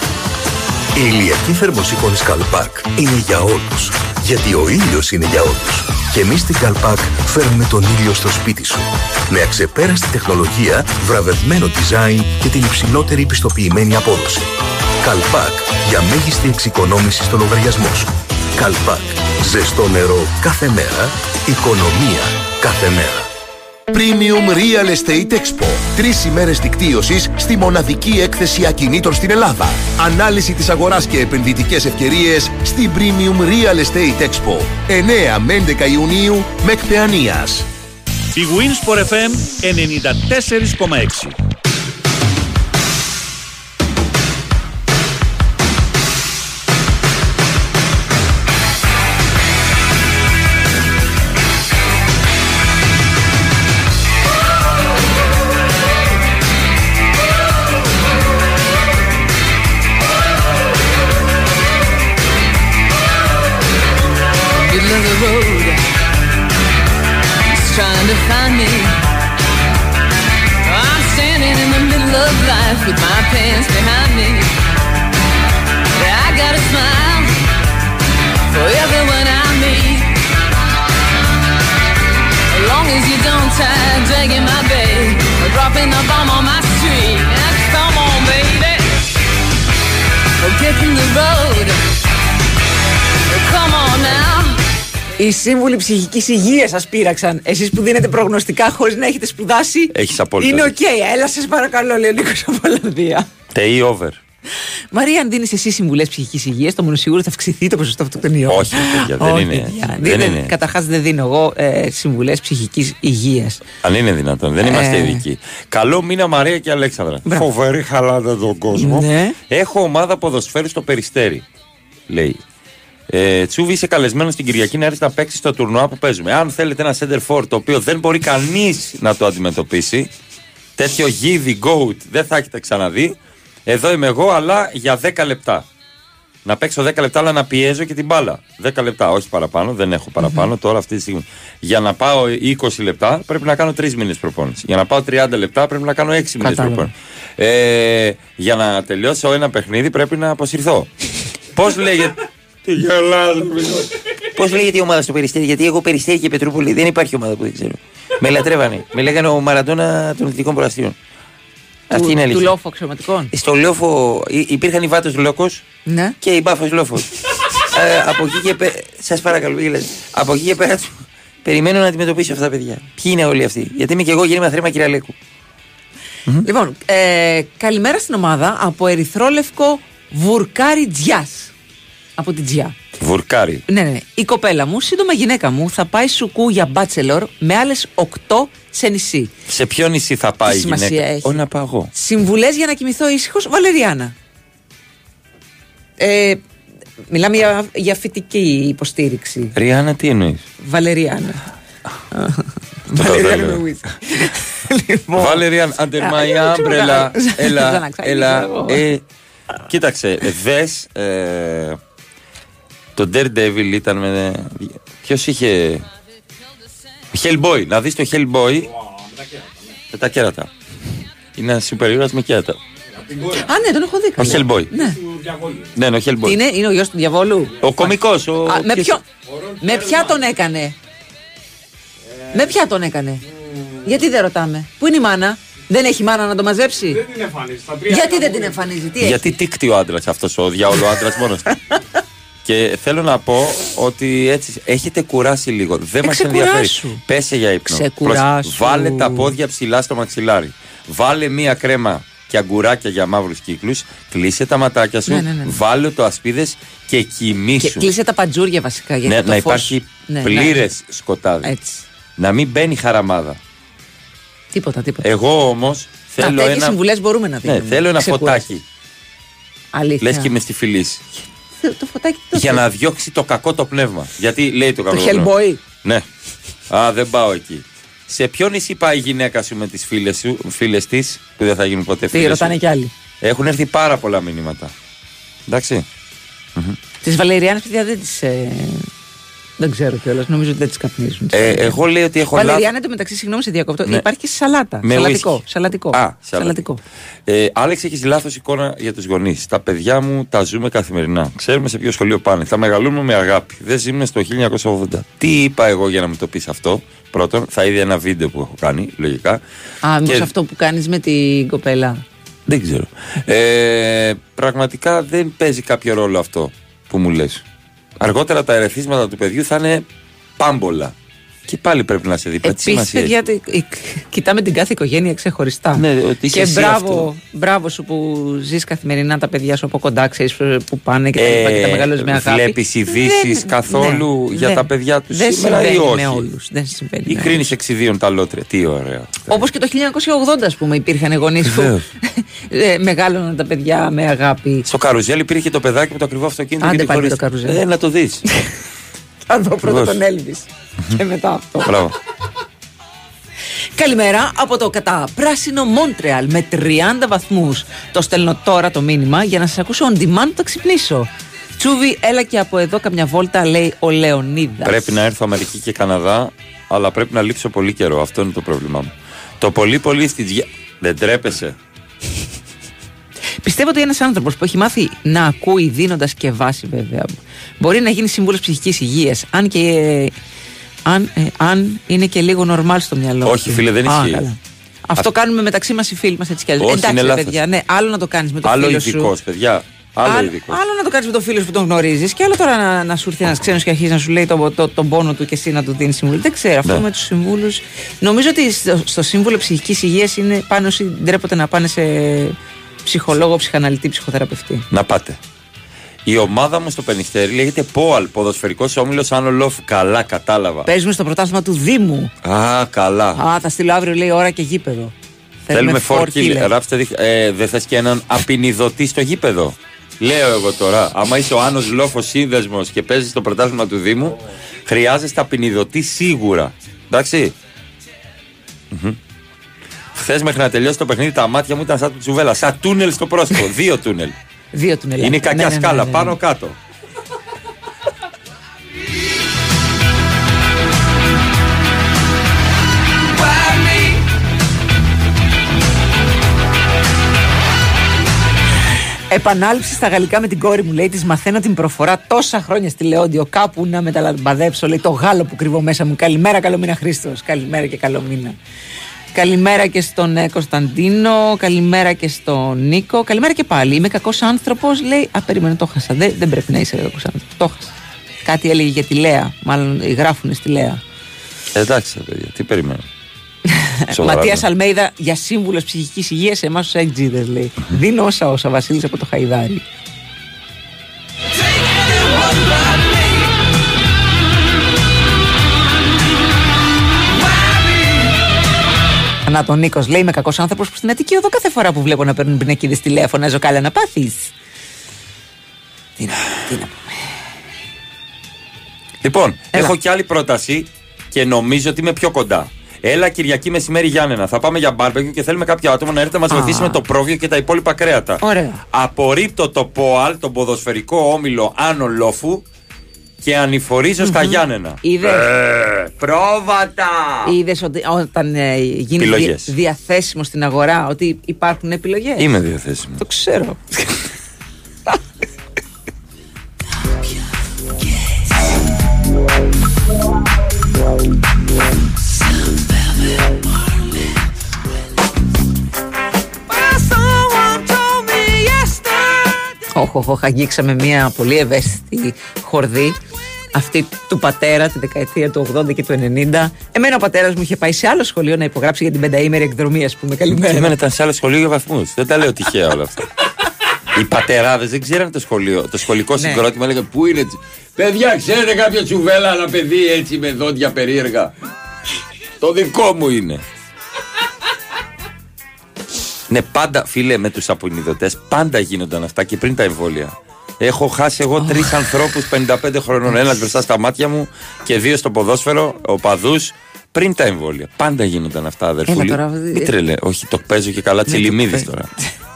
[SPEAKER 13] Η ηλιακή θερμοσύφωνη Καλπάκ είναι για όλους. Γιατί ο ήλιος είναι για όλους. Και εμείς στην Καλπάκ φέρνουμε τον ήλιο στο σπίτι σου. Με αξεπέραστη τεχνολογία, βραβευμένο design και την υψηλότερη πιστοποιημένη απόδοση. Καλπάκ για μέγιστη εξοικονόμηση στο λογαριασμό σου. Καλπάκ. Ζεστό νερό κάθε μέρα. Οικονομία κάθε μέρα. Premium Real Estate Expo. Τρεις ημέρες δικτύωσης στη μοναδική έκθεση ακινήτων στην Ελλάδα. Ανάλυση της αγοράς και επενδυτικές ευκαιρίες στην Premium Real Estate Expo. 9 με 11 Ιουνίου με εκπαιανίας.
[SPEAKER 14] Η Winsport FM 94,6.
[SPEAKER 16] To find me. I'm standing in the middle of life with my pants behind me. I got a smile for everyone I meet. As long as you don't try dragging my bag or dropping the bomb on my street. Come on, baby. Oh, get in the road. Come on now.
[SPEAKER 3] Οι σύμβουλοι ψυχικής υγείας σας πείραξαν. Εσείς που δίνετε προγνωστικά χωρίς να έχετε σπουδάσει.
[SPEAKER 2] Έχεις απόλυτα
[SPEAKER 3] Είναι οκ.
[SPEAKER 2] δίκιο.
[SPEAKER 3] Έλα, σας παρακαλώ, λέει ο Νίκος από Ολλανδία.
[SPEAKER 2] Take over.
[SPEAKER 3] Μαρία, αν δίνεις εσύ συμβουλές ψυχικής υγείας, το μόνο σίγουρο θα αυξηθεί το ποσοστό αυτοκτονιών.
[SPEAKER 2] Όχι, παιδιά, δεν είναι. Δεν είναι.
[SPEAKER 3] Καταρχάς, δεν δίνω εγώ ε, συμβουλές ψυχικής υγείας.
[SPEAKER 2] Αν είναι δυνατόν, δεν είμαστε
[SPEAKER 3] Ε.
[SPEAKER 2] ειδικοί. Καλό μήνα Μαρία και Αλέξανδρα.
[SPEAKER 3] Μπράβο.
[SPEAKER 2] Φοβερή χαλάτε τον κόσμο.
[SPEAKER 3] Ναι.
[SPEAKER 2] Έχω ομάδα ποδοσφαίρου στο περιστέρι, λέει. Ε, Τσούβι, είσαι καλεσμένος την Κυριακή να έρθεις να παίξεις στο τουρνουά που παίζουμε. Αν θέλετε ένα center for το οποίο δεν μπορεί κανείς να το αντιμετωπίσει, τέτοιο γίδι goat δεν θα έχετε ξαναδεί. Εδώ είμαι εγώ, αλλά για 10 λεπτά. Να παίξω 10 λεπτά, αλλά να πιέζω και την μπάλα. 10 λεπτά, όχι παραπάνω, δεν έχω παραπάνω τώρα αυτή τη στιγμή. Για να πάω 20 λεπτά πρέπει να κάνω 3 μήνες προπόνηση. Για να πάω 30 λεπτά πρέπει να κάνω 6 μήνες
[SPEAKER 3] Κατάλαβα.
[SPEAKER 2] προπόνηση. Ε, για να τελειώσω ένα παιχνίδι πρέπει να αποσυρθώ. Πώς λέγεται. Τι γελάς, Πώς λέγεται η ομάδα στο Περιστέρι, Γιατί εγώ Περιστέρι και Πετρούπολη δεν υπάρχει ομάδα που δεν ξέρω. Με λατρεύανε. Με λέγανε ο Μαραντόνα των Δυτικών Προαστίων. Αυτή είναι η
[SPEAKER 3] Του
[SPEAKER 2] αλήθεια.
[SPEAKER 3] λόφου αξιωματικών.
[SPEAKER 2] Στο Λόφο υ- υπήρχαν οι Βάτος Λόκος
[SPEAKER 3] Ναι.
[SPEAKER 2] και η Μπάφος Λόφος. ε, από εκεί και πέρα. Σας παρακαλώ, μην γελάτε. Από εκεί και πέρα του. Περιμένω να αντιμετωπίσω αυτά τα παιδιά. Ποιοι είναι όλοι αυτοί; Γιατί είμαι και εγώ γέννημα θρέμα Κυραλέκου.
[SPEAKER 3] Λοιπόν, ε, καλημέρα στην ομάδα από ερυθρόλευκο βουρκάρι τζιάς. Από την τζιά.
[SPEAKER 2] Βουρκάρι.
[SPEAKER 3] Ναι, ναι. Η κοπέλα μου, σύντομα γυναίκα μου, θα πάει σουκού για μπάτσελορ με άλλες 8 σε νησί.
[SPEAKER 2] Σε ποιο νησί θα πάει η
[SPEAKER 3] σημασία
[SPEAKER 2] γυναίκα;
[SPEAKER 3] έχει;
[SPEAKER 2] Όχι να πάω εγώ.
[SPEAKER 3] Συμβουλές για να κοιμηθώ ήσυχος, Βαλεριάνα. Ε, μιλάμε για, για φυτική υποστήριξη.
[SPEAKER 2] Ριάννα, τι εννοείς;
[SPEAKER 3] Βαλεριάνα.
[SPEAKER 2] Το
[SPEAKER 3] Βαλεριάνα
[SPEAKER 2] λέω.
[SPEAKER 3] με whisky. Λοιπόν.
[SPEAKER 2] Βαλεριάν, under
[SPEAKER 3] Α,
[SPEAKER 2] my
[SPEAKER 3] ε, ξέρω
[SPEAKER 2] umbrella.
[SPEAKER 3] καλά.
[SPEAKER 2] Έλα,
[SPEAKER 3] Ζαναξάκι,
[SPEAKER 2] έλα.
[SPEAKER 3] ξέρω εγώ.
[SPEAKER 2] ε, Κοίταξε, δες. Ε, το Daredevil ήταν με. Ποιος είχε. Hellboy. Να δεις το Hellboy. Με τα κέρατα. Είναι ένα σούπερ ήρωας με κέρατα.
[SPEAKER 3] Α, ναι, τον έχω δει.
[SPEAKER 2] Ο
[SPEAKER 3] καλά.
[SPEAKER 2] Hellboy.
[SPEAKER 3] Ναι.
[SPEAKER 2] Ναι, είναι ο Hellboy.
[SPEAKER 3] Τι είναι, είναι ο γιος του διαβόλου.
[SPEAKER 2] Ο κωμικός, ο-
[SPEAKER 3] Α, με,
[SPEAKER 2] ποιος-
[SPEAKER 3] ποιο, με ποια τον έκανε; Με ποια τον έκανε; Γιατί δεν ρωτάμε; Πού είναι η μάνα; Δεν έχει μάνα να το μαζέψει;
[SPEAKER 17] Δεν την εμφανίζει. Στα τρία
[SPEAKER 3] Γιατί δεν
[SPEAKER 17] κάμπουνε.
[SPEAKER 3] την εμφανίζει; Τι έχει;
[SPEAKER 2] Γιατί τίκτη ο άντρας αυτός ο διάολο άντρας μόνος του. Και θέλω να πω ότι έτσι έχετε κουράσει λίγο. Δεν
[SPEAKER 3] Ε,
[SPEAKER 2] μας ενδιαφέρει.
[SPEAKER 3] ξεκουράσου.
[SPEAKER 2] Πέσε για ύπνο.
[SPEAKER 3] Ξεκουράσου.
[SPEAKER 2] Προς- Βάλε τα πόδια ψηλά στο μαξιλάρι. Βάλε μία κρέμα και αγκουράκια για μαύρους κύκλους. Κλείσε τα ματάκια σου.
[SPEAKER 3] Ναι, ναι, ναι, ναι.
[SPEAKER 2] Βάλε το ασπίδες και
[SPEAKER 3] Και
[SPEAKER 2] κοιμήσου.
[SPEAKER 3] κλείσε τα παντζούρια βασικά. Γιατί
[SPEAKER 2] Ναι,
[SPEAKER 3] το
[SPEAKER 2] να
[SPEAKER 3] φως-
[SPEAKER 2] υπάρχει
[SPEAKER 3] Ναι, ναι.
[SPEAKER 2] πλήρες σκοτάδι.
[SPEAKER 3] Έτσι.
[SPEAKER 2] Να μην μπαίνει χαραμάδα.
[SPEAKER 3] Τίποτα, τίποτα.
[SPEAKER 2] Εγώ όμως
[SPEAKER 3] Να,
[SPEAKER 2] θέλω
[SPEAKER 3] τέτοιες
[SPEAKER 2] ένα.
[SPEAKER 3] συμβουλές μπορούμε να
[SPEAKER 2] Ναι,
[SPEAKER 3] δίνουμε.
[SPEAKER 2] θέλω ένα
[SPEAKER 3] Ξεκουράσου.
[SPEAKER 2] φωτάκι.
[SPEAKER 3] Αλήθεια.
[SPEAKER 2] Λες και είμαι στη φυλή.
[SPEAKER 3] Το φωτάκι το
[SPEAKER 2] Για να διώξει το κακό το πνεύμα. Γιατί λέει το κακό
[SPEAKER 3] Το
[SPEAKER 2] πνεύμα.
[SPEAKER 3] Hellboy;
[SPEAKER 2] Ναι. Α, δεν πάω εκεί. Σε ποιο νησί πάει η γυναίκα σου με τις φίλες σου, φίλες της, που δεν θα γίνουν ποτέ
[SPEAKER 3] Τι
[SPEAKER 2] φίλες.
[SPEAKER 3] ρωτάνε κι άλλοι.
[SPEAKER 2] Έχουν έρθει πάρα πολλά μηνύματα. Εντάξει.
[SPEAKER 3] Τις Βαλεριάνες, παιδιά δεν τις. Ε... Δεν ξέρω κιόλας. Νομίζω ότι δεν τις καπνίζουν.
[SPEAKER 2] Ε, εγώ λέω ότι έχω λάθος.
[SPEAKER 3] Βαλεριάνε εντωμεταξύ, συγγνώμη σε διακόπτω.
[SPEAKER 2] Ναι.
[SPEAKER 3] Υπάρχει και σε σαλάτα.
[SPEAKER 2] Με
[SPEAKER 3] σαλατικό.
[SPEAKER 2] whisky.
[SPEAKER 3] Σαλατικό.
[SPEAKER 2] Α,
[SPEAKER 3] σαλατικό.
[SPEAKER 2] Ε, Άλεξ, έχεις λάθος εικόνα για τους γονείς. Τα παιδιά μου τα ζούμε καθημερινά. Ξέρουμε σε ποιο σχολείο πάνε. Τα μεγαλώνουμε με αγάπη. Δεν ζούμε στο 1980. Τι είπα εγώ για να μου το πεις αυτό; Πρώτον, θα είδε ένα βίντεο που έχω κάνει, λογικά.
[SPEAKER 3] Α, μήπω
[SPEAKER 2] Και-
[SPEAKER 3] αυτό που κάνεις με την κοπέλα.
[SPEAKER 2] Δεν ξέρω. Ε, πραγματικά δεν παίζει κάποιο ρόλο αυτό που μου λες. Αργότερα τα ερεθίσματα του παιδιού θα είναι πάμπολα. Και πάλι πρέπει να σε δει. Τι
[SPEAKER 3] Επίσης,
[SPEAKER 2] σημασία έχει.
[SPEAKER 3] παιδιά, το- η- κοιτάμε την κάθε οικογένεια ξεχωριστά.
[SPEAKER 2] Ναι, ότι είσαι
[SPEAKER 3] και
[SPEAKER 2] εσύ
[SPEAKER 3] μπράβο,
[SPEAKER 2] αυτό.
[SPEAKER 3] μπράβο σου που ζεις καθημερινά τα παιδιά σου από κοντά, ξέρεις που πάνε και τα, λοιπά και τα μεγαλώνεις με αγάπη.
[SPEAKER 2] Βλέπεις ειδήσεις
[SPEAKER 3] Δεν-
[SPEAKER 2] Ε, καθόλου
[SPEAKER 3] ναι,
[SPEAKER 2] για
[SPEAKER 3] δεν-
[SPEAKER 2] τα παιδιά τους
[SPEAKER 3] δεν
[SPEAKER 2] σήμερα ή
[SPEAKER 3] συμβαίνει
[SPEAKER 2] όχι;
[SPEAKER 3] με όλους, δεν συμβαίνει
[SPEAKER 2] Ή
[SPEAKER 3] με
[SPEAKER 2] κρίνεις εξιδίων τα λότρια. Τι ωραία.
[SPEAKER 3] Όπως και το 1980, ας πούμε, υπήρχαν γονείς που
[SPEAKER 2] Βεβαίως.
[SPEAKER 3] ε, μεγάλωναν τα παιδιά με αγάπη.
[SPEAKER 2] Στο καρουζέλ υπήρχε το παιδάκι με το ακριβό αυτοκίνητο.
[SPEAKER 3] Άντε
[SPEAKER 2] και τη
[SPEAKER 3] πάλι
[SPEAKER 2] χωρίς-
[SPEAKER 3] το καρουζέλ.
[SPEAKER 2] Ε, να το δεις.
[SPEAKER 3] Θα δω πρώτα
[SPEAKER 2] Ακριβώς.
[SPEAKER 3] τον Έλβης. και μετά αυτό.
[SPEAKER 2] Μπράβο.
[SPEAKER 3] Καλημέρα από το κατά πράσινο Μόντρεαλ με 30 βαθμούς. Το στέλνω τώρα το μήνυμα για να σας ακούσω on demand το ξυπνήσω. Τσούβι, έλα και από εδώ καμιά βόλτα, λέει ο Λεωνίδας.
[SPEAKER 2] Πρέπει να έρθω Αμερική και Καναδά, αλλά πρέπει να λείψω πολύ καιρό. Αυτό είναι το πρόβλημά μου. Το πολύ πολύ στη δια... Δεν τρέπεσαι.
[SPEAKER 3] Πιστεύω ότι ένας άνθρωπος που έχει μάθει να ακούει δίνοντας και βάση, βέβαια, μπορεί να γίνει σύμβουλος ψυχικής υγείας. Αν και. Ε, αν, ε, αν είναι και λίγο νορμάλ στο μυαλό.
[SPEAKER 2] Όχι,
[SPEAKER 3] του.
[SPEAKER 2] φίλε, δεν
[SPEAKER 3] Α,
[SPEAKER 2] ισχύει.
[SPEAKER 3] καλά. Αυτό κάνουμε μεταξύ μας οι φίλοι μας έτσι κι αλλιώς.
[SPEAKER 2] Όχι,
[SPEAKER 3] Εντάξει,
[SPEAKER 2] είναι
[SPEAKER 3] ρε
[SPEAKER 2] λάθος.
[SPEAKER 3] παιδιά, ναι, άλλο να το κάνεις με το
[SPEAKER 2] Άλλο
[SPEAKER 3] φίλο
[SPEAKER 2] ειδικός,
[SPEAKER 3] σου.
[SPEAKER 2] παιδιά. Άλλο
[SPEAKER 3] Άλλο,
[SPEAKER 2] ειδικός.
[SPEAKER 3] άλλο να το κάνεις με τον φίλο σου που τον γνωρίζεις και άλλο τώρα να, να σου έρθει ένας ξένος και αρχίζει να σου λέει το, το, τον πόνο του και εσύ να του δίνεις συμβουλή. Δεν ξέρω. Αυτό
[SPEAKER 2] Ναι.
[SPEAKER 3] με τους συμβούλους. Νομίζω ότι στο, στο σύμβουλο ψυχικής υγείας είναι πάνω όσοι ντρέπονται να πάνε σε ψυχολόγο, ψυχαναλυτή, ψυχοθεραπευτή.
[SPEAKER 2] Να πάτε. Η ομάδα μου στο Περιστέρι λέγεται ΠΟΑΛ, ποδοσφαιρικός όμιλος Άνω Λόφ. Καλά, κατάλαβα.
[SPEAKER 3] Παίζουμε στο πρωτάθλημα του Δήμου.
[SPEAKER 2] Α, καλά.
[SPEAKER 3] Α, θα στείλω αύριο λέει ώρα και γήπεδο.
[SPEAKER 2] Θέλουμε
[SPEAKER 3] four
[SPEAKER 2] 4 killer.
[SPEAKER 3] killer.
[SPEAKER 2] Ράψτε, δι- ε, δεν θες και έναν απεινιδωτή στο γήπεδο; Λέω εγώ τώρα, άμα είσαι ο Άνω Λόφος σύνδεσμος και παίζεις στο πρωτάθλημα του Δήμου, χρειάζεσαι απεινιδωτή σίγουρα. Εντάξει. Χθες μέχρι να τελειώσει το παιχνίδι, τα μάτια μου ήταν σαν του τσουβέλα. Σαν τούνελ στο πρόσωπο. Δύο τούνελ.
[SPEAKER 3] Δύο του
[SPEAKER 2] Είναι κακιά σκάλα, πάνω κάτω.
[SPEAKER 3] Επανάληψη στα γαλλικά με την κόρη μου, λέει, της μαθαίνω την προφορά τόσα χρόνια στη Λεόντιο. Κάπου να μεταλαμπαδεύσω, λέει, το Γάλλο που κρύβω μέσα μου. Καλημέρα, καλό μήνα Χρήστος. Καλημέρα και καλό μήνα. Καλημέρα και στον ε, Κωνσταντίνο. Καλημέρα και στον Νίκο. Καλημέρα και πάλι. Είμαι κακός άνθρωπος, λέει. Α, περίμενε, το χάσα. Δεν, δεν πρέπει να είσαι κακός άνθρωπος. Το χάσα. Κάτι έλεγε για τη Λέα. Μάλλον γράφουν στη Λέα.
[SPEAKER 2] Εντάξει, ρε παιδιά, τι περιμένω. Σοβαρά,
[SPEAKER 3] Ματίας
[SPEAKER 2] ναι.
[SPEAKER 3] Αλμέιδα για σύμβουλος ψυχικής υγείας σε εμάς τους εκτζίδε, λέει. Δίνω όσα όσα Βασίλης από το Χαϊδάρι. Να τον Νίκος λέει: Είμαι κακός άνθρωπος που στην Αττική Οδό κάθε φορά που βλέπω να παίρνουν πινακίδες τηλέφωνα, ζω καλά να πάθεις. Τι να, τι να
[SPEAKER 2] Λοιπόν, έχω και άλλη πρόταση και νομίζω ότι είμαι πιο κοντά. Έλα Κυριακή μεσημέρι Γιάννενα. Θα πάμε για μπάρμπεκιου και θέλουμε κάποιο άτομο να έρθει να μας
[SPEAKER 3] Α.
[SPEAKER 2] βοηθήσει με το πρόβιο και τα υπόλοιπα κρέατα.
[SPEAKER 3] Ωραία.
[SPEAKER 2] Απορρίπτω το ΠΟΑΛ, τον ποδοσφαιρικό όμιλο Άνω Λόφου και ανηφορίζω στα Γιάννενα.
[SPEAKER 3] Είδες.
[SPEAKER 2] Ε, πρόβατα!
[SPEAKER 3] Είδες ότι όταν ε, γίνει δι,
[SPEAKER 2] Επιλογές.
[SPEAKER 3] διαθέσιμο στην αγορά ότι υπάρχουν επιλογές;
[SPEAKER 2] Είμαι διαθέσιμος.
[SPEAKER 3] Το ξέρω. Οχ. Οχ, οχ, οχ, αγγίξαμε μια πολύ ευαίσθητη χορδή. Αυτή του πατέρα τη δεκαετία του 80 και του 90. Εμένα ο πατέρας μου είχε πάει σε άλλο σχολείο να υπογράψει για την πενταήμερη εκδρομή, ας πούμε.
[SPEAKER 2] Και
[SPEAKER 3] Καλημέρα.
[SPEAKER 2] εμένα ήταν σε άλλο σχολείο για βαθμούς. Δεν τα λέω τυχαία όλα αυτά. Οι πατεράδες δεν ξέραν το σχολείο. Το σχολικό
[SPEAKER 3] Ναι.
[SPEAKER 2] συγκρότημα έλεγε Πού είναι. τσι- Παιδιά, ξέρετε κάποια τσουβέλα, ένα παιδί έτσι με δόντια περίεργα. Το δικό μου είναι. Ναι, πάντα, φίλε, με τους απονειδωτές, πάντα γίνονταν αυτά και πριν τα εμβόλια. Έχω χάσει εγώ τρεις ανθρώπους 55 χρονών. Ένας μπροστά στα μάτια μου και δύο στο ποδόσφαιρο, οπαδού, πριν τα εμβόλια. Πάντα γίνονταν αυτά, αδερφούλη.
[SPEAKER 3] τώρα,
[SPEAKER 2] Μην τρελέ. Όχι, το παίζω και καλά
[SPEAKER 3] Ναι, το
[SPEAKER 2] τσιλιμίδη
[SPEAKER 3] παίζω.
[SPEAKER 2] τώρα.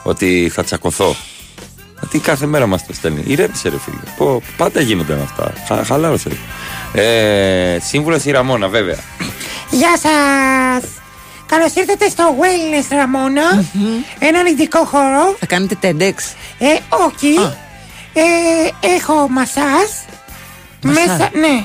[SPEAKER 2] Ότι θα τσακωθώ. Τι κάθε μέρα μας το στέλνει. Ηρέμησε, ρε φίλε. Πω, πάντα γίνονταν αυτά. Χα, χαλάρωσε. ρε. Ε, Σύμβουλος η Ραμόνα, βέβαια.
[SPEAKER 18] Γεια σας! Καλώς ήρθατε στο Wellness Ramona, έναν ειδικό χώρο.
[SPEAKER 3] Θα κάνετε TEDx.
[SPEAKER 18] Ε, όχι. Ε, έχω μασάζ. Μέσα, ναι.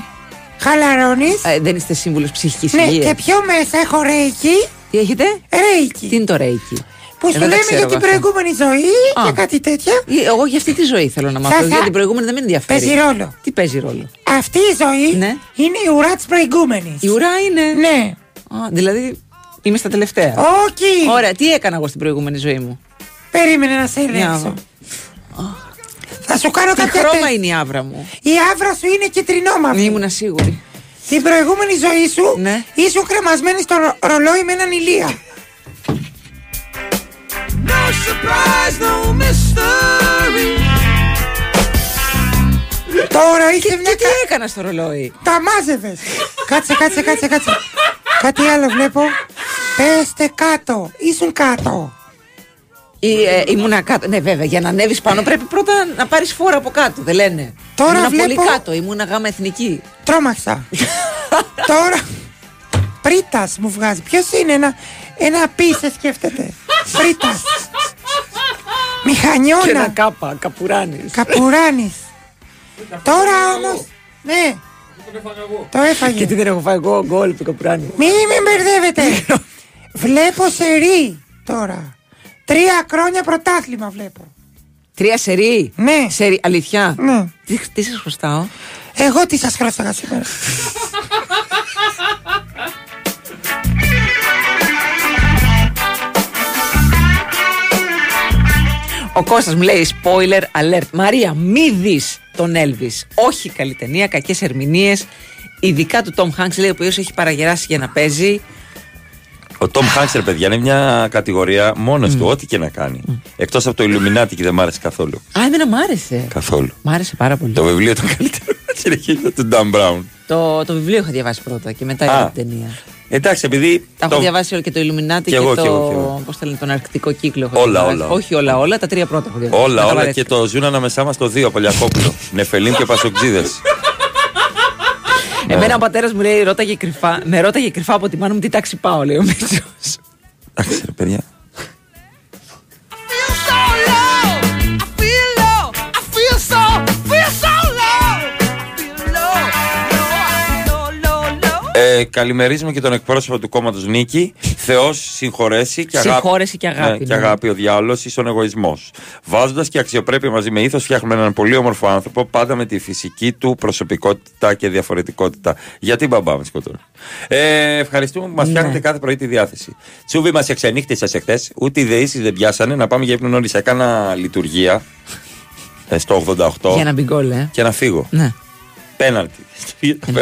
[SPEAKER 18] Χαλαρώνεις.
[SPEAKER 3] Ε, δεν είστε σύμβουλος ψυχικής
[SPEAKER 18] Ναι,
[SPEAKER 3] υγείας.
[SPEAKER 18] και πιο μέσα έχω ρέικι.
[SPEAKER 3] Τι έχετε;
[SPEAKER 18] Ρέικι.
[SPEAKER 3] Τι είναι το ρέικι;
[SPEAKER 18] Που
[SPEAKER 3] Ε,
[SPEAKER 18] σου
[SPEAKER 3] δεν τα
[SPEAKER 18] λέμε
[SPEAKER 3] ξέρω
[SPEAKER 18] για την
[SPEAKER 3] εγώ αυτά.
[SPEAKER 18] προηγούμενη ζωή
[SPEAKER 3] Α.
[SPEAKER 18] και κάτι τέτοια.
[SPEAKER 3] Ε, Εγώ για αυτή τη ζωή θέλω να μάθω.
[SPEAKER 18] Θα-
[SPEAKER 3] Για
[SPEAKER 18] θα-
[SPEAKER 3] την προηγούμενη δεν με ενδιαφέρει.
[SPEAKER 18] Παίζει ρόλο.
[SPEAKER 3] Τι παίζει ρόλο;
[SPEAKER 18] Αυτή η ζωή
[SPEAKER 3] Ναι.
[SPEAKER 18] είναι η ουρά της προηγούμενης.
[SPEAKER 3] Η ουρά είναι;
[SPEAKER 18] Ναι.
[SPEAKER 3] Α, δηλαδή είμαι στα τελευταία.
[SPEAKER 18] Όχι.
[SPEAKER 3] Ωραία, τι έκανα εγώ στην προηγούμενη ζωή μου;
[SPEAKER 18] Περίμενε να σε
[SPEAKER 3] Για να
[SPEAKER 18] ελέγξω.
[SPEAKER 3] δω.
[SPEAKER 18] Θα σου κάνω
[SPEAKER 3] Τι
[SPEAKER 18] κάποια
[SPEAKER 3] χρώμα
[SPEAKER 18] τεστ.
[SPEAKER 3] είναι η άβρα μου;
[SPEAKER 18] Η άβρα σου είναι κυτρινόμαυρη.
[SPEAKER 3] Ήμουνα σίγουρη.
[SPEAKER 18] Την προηγούμενη ζωή σου
[SPEAKER 3] Ναι.
[SPEAKER 18] ήσουν κρεμασμένη στο ρο- ρολόι με έναν ηλία.
[SPEAKER 16] No surprise, no mystery.
[SPEAKER 18] Τώρα είχε μια.
[SPEAKER 3] Τι έκανα στο ρολόι;
[SPEAKER 18] Τα μάζευες. κάτσε, κάτσε, κάτσε, κάτσε. Κάτι άλλο βλέπω. Πέστε κάτω. Ήσουν κάτω.
[SPEAKER 3] Ή, ε, ήμουνα κάτω. Ναι, βέβαια, για να ανέβεις πάνω πρέπει πρώτα να πάρεις φόρα από κάτω. Δεν λένε.
[SPEAKER 18] Τώρα
[SPEAKER 3] ήμουνα
[SPEAKER 18] βλέπω-
[SPEAKER 3] πολύ κάτω. Ήμουνα γάμα εθνική.
[SPEAKER 18] Τρόμαξα. Τώρα. Πρίτας μου βγάζει. Ποιος είναι ένα. Ένα πι σε σκέφτεται. Πρίτας.
[SPEAKER 3] Και ένα
[SPEAKER 18] Μηχανιώνα.
[SPEAKER 3] κάπα, καπουράνη.
[SPEAKER 18] Καπουράνη. Τώρα όμω. Ναι. Το έφαγε.
[SPEAKER 3] Και τι δεν έχω φάει εγώ γκολ του καπουράνη.
[SPEAKER 18] Μη με μπερδεύετε. βλέπω σερί τώρα. Τρία χρόνια πρωτάθλημα βλέπω.
[SPEAKER 3] Τρία σερί.
[SPEAKER 18] Ναι.
[SPEAKER 3] Σερί, αλήθεια.
[SPEAKER 18] Ναι.
[SPEAKER 3] Τι, τι σας χρωστάω;
[SPEAKER 18] Εγώ τι σας χρωστάγα σήμερα.
[SPEAKER 3] Ο Κώστας μου λέει spoiler alert. Μαρία, μη δεις τον Elvis. Όχι καλή ταινία, κακές ερμηνείες. Ειδικά του Tom Hanks λέει, ο οποίος έχει παραγεράσει για να παίζει.
[SPEAKER 2] Ο Τόμ Χάνξερ, παιδιά, είναι μια κατηγορία μόνος του, ό,τι και να κάνει. Εκτός από το Illuminati και δεν μ' άρεσε καθόλου.
[SPEAKER 3] Α, εμένα μ' άρεσε.
[SPEAKER 2] Καθόλου.
[SPEAKER 3] Μ' άρεσε πάρα πολύ.
[SPEAKER 2] Το βιβλίο ήταν καλύτερο. Συνεχίζω του Dan Brown.
[SPEAKER 3] Το, το βιβλίο είχα διαβάσει πρώτα και μετά
[SPEAKER 2] Α.
[SPEAKER 3] είδα την ταινία.
[SPEAKER 2] Εντάξει, επειδή.
[SPEAKER 3] Τα έχω
[SPEAKER 2] το-
[SPEAKER 3] διαβάσει όλα και το Illuminati
[SPEAKER 2] Κι
[SPEAKER 3] και,
[SPEAKER 2] εγώ,
[SPEAKER 3] το.
[SPEAKER 2] κι εγώ, κι εγώ.
[SPEAKER 3] Πώς το λένε, τον Αρκτικό κύκλο. έχω
[SPEAKER 2] Όλα,
[SPEAKER 3] διαβάσει.
[SPEAKER 2] όλα.
[SPEAKER 3] Όχι όλα, όλα. Τα τρία πρώτα έχω διαβάσει.
[SPEAKER 2] Όλα,
[SPEAKER 3] Μετά
[SPEAKER 2] όλα
[SPEAKER 3] βαρέθηκα.
[SPEAKER 2] και το ζουν ανάμεσά μα το δύο Πολιακόπουλο. Νεφελίν και Πασοκτζίδες.
[SPEAKER 3] Εμένα ο πατέρας μου λέει, ρώταγε κρυφά, με ρώταγε κρυφά από τη μάνα μου τι τάξη πάω, λέει ο Μίτσο.
[SPEAKER 2] Εντάξει, ρε παιδιά. Ε, καλημερίζουμε και τον εκπρόσωπο του κόμματος Νίκη. Θεός συγχωρέσει και αγάπη.
[SPEAKER 3] Συγχώρεση και αγάπη,
[SPEAKER 2] Ναι, και
[SPEAKER 3] ναι.
[SPEAKER 2] αγάπη ο διάολο ίσον εγωισμός. Βάζοντας και αξιοπρέπεια μαζί με ήθος, φτιάχνουμε έναν πολύ όμορφο άνθρωπο, πάντα με τη φυσική του προσωπικότητα και διαφορετικότητα. Γιατί μπαμπά με σκοτώνει. Ε, ευχαριστούμε που μας
[SPEAKER 3] Ναι.
[SPEAKER 2] φτιάχνετε κάθε πρωί τη διάθεση. Τσούβι μας εξενύχτησες εχθές, ούτε οι δεήσεις δεν πιάσανε να πάμε για ύπνο νωρίς. Έκανα λειτουργία ε, στο 88
[SPEAKER 3] Για να μπει γκολ, ε.
[SPEAKER 2] και να φύγω.
[SPEAKER 3] Ναι.
[SPEAKER 2] Πέναλτι.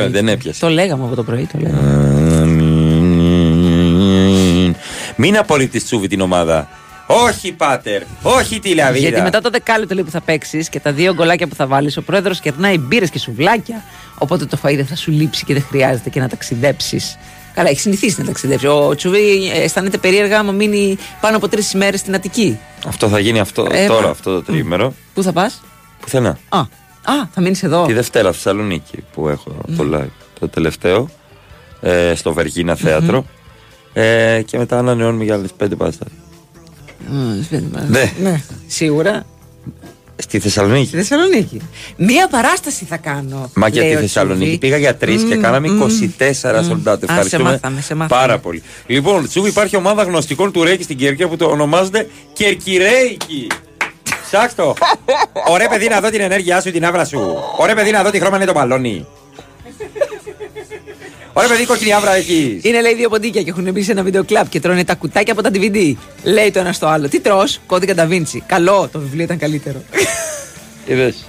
[SPEAKER 2] δεν έπιασε.
[SPEAKER 3] Το λέγαμε από το πρωί, το λέγαμε.
[SPEAKER 2] Μην απορρίπτεις τσούβι την ομάδα. Όχι, πάτερ. Όχι τη λαβίδα.
[SPEAKER 3] Γιατί μετά το δεκάλεπτο λέει που θα παίξεις και τα δύο γκολάκια που θα βάλεις, ο πρόεδρος κερνάει μπύρες και σουβλάκια. Οπότε το φαΐ δεν θα σου λείψει και δεν χρειάζεται και να ταξιδέψεις. Καλά, έχεις συνηθίσει να ταξιδέψεις. Ο Τσουβί ε, αισθάνεται περίεργα άμα μείνει πάνω από τρεις ημέρες στην Αττική.
[SPEAKER 2] Αυτό θα γίνει αυτό,
[SPEAKER 3] Ε,
[SPEAKER 2] τώρα,
[SPEAKER 3] μα.
[SPEAKER 2] αυτό το τρίμερο.
[SPEAKER 3] Πού θα πας;
[SPEAKER 2] Πουθενά.
[SPEAKER 3] Α, α, θα μείνεις εδώ.
[SPEAKER 2] Τη Δευτέρα Θεσσαλονίκη που έχω το live. Το τελευταίο. Ε, στο Βεργίνα θέατρο. Ε, και μετά ανανεώνουμε για άλλε πέντε παραστάσει.
[SPEAKER 3] Μ, σβήνει,
[SPEAKER 2] Ναι.
[SPEAKER 3] ναι. Σίγουρα.
[SPEAKER 2] Στη Θεσσαλονίκη.
[SPEAKER 3] Στη Θεσσαλονίκη. Μία παράσταση θα κάνω.
[SPEAKER 2] Μα για
[SPEAKER 3] λέει
[SPEAKER 2] τη
[SPEAKER 3] ο
[SPEAKER 2] Θεσσαλονίκη
[SPEAKER 3] Τσουβί.
[SPEAKER 2] πήγα για τρεις και
[SPEAKER 3] Μμμ,
[SPEAKER 2] κάναμε
[SPEAKER 3] μμμ,
[SPEAKER 2] 24
[SPEAKER 3] μμμ.
[SPEAKER 2] σολτάτε.
[SPEAKER 3] Α, σε
[SPEAKER 2] Ευχαριστούμε
[SPEAKER 3] μάθαμε, σε μάθαμε.
[SPEAKER 2] πάρα πολύ. Λοιπόν, Τσούβι, υπάρχει ομάδα γνωστικών του Ρέικη στην Κέρκυρα που το ονομάζεται Κερκυρέικη. Ψάξ το. Ωραία παιδί να δω την ενέργειά σου, την άβρα σου. Ωραία παιδί να δω τι χρώμα είναι το μπαλόνι. Ωραία παιδί κόκκινη άβρα έχεις.
[SPEAKER 3] Είναι λέει δύο ποντίκια και έχουν μπει σε ένα βίντεο κλαμπ και τρώνε τα κουτάκια από τα DVD. Λέει το ένα στο άλλο. Τι τρώ, κώδικα Da Vinci. Καλό, το βιβλίο ήταν καλύτερο.
[SPEAKER 2] Είδες.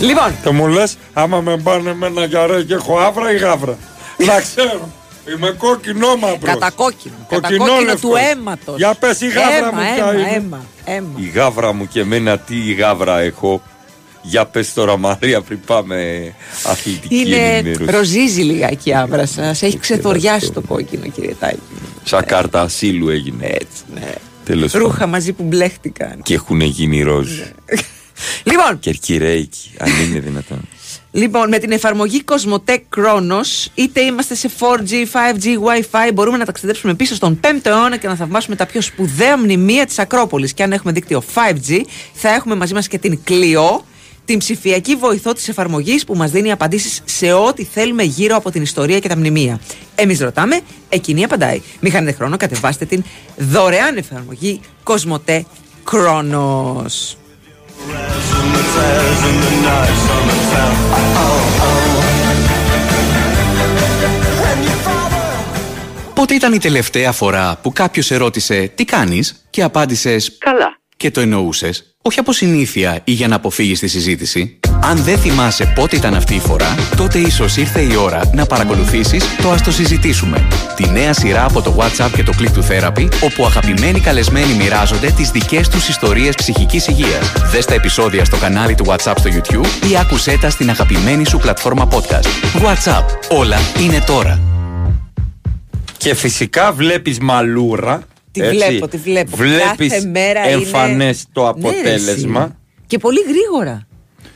[SPEAKER 3] λοιπόν,
[SPEAKER 2] Το μου λες, άμα με πάνε με ένα γιαρέ και έχω άβρα ή γάβρα. Να ξέρω. Είμαι κόκκινο μαύρος.
[SPEAKER 3] κατακόκκινο.
[SPEAKER 2] Κοκκινό
[SPEAKER 3] Κατακόκκινο
[SPEAKER 2] λευκό.
[SPEAKER 3] του αίματος.
[SPEAKER 2] Για πες η γάβρα
[SPEAKER 3] αίμα,
[SPEAKER 2] μου
[SPEAKER 3] αίμα,
[SPEAKER 2] ποια είναι.
[SPEAKER 3] αίμα, αίμα.
[SPEAKER 2] Η γάβρα μου και εμένα τι η γάβρα έχω. Για πες τώρα Μαρία πριν πάμε αθλητική
[SPEAKER 3] Είναι
[SPEAKER 2] ενημέρωση.
[SPEAKER 3] ροζίζει λιγάκι η άβρα σας. Έχει ξεθοριάσει το κόκκινο, κύριε Τάκη.
[SPEAKER 2] Σαν κάρτα ασύλου έγινε.
[SPEAKER 3] Έτσι, ναι.
[SPEAKER 2] Τέλος
[SPEAKER 3] Ρούχα
[SPEAKER 2] πάντων.
[SPEAKER 3] μαζί που μπλέχτηκαν.
[SPEAKER 2] Και έχουν γίνει ροζ.
[SPEAKER 3] Λοιπόν,
[SPEAKER 2] Κερκυρέικοι, αν είναι δυνατόν.
[SPEAKER 3] Λοιπόν, με την εφαρμογή Cosmotech Chronos, είτε είμαστε σε 4G, 5G, Wi-Fi, μπορούμε να ταξιδέψουμε πίσω στον 5ο αιώνα και να θαυμάσουμε τα πιο σπουδαία μνημεία της Ακρόπολης. Και αν έχουμε δίκτυο 5G, θα έχουμε μαζί μας και την Clio, την ψηφιακή βοηθό της εφαρμογής που μας δίνει απαντήσεις σε ό,τι θέλουμε γύρω από την ιστορία και τα μνημεία. Εμείς ρωτάμε, εκείνη απαντάει. Μην χάνετε χρόνο, κατεβάστε την δωρεάν εφαρμογή Cosmotech Chronos.
[SPEAKER 5] Πότε ήταν η τελευταία φορά που κάποιος ερώτησε τι κάνεις; και απάντησες Καλά. Και το εννοούσες, όχι από συνήθεια ή για να αποφύγεις τη συζήτηση. Αν δεν θυμάσαι πότε ήταν αυτή η φορά, τότε ίσως ήρθε η ώρα να παρακολουθήσεις το Α το συζητήσουμε. Τη νέα σειρά από το WhatsApp και το Click to Therapy, όπου αγαπημένοι καλεσμένοι μοιράζονται τις δικές τους ιστορίες ψυχικής υγείας. Δες τα επεισόδια στο κανάλι του WhatsApp στο YouTube ή άκουσέ τα στην αγαπημένη σου πλατφόρμα podcast. WhatsApp. Όλα είναι τώρα.
[SPEAKER 2] Και φυσικά βλέπεις μαλούρα.
[SPEAKER 3] Τη
[SPEAKER 2] έτσι.
[SPEAKER 3] βλέπω, τη βλέπω.
[SPEAKER 2] Βλέπεις
[SPEAKER 3] Κάθε μέρα είναι-
[SPEAKER 2] εμφανές το
[SPEAKER 3] Ναι,
[SPEAKER 2] αποτέλεσμα.
[SPEAKER 3] ρε, εσύ. Και πολύ γρήγορα.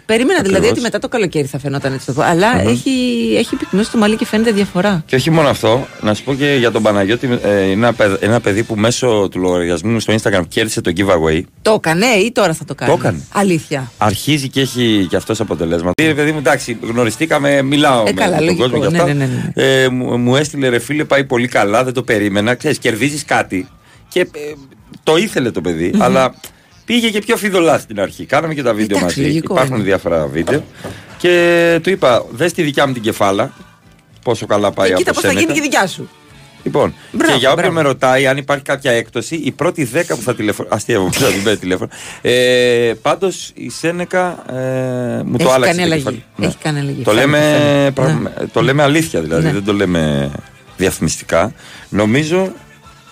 [SPEAKER 3] Περίμενα δηλαδή
[SPEAKER 2] Ακριβώς.
[SPEAKER 3] ότι μετά το καλοκαίρι θα φαινόταν έτσι το πω. Αλλά
[SPEAKER 2] Μμμ.
[SPEAKER 3] έχει, έχει πυκνώσει το μαλλί και φαίνεται διαφορά.
[SPEAKER 2] Και όχι μόνο αυτό, να σου πω και για τον Παναγιώτη, ε, είναι ένα, παιδ- ένα παιδί που μέσω του λογαριασμού μου στο Instagram κέρδισε το giveaway.
[SPEAKER 3] Το έκανε ή τώρα θα το κάνει;
[SPEAKER 2] Το έκανε.
[SPEAKER 3] Αλήθεια.
[SPEAKER 2] Αρχίζει και έχει και αυτός αποτελέσματα. Ε, παιδί μου, εντάξει, γνωριστήκαμε, μιλάω
[SPEAKER 3] Ε,
[SPEAKER 2] με,
[SPEAKER 3] καλά,
[SPEAKER 2] με τον
[SPEAKER 3] λογικό.
[SPEAKER 2] κόσμο και
[SPEAKER 3] Ναι,
[SPEAKER 2] αυτά.
[SPEAKER 3] ναι, ναι,
[SPEAKER 2] Ε, μου, μου έστειλε ρε φίλε, πάει πολύ καλά, δεν το περίμενα. Ξέρεις, κερδίζεις κάτι και ε, το ήθελε το παιδί,
[SPEAKER 3] Μμμ.
[SPEAKER 2] αλλά πήγε και πιο φιδωλά στην αρχή. Κάναμε και τα βίντεο
[SPEAKER 3] Εντάξει,
[SPEAKER 2] μαζί.
[SPEAKER 3] λογικό
[SPEAKER 2] Υπάρχουν
[SPEAKER 3] είναι.
[SPEAKER 2] διάφορα βίντεο. Και του είπα, δες τη δικιά μου την κεφάλα. Πόσο καλά πάει
[SPEAKER 3] Και
[SPEAKER 2] από
[SPEAKER 3] κοίτα πώς θα
[SPEAKER 2] Σένεκα.
[SPEAKER 3] γίνει και η δικιά σου.
[SPEAKER 2] Λοιπόν,
[SPEAKER 3] Μπράβο,
[SPEAKER 2] και για όποιον
[SPEAKER 3] μπράβο.
[SPEAKER 2] με ρωτάει αν υπάρχει κάποια έκπτωση, η πρώτη δέκα που θα τηλεφωνήσει. Αστεία που θα την παίρνει τηλέφωνο. Ε, Πάντως η Σένεκα ε, μου το
[SPEAKER 3] Έχει
[SPEAKER 2] άλλαξε.
[SPEAKER 3] κάνει
[SPEAKER 2] το
[SPEAKER 3] αλλαγή.
[SPEAKER 2] κεφάλι.
[SPEAKER 3] Έχει κάνει αλλαγή.
[SPEAKER 2] Το
[SPEAKER 3] Φαίνεται,
[SPEAKER 2] λέμε,
[SPEAKER 3] φαίνεται.
[SPEAKER 2] πραγμα-
[SPEAKER 3] Ναι.
[SPEAKER 2] το λέμε αλήθεια δηλαδή,
[SPEAKER 3] Ναι.
[SPEAKER 2] δεν το λέμε διαφημιστικά. Νομίζω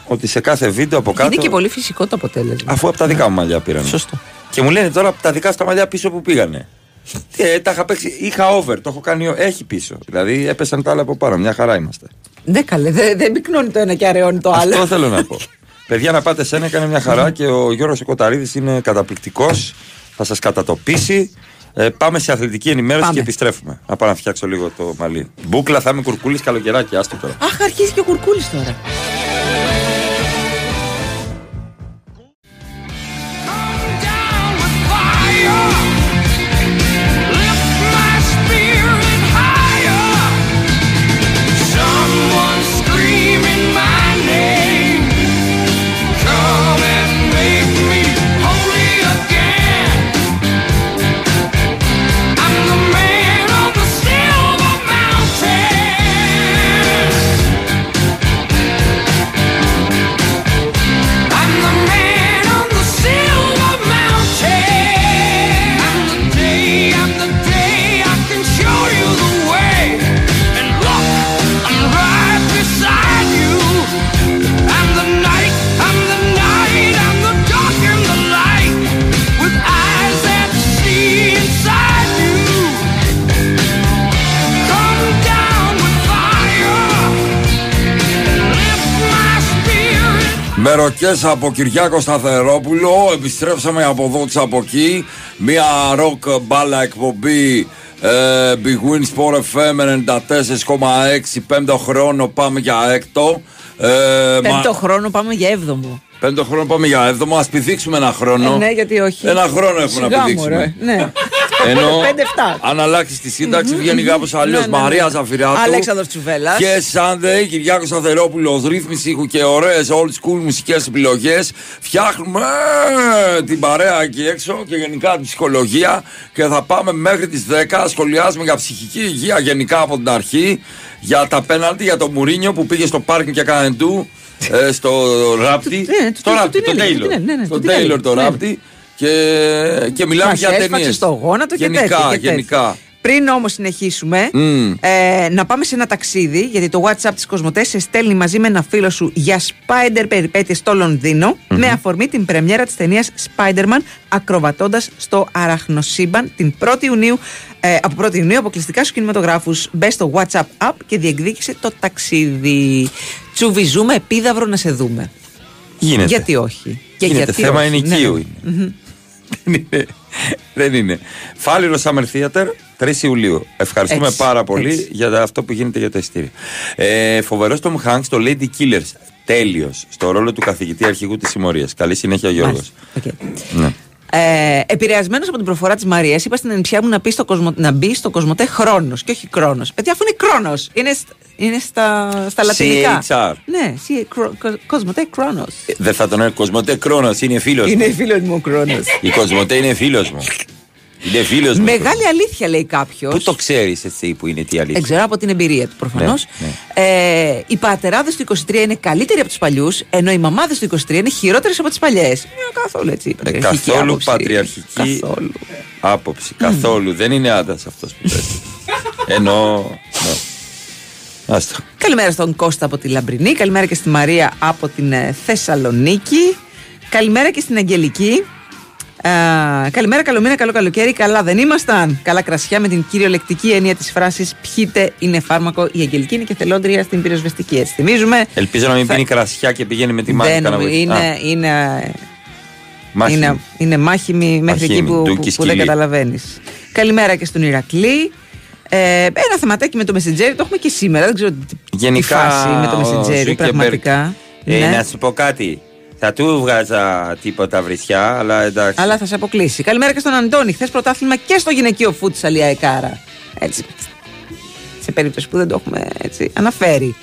[SPEAKER 2] ότι σε κάθε βίντεο από κάτω.
[SPEAKER 3] Είναι και πολύ φυσικό το αποτέλεσμα.
[SPEAKER 2] Αφού από τα δικά μου μαλλιά πήραν.
[SPEAKER 3] Σωστό.
[SPEAKER 2] Και μου λένε τώρα από τα δικά σου τα μαλλιά πίσω που πήγανε. Τι, ε, τα είχα παίξει. Είχα over, το έχω κάνει. Έχει πίσω. Δηλαδή έπεσαν τα άλλα από πάνω. Μια χαρά είμαστε.
[SPEAKER 3] Ναι, καλέ. Δεν δεν πυκνώνει το ένα και αραιώνει το άλλο.
[SPEAKER 2] Αυτό θέλω να πω. Παιδιά, να πάτε σένα, έκανε μια χαρά και ο Γιώργος Κοταρίδης είναι καταπληκτικός. Θα σας κατατοπίσει. Ε, πάμε σε αθλητική ενημέρωση
[SPEAKER 3] Πάμε.
[SPEAKER 2] και επιστρέφουμε. Να πάω να φτιάξω λίγο το μαλλί. Μπούκλα θα είμαι κουρκούλης καλοκαιράκι, άστο τώρα.
[SPEAKER 3] Αχ, αρχίζει και ο κουρκούλης τώρα.
[SPEAKER 16] Spirit.
[SPEAKER 2] Με ροκές από Κυριάκο Σταθερόπουλο, επιστρέψαμε από εδώ της από εκεί. Μια ροκ μπάλα εκπομπή ε, Big Win Sport FM 94,6 πέμπτο χρόνο πάμε για έκτο. Ε, μα-
[SPEAKER 3] Πέμπτο χρόνο πάμε για έβδομο.
[SPEAKER 2] Πέμπτο χρόνο πάμε για έβδομο. Α πηδήξουμε ένα χρόνο.
[SPEAKER 3] Ε, ναι, γιατί όχι.
[SPEAKER 2] Ένα χρόνο έχουμε να
[SPEAKER 3] Σιγά,
[SPEAKER 2] πηδήξουμε.
[SPEAKER 3] μωρέ. Ναι.
[SPEAKER 2] Ενώ
[SPEAKER 3] 5-7.
[SPEAKER 2] αν αλλάξεις τη σύνταξη
[SPEAKER 3] Μμμ,
[SPEAKER 2] βγαίνει
[SPEAKER 3] μμμ.
[SPEAKER 2] κάπω αλλιώς.
[SPEAKER 3] Ναι, ναι, ναι.
[SPEAKER 2] Μαρία Ζαφυράτου.
[SPEAKER 3] Αλέξανδρος Τσουβέλλας.
[SPEAKER 2] Και Σάνδεϊ, Κυριάκος Σταθερόπουλο, ρύθμιση ήχου και ωραίες old school μουσικές επιλογές. Φτιάχνουμε ε, την παρέα εκεί έξω και γενικά την ψυχολογία. Και θα πάμε μέχρι τις 10. Σχολιάζουμε για ψυχική υγεία γενικά από την αρχή. Για τα πέναλτι, για τον Μουρίνιο που πήγε στο πάρκινγκ και έκανε του. ε, στο ράπτη.
[SPEAKER 3] Ναι,
[SPEAKER 2] στο
[SPEAKER 3] το-
[SPEAKER 2] ράπτη,
[SPEAKER 3] το
[SPEAKER 2] τον
[SPEAKER 3] την έλεγε,
[SPEAKER 2] Τέιλορ.
[SPEAKER 3] την έλεγε, ναι, ναι,
[SPEAKER 2] Στον
[SPEAKER 3] την έλεγε.
[SPEAKER 2] Τέιλορ το
[SPEAKER 3] Ναι.
[SPEAKER 2] ράπτη. Και, και μιλάμε
[SPEAKER 3] Μας
[SPEAKER 2] για
[SPEAKER 3] έσφαξε
[SPEAKER 2] ταινίες.
[SPEAKER 3] στο γόνατο και
[SPEAKER 2] γενικά,
[SPEAKER 3] τέτοια, και τέτοια.
[SPEAKER 2] γενικά.
[SPEAKER 3] Πριν όμως συνεχίσουμε,
[SPEAKER 2] Μμ.
[SPEAKER 3] ε, να πάμε σε ένα ταξίδι, γιατί το WhatsApp της Κοσμοτέ σε στέλνει μαζί με ένα φίλο σου για Spider περιπέτειες στο λονδινο με αφορμή την πρεμιέρα της ταινίας Spider-Man ακροβατώντας στο αραχνοσύμπαν την 1η Ιουνίου. Ε, από 1η Ιουνίου αποκλειστικά στους κινηματογράφους. Μπες στο WhatsApp app και διεκδίκησε το ταξίδι. Τσουβιζούμε επίδαυρο να σε δούμε.
[SPEAKER 2] Γίνεται.
[SPEAKER 3] Γιατί όχι; Και
[SPEAKER 2] Γίνεται.
[SPEAKER 3] γιατί
[SPEAKER 2] Θέμα
[SPEAKER 3] όχι.
[SPEAKER 2] ενοικίου
[SPEAKER 3] Ναι, ναι.
[SPEAKER 2] είναι. Δεν είναι. Δεν είναι. Φάληρο Summer Theater 3 Ιουλίου. Ευχαριστούμε
[SPEAKER 3] Έτσι,
[SPEAKER 2] πάρα πολύ
[SPEAKER 3] έτσι.
[SPEAKER 2] για αυτό που γίνεται για το εισιτήριο. Ε, Φοβερός Tom Hanks στο Lady Killers. Τέλειος. Στο ρόλο του καθηγητή αρχηγού της συμμορίας. Καλή συνέχεια, Γιώργος.
[SPEAKER 3] Μάλιστα. Οκ.
[SPEAKER 2] Ναι.
[SPEAKER 3] Ε, Επηρεασμένος από την προφορά της Μαρίας, είπα στην ανιψιά μου να, πει στο κοσμο, να μπει στο κοσμοτέ χρόνος και όχι κρόνο. Παιδιά, αφού είναι κρόνο. Είναι, σ- είναι στα, στα λατινικά.
[SPEAKER 2] CHR.
[SPEAKER 3] Ναι, C- κρο- κοσμοτέ χρόνος.
[SPEAKER 2] Ε, Δεν θα τον έλεγα Κοσμοτέ Κρόνο, είναι φίλος μου.
[SPEAKER 3] Είναι φίλος μου ο χρόνος.
[SPEAKER 2] Η Κοσμοτέ είναι φίλος μου. Είναι φίλος μου.
[SPEAKER 3] Μεγάλη αλήθεια λέει κάποιος.
[SPEAKER 2] Πού το ξέρεις εσύ που είναι τι αλήθεια;
[SPEAKER 3] Δεν ξέρω από την εμπειρία του προφανώς.
[SPEAKER 2] Ναι,
[SPEAKER 3] Ε, οι πατεράδες του 23 είναι καλύτεροι από τους παλιούς, ενώ οι μαμάδες του 23 είναι χειρότερες από τις παλιές. Καθόλου έτσι.
[SPEAKER 2] Ε,
[SPEAKER 3] πατριαρχική
[SPEAKER 2] καθόλου
[SPEAKER 3] άποψη.
[SPEAKER 2] πατριαρχική
[SPEAKER 3] Καθόλου.
[SPEAKER 2] άποψη. Καθόλου. Δεν είναι άντρα αυτός που πες. Εννοώ. ναι. Άστο.
[SPEAKER 3] Καλημέρα στον Κώστα από τη Λαμπρινή. Καλημέρα και στη Μαρία από την ε, Θεσσαλονίκη. Καλημέρα και στην Αγγελική. Α, καλημέρα, καλό μήνα, καλό καλοκαίρι. Καλά δεν ήμασταν. Καλά κρασιά με την κυριολεκτική έννοια της φράσης Πιείτε είναι φάρμακο. Η Αγγελική είναι και θελόντρια στην πυροσβεστική. Έτσι θυμίζουμε.
[SPEAKER 2] Ελπίζω να μην
[SPEAKER 3] Θα-
[SPEAKER 2] πίνει κρασιά και πηγαίνει με τη
[SPEAKER 3] Δεν
[SPEAKER 2] μάχη να
[SPEAKER 3] νομι-
[SPEAKER 2] βοηθήσει.
[SPEAKER 3] είναι,
[SPEAKER 2] Α,
[SPEAKER 3] είναι,
[SPEAKER 2] μάχημη.
[SPEAKER 3] είναι, είναι μάχημη μέχρι
[SPEAKER 2] Μαχήμη,
[SPEAKER 3] εκεί που,
[SPEAKER 2] ντούκι
[SPEAKER 3] που, που δεν
[SPEAKER 2] σκυλί.
[SPEAKER 3] καταλαβαίνεις. Καλημέρα και στον Ηρακλή. Ε, ένα θεματάκι με το Messenger το έχουμε και σήμερα. Δεν ξέρω τι,
[SPEAKER 2] Γενικά,
[SPEAKER 3] τι φάση με το
[SPEAKER 2] ο
[SPEAKER 3] Messenger
[SPEAKER 2] Zuckerberg.
[SPEAKER 3] πραγματικά.
[SPEAKER 2] Ε,
[SPEAKER 3] Ναι.
[SPEAKER 2] Να σου πω κάτι. Θα του βγάζα τίποτα βρισιά, αλλά εντάξει.
[SPEAKER 3] Αλλά θα σε αποκλείσει. Καλημέρα και στον Αντώνη. Χθες πρωτάθλημα και στο γυναικείο φούτσαλ η Αεκάρα. Έτσι. Σε περίπτωση που δεν το έχουμε έτσι αναφέρει.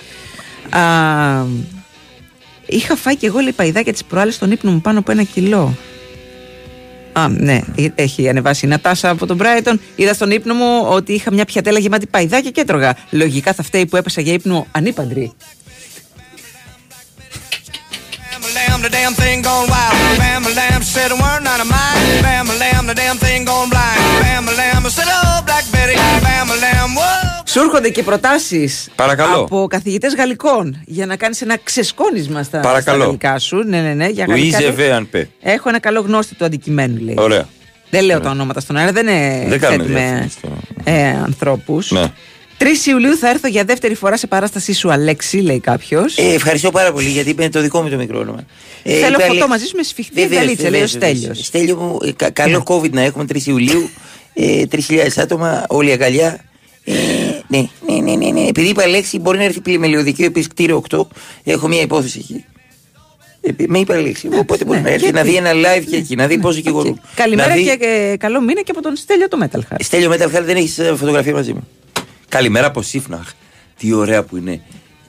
[SPEAKER 3] Α, είχα φάει και εγώ λέει παϊδάκια της προάλλης στον ύπνο μου πάνω από ένα κιλό. Α, ναι, ε- έχει ανεβάσει η Νατάσα από τον Brighton. Είδα στον ύπνο μου ότι είχα μια πιατέλα γεμάτη παϊδάκια και έτρωγα. Λογικά θα φταίει που έπεσα για ύπνο ανήπαντρη.
[SPEAKER 19] The damn thing gone wild. Bam, the lamb said a word not of mine. Bam, the lamb, the damn thing gone blind. Bam, the lamb said, oh, Black Betty. Bam, the lamb, whoa.
[SPEAKER 3] Σου έρχονται και προτάσεις
[SPEAKER 2] Παρακαλώ.
[SPEAKER 3] από καθηγητές γαλλικών για να κάνεις ένα ξεσκόνισμα στα, στα
[SPEAKER 2] Παρακαλώ.
[SPEAKER 3] γαλλικά σου. Ναι, ναι, ναι. Για
[SPEAKER 2] Louise
[SPEAKER 3] γαλλικά, λέει.
[SPEAKER 2] Εβέαν
[SPEAKER 3] Έχω ένα καλό γνώστη του αντικειμένου, λέει.
[SPEAKER 2] Ωραία.
[SPEAKER 3] Δεν λέω τα ονόματα στον αέρα, δεν είναι
[SPEAKER 2] Δεν κάνουμε
[SPEAKER 3] θέτουμε,
[SPEAKER 2] διαφήμιση
[SPEAKER 3] ε, ανθρώπους.
[SPEAKER 2] Ναι.
[SPEAKER 3] 3 Ιουλίου θα έρθω για δεύτερη φορά σε παράστασή σου, Αλέξη, λέει κάποιος.
[SPEAKER 20] Ε, ευχαριστώ πάρα πολύ γιατί είναι το δικό μου το μικρό όνομα. Ε,
[SPEAKER 3] Θέλω
[SPEAKER 20] είπε
[SPEAKER 3] φωτό
[SPEAKER 20] Αλέξη-
[SPEAKER 3] μαζί σου με σφιχτή
[SPEAKER 20] Βεβαίως,
[SPEAKER 3] αγκαλίτσα, λέει ο
[SPEAKER 20] βεβαίως, βεβαίως.
[SPEAKER 3] Στέλιος.
[SPEAKER 20] Στέλιο μου, ε, κα- καλό
[SPEAKER 3] Ναι.
[SPEAKER 20] COVID να έχουμε 3 Ιουλίου. Ε, 3.000 άτομα, όλη αγκαλιά. Ε, ναι, ναι, ναι, ναι, ναι. Επειδή είπα Αλέξη, μπορεί να έρθει πλημελιωδικείο επίση κτίριο 8. Έχω μια υπόθεση εκεί. Ε, με είπε Αλέξη. Οπότε μπορεί να έρθει να δει ένα live και εκεί, να δει πόσο δικηγορούν.
[SPEAKER 3] Καλημέρα
[SPEAKER 20] Να δει-
[SPEAKER 3] και ε, καλό μήνα και από τον Στέλιο το Metal Heart.
[SPEAKER 20] Στέλιο Metal Heart δεν έχεις φωτογραφία μαζί μου.
[SPEAKER 2] Καλημέρα από Σύφνο. Αχ, Τι ωραία που είναι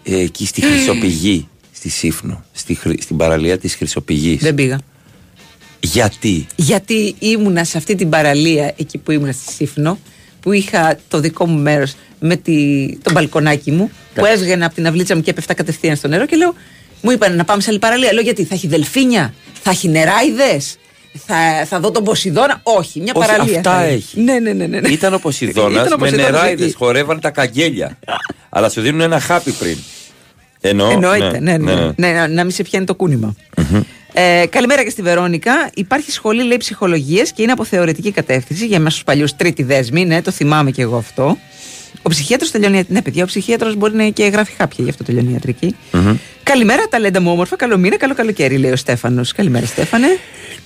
[SPEAKER 2] ε, εκεί στη Χρυσοπηγή, στη Σύφνο, στη, χρη- στην παραλία της Χρυσοπηγής.
[SPEAKER 3] Δεν πήγα.
[SPEAKER 2] Γιατί;
[SPEAKER 3] Γιατί ήμουνα σε αυτή την παραλία εκεί που ήμουνα στη Σύφνο, που είχα το δικό μου μέρος με τη, το μπαλκονάκι μου, που έσγαινα από την αυλίτσα μου και έπεφτα κατευθείαν στο νερό και λέω, μου είπαν να πάμε σε άλλη παραλία. Λέω γιατί, θα έχει δελφίνια, θα έχει νεράιδες, θα, θα δω τον Ποσειδώνα. Όχι, μια
[SPEAKER 2] Όχι,
[SPEAKER 3] παραλία.
[SPEAKER 2] αυτά
[SPEAKER 3] θα είναι.
[SPEAKER 2] έχει.
[SPEAKER 3] Ναι, ναι, ναι. ναι, ναι.
[SPEAKER 2] Ήταν ο Ποσειδώνας
[SPEAKER 3] Ήταν ο
[SPEAKER 2] με
[SPEAKER 3] Ποσειδώνας
[SPEAKER 2] νεράιδες,
[SPEAKER 3] εκεί.
[SPEAKER 2] χορεύαν τα καγγέλια. Αλλά σου δίνουν ένα χάπι πριν. Εννοώ,
[SPEAKER 3] Εννοείται, ναι, ναι, ναι, ναι, να, να μην σε πιάνει το κούνημα. Ε, καλημέρα και στη Βερόνικα. Υπάρχει σχολή λέει ψυχολογίας και είναι από θεωρητική κατεύθυνση για εμάς τους παλιούς τρίτη δέσμη. Ναι, το θυμάμαι και εγώ αυτό. Ο ψυχίατρος τελειώνει. Ναι, παιδιά, ο ψυχίατρος μπορεί να είναι και γράφει χάπια, γι' αυτό τελειώνει η ιατρική. Καλημέρα, ταλέντα μου όμορφα. Καλό μήνα, καλό καλοκαίρι, λέει ο Στέφανος. Καλημέρα, Στέφανε.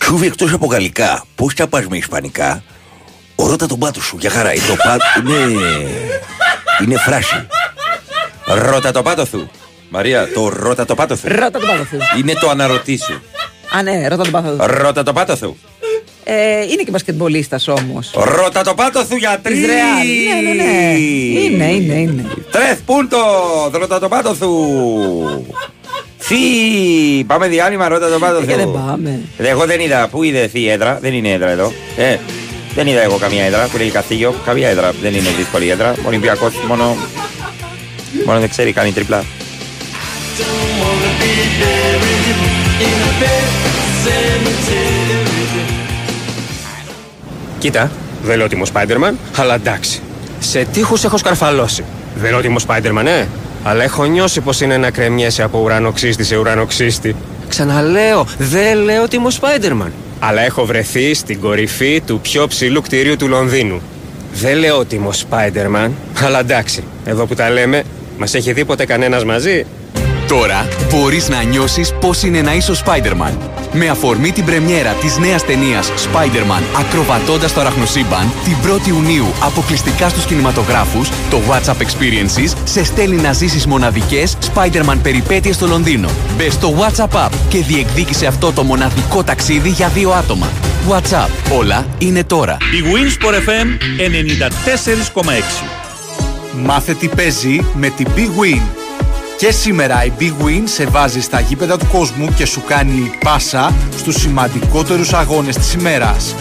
[SPEAKER 21] Τσούβι εκτός από γαλλικά, πώς τα πας με ισπανικά; Ρώτα τον πάτο σου, για χαρά. Το πάτο είναι. είναι φράση.
[SPEAKER 2] Ρώτα το πάτο σου. Μαρία, το ρώτα το πάτο σου.
[SPEAKER 3] Ρώτα τον πάθο σου.
[SPEAKER 2] Είναι το αναρωτήσου.
[SPEAKER 3] Α, ναι, ρώτα τον πάθο σου.
[SPEAKER 2] Ρώτα το πάτο σου.
[SPEAKER 3] Ε, είναι και μπασκετμπολίστας όμως.
[SPEAKER 2] Ρώτα το πάτο σου για τρεις.
[SPEAKER 3] Της Ρεάλ. Ναι, ναι, ναι. Είναι, είναι, είναι.
[SPEAKER 2] Τρεθ πούντο. Ρώτα το πάτο σου. Φι. Πάμε διάλειμμα, ρώτα το πάτο σου.
[SPEAKER 3] Και δεν πάμε.
[SPEAKER 2] Ε, Εγώ δεν είδα. Πού είδε η έδρα. Δεν είναι έδρα εδώ. Ε, δεν είδα εγώ καμία έδρα που λέει Καστίγιο. Καμία έδρα. Δεν είναι δύσκολη έδρα. Ο Ολυμπιακός μόνο. Μόνο δεν ξέρει, κάνει τρίπλα.
[SPEAKER 4] Κοίτα, δεν λέω ότι είμαι ο Spider-Man, αλλά εντάξει. Σε τείχους έχω σκαρφαλώσει. Δεν λέω ότι είμαι ο Spider-Man, ε. Αλλά έχω νιώσει πως είναι να κρεμιέσαι από ουρανοξύστη σε ουρανοξύστη. Ξαναλέω, δεν λέω ότι είμαι ο Spider-Man. Αλλά έχω βρεθεί στην κορυφή του πιο ψηλού κτηρίου του Λονδίνου. Δεν λέω ότι είμαι ο Spider-Man, αλλά εντάξει. Εδώ που τα λέμε, μας έχει δει ποτέ κανένας μαζί;
[SPEAKER 5] Τώρα μπορείς να νιώσεις πώς είναι να είσαι ο Spider-Man. Με αφορμή την πρεμιέρα της νέας ταινίας Spider-Man ακροβατώντας το αραχνοσύμπαν την 1η Ιουνίου αποκλειστικά στους κινηματογράφους, το WhatsApp Experiences σε στέλνει να ζήσεις μοναδικές Spider-Man περιπέτειες στο Λονδίνο. Μπες στο WhatsApp app και διεκδίκησε αυτό το μοναδικό ταξίδι για δύο άτομα. WhatsApp. Όλα είναι τώρα.
[SPEAKER 14] Η Winsport FM 94,6.
[SPEAKER 6] Μάθε τι παίζει με την Big Win. Και σήμερα η Big Win σε βάζει στα γήπεδα του κόσμου και σου κάνει πάσα στους σημαντικότερους αγώνες της ημέρας.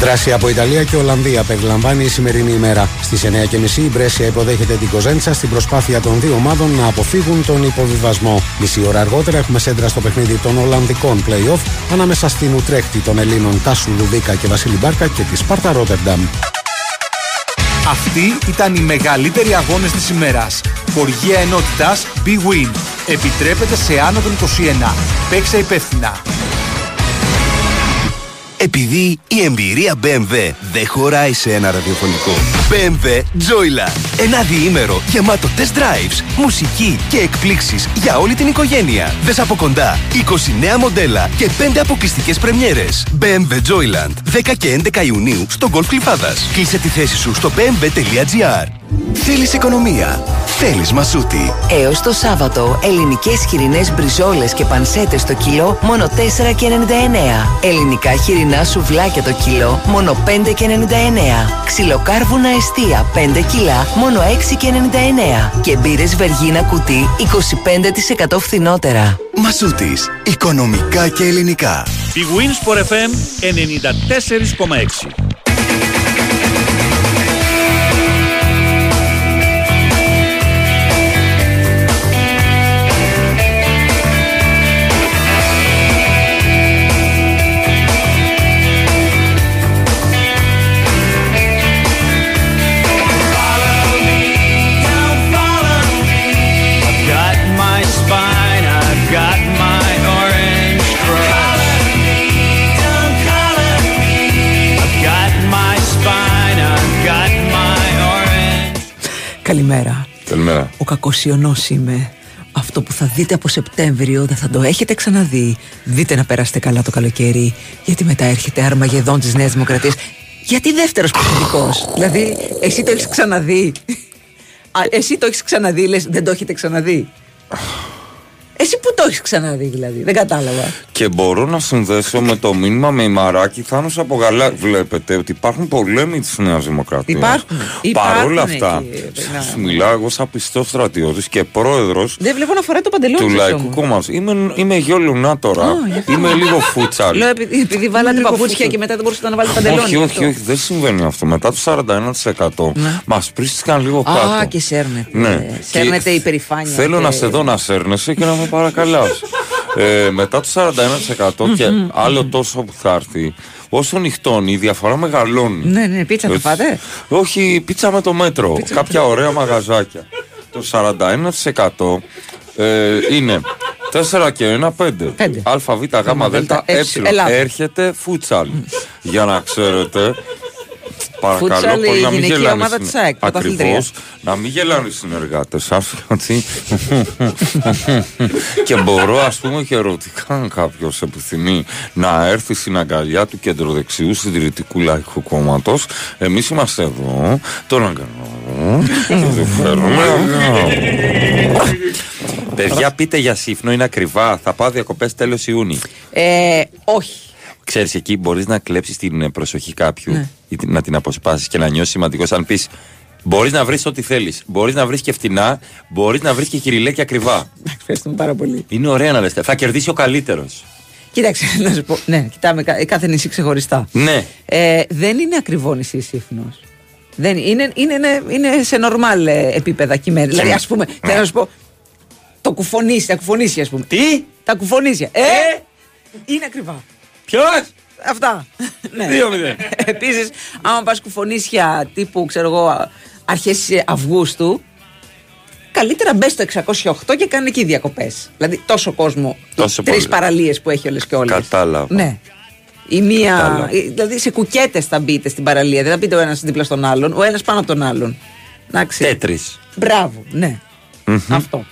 [SPEAKER 22] Δράση από Ιταλία και Ολλανδία περιλαμβάνει η σημερινή ημέρα. Στις 9.30 η Μπρέσια υποδέχεται την Κοζέντσα στην προσπάθεια των δύο ομάδων να αποφύγουν τον υποβιβασμό. Μισή ώρα αργότερα έχουμε σέντρα στο παιχνίδι των Ολλανδικών playoff ανάμεσα στην Ουτρέχτη των Ελλήνων Τάσου Λουβίκα και Βασίλη Μπάρκα και τη Σπάρτα Ρότερνταμ.
[SPEAKER 6] Αυτοί ήταν οι μεγαλύτεροι αγώνες της ημέρας. Χοργία ενότητας Big Win. Επιτρέπεται σε άνω των 21. Παίξε υπεύθυνα.
[SPEAKER 23] Επειδή η εμπειρία BMW δεν χωράει σε ένα ραδιοφωνικό. BMW Joyland. Ένα διήμερο γεμάτο test drives, μουσική και εκπλήξεις για όλη την οικογένεια. Δες από κοντά 29 μοντέλα και 5 αποκλειστικές πρεμιέρες. BMW Joyland. 10 και 11 Ιουνίου στο Golf Κλειφάδας. Κλείσε τη θέση σου στο bmw.gr. Θέλεις οικονομία. Θέλεις μασούτη.
[SPEAKER 24] Έως το Σάββατο, ελληνικές χοιρινές μπριζόλες και πανσέτες στο κιλό, μόνο 4,99. Ελληνικά χοιρινά σουβλάκια το κιλό, μόνο 5,99. Ξυλοκάρβουνα εστία 5 κιλά, μόνο 6,99. Και μπύρες βεργίνα κουτί, 25% φθηνότερα.
[SPEAKER 23] Μασούτης. Οικονομικά και ελληνικά.
[SPEAKER 14] Η Winsport FM 94,6.
[SPEAKER 3] Καλημέρα.
[SPEAKER 2] Καλημέρα.
[SPEAKER 3] Ο κακοσιωνός είμαι. Αυτό που θα δείτε από Σεπτέμβριο δεν θα το έχετε ξαναδεί. Δείτε να περάσετε καλά το καλοκαίρι. Γιατί μετά έρχεται Αρμαγεδόν της Νέας Δημοκρατίας. Γιατί δεύτερος πληθυντικό. δηλαδή, εσύ το έχεις ξαναδεί. Α, εσύ το έχεις ξαναδεί, λες, δεν το έχετε ξαναδεί. Εσύ που το έχεις ξαναδεί, δηλαδή. Δεν κατάλαβα.
[SPEAKER 2] Και μπορώ να συνδέσω με το μήνυμα με η Μαράκη Θάνος από Γαλά. Βλέπετε ότι υπάρχουν πολέμοι της Νέας Δημοκρατίας.
[SPEAKER 3] Υπάρχουν.
[SPEAKER 2] Παρ' όλα
[SPEAKER 3] Υπάρχουν
[SPEAKER 2] αυτά,
[SPEAKER 3] εκεί, να-
[SPEAKER 2] σου μιλάω εγώ σαν πιστός στρατιώτης και πρόεδρος
[SPEAKER 3] Δεν βλέπω να φοράει το παντελόνι
[SPEAKER 2] του
[SPEAKER 3] σας
[SPEAKER 2] Λαϊκού
[SPEAKER 3] όμως.
[SPEAKER 2] Κόμματος. Είμαι, είμαι γιο τώρα.
[SPEAKER 3] Α, γι' αυτό.
[SPEAKER 2] είμαι λίγο φούτσαλ.
[SPEAKER 3] Λέω επειδή, επειδή βάλατε
[SPEAKER 2] λίγο
[SPEAKER 3] παπούτσια
[SPEAKER 2] φούτσαλ.
[SPEAKER 3] και μετά δεν μπορούσατε να βάλετε παντελόνι.
[SPEAKER 2] όχι,
[SPEAKER 3] γι'
[SPEAKER 2] όχι,
[SPEAKER 3] αυτό.
[SPEAKER 2] όχι, δεν συμβαίνει αυτό. Μετά το 41%
[SPEAKER 3] Ναι.
[SPEAKER 2] μας πρίστηκαν λίγο κάτω.
[SPEAKER 3] Α, και σέρνετε.
[SPEAKER 2] Ναι.
[SPEAKER 3] Σέρνετε
[SPEAKER 2] Και
[SPEAKER 3] η υπερηφάνεια.
[SPEAKER 2] Θέλω
[SPEAKER 3] και-
[SPEAKER 2] να σε δω να σέρνεσαι και να με παρακαλάς. ε, μετά το 41% και
[SPEAKER 3] Μμμ.
[SPEAKER 2] άλλο τόσο που θα έρθει, όσο νυχτώνει η διαφορά μεγαλώνει.
[SPEAKER 3] Ναι, ναι, πίτσα θα
[SPEAKER 2] Έτσι.
[SPEAKER 3] φάτε.
[SPEAKER 2] Όχι, πίτσα με το μέτρο.
[SPEAKER 3] Πίτσα
[SPEAKER 2] Κάποια ωραία μαγαζάκια. Το 41% ε, είναι 4 και 1, 5. Α, Β, Γ, Δ, Ε.
[SPEAKER 3] Ελλάδα.
[SPEAKER 2] Έρχεται φούτσαλ. Για να ξέρετε. Παρακαλώ
[SPEAKER 3] Φούτσαλ,
[SPEAKER 2] πολύ
[SPEAKER 3] η
[SPEAKER 2] να μην
[SPEAKER 3] γυναικεία
[SPEAKER 2] γελάνε.
[SPEAKER 3] ομάδα
[SPEAKER 2] οι
[SPEAKER 3] της
[SPEAKER 2] συνε-
[SPEAKER 3] ΑΕΚ, πρωταθλήτρια.
[SPEAKER 2] Ακριβώς. Να μην γελάνε οι συνεργάτες σας. και μπορώ, ας πούμε, και ερωτικά, αν κάποιος επιθυμεί να έρθει στην αγκαλιά του κεντροδεξιού συντηρητικού λαϊκού κόμματος, εμείς είμαστε εδώ, τον αγκαλιάζουμε και του φέρνουμε αγκαλιά. Παιδιά, πείτε για σύφνο, είναι ακριβά. Θα πάω διακοπές τέλος Ιούνιου.
[SPEAKER 3] Ε, όχι.
[SPEAKER 2] Ξέρεις, εκεί μπορείς να κλέψεις την ε, προσοχή κάποιου
[SPEAKER 3] Ναι.
[SPEAKER 2] ή την- να την αποσπάσεις και να νιώσεις σημαντικός. Αν πεις, μπορείς να βρεις ό,τι θέλεις. Μπορείς να βρεις και φτηνά, μπορείς να βρεις και χειριλέ και ακριβά.
[SPEAKER 3] Ευχαριστούμε πάρα πολύ.
[SPEAKER 2] Είναι ωραία να λες. Θα κερδίσει ο καλύτερος.
[SPEAKER 3] Κοίταξε, να σου πω. Ναι, κοιτάμε κα- κάθε νησί ξεχωριστά.
[SPEAKER 2] Ναι.
[SPEAKER 3] Ε, δεν είναι ακριβό νησί η Σύφνος. Δεν είναι, είναι, είναι, είναι σε νορμάλ ε, επίπεδα κειμένη. Δηλαδή, ας πούμε, θέλω να σου πω. Το κουφονίσι, τα κουφονίσια, ας πούμε.
[SPEAKER 2] Τι;
[SPEAKER 3] Τα κουφονίσια. Ε! Είναι ακριβά.
[SPEAKER 2] Ποιος;
[SPEAKER 3] Αυτά. ναι.
[SPEAKER 2] Δύο μηδέν.
[SPEAKER 3] Επίσης, άμα πας κουφονίσια τύπου, ξέρω εγώ, αρχές Αυγούστου, καλύτερα μπες στο 608 και κάνε εκεί διακοπές. Δηλαδή, τόσο κόσμο.
[SPEAKER 2] Τόσο
[SPEAKER 3] Τρεις
[SPEAKER 2] πολύ.
[SPEAKER 3] παραλίες που έχει όλες και όλες.
[SPEAKER 2] Κατάλαβα.
[SPEAKER 3] Ναι. Η μία.
[SPEAKER 2] Κατάλαβα.
[SPEAKER 3] ε, Δηλαδή σε κουκέτες θα μπείτε στην παραλία. Δεν θα μπείτε ο ένας δίπλα στον άλλον, ο ένας πάνω από τον άλλον. Εντάξει.
[SPEAKER 2] Τέτρις.
[SPEAKER 3] Μπράβο, ναι. Αυτό.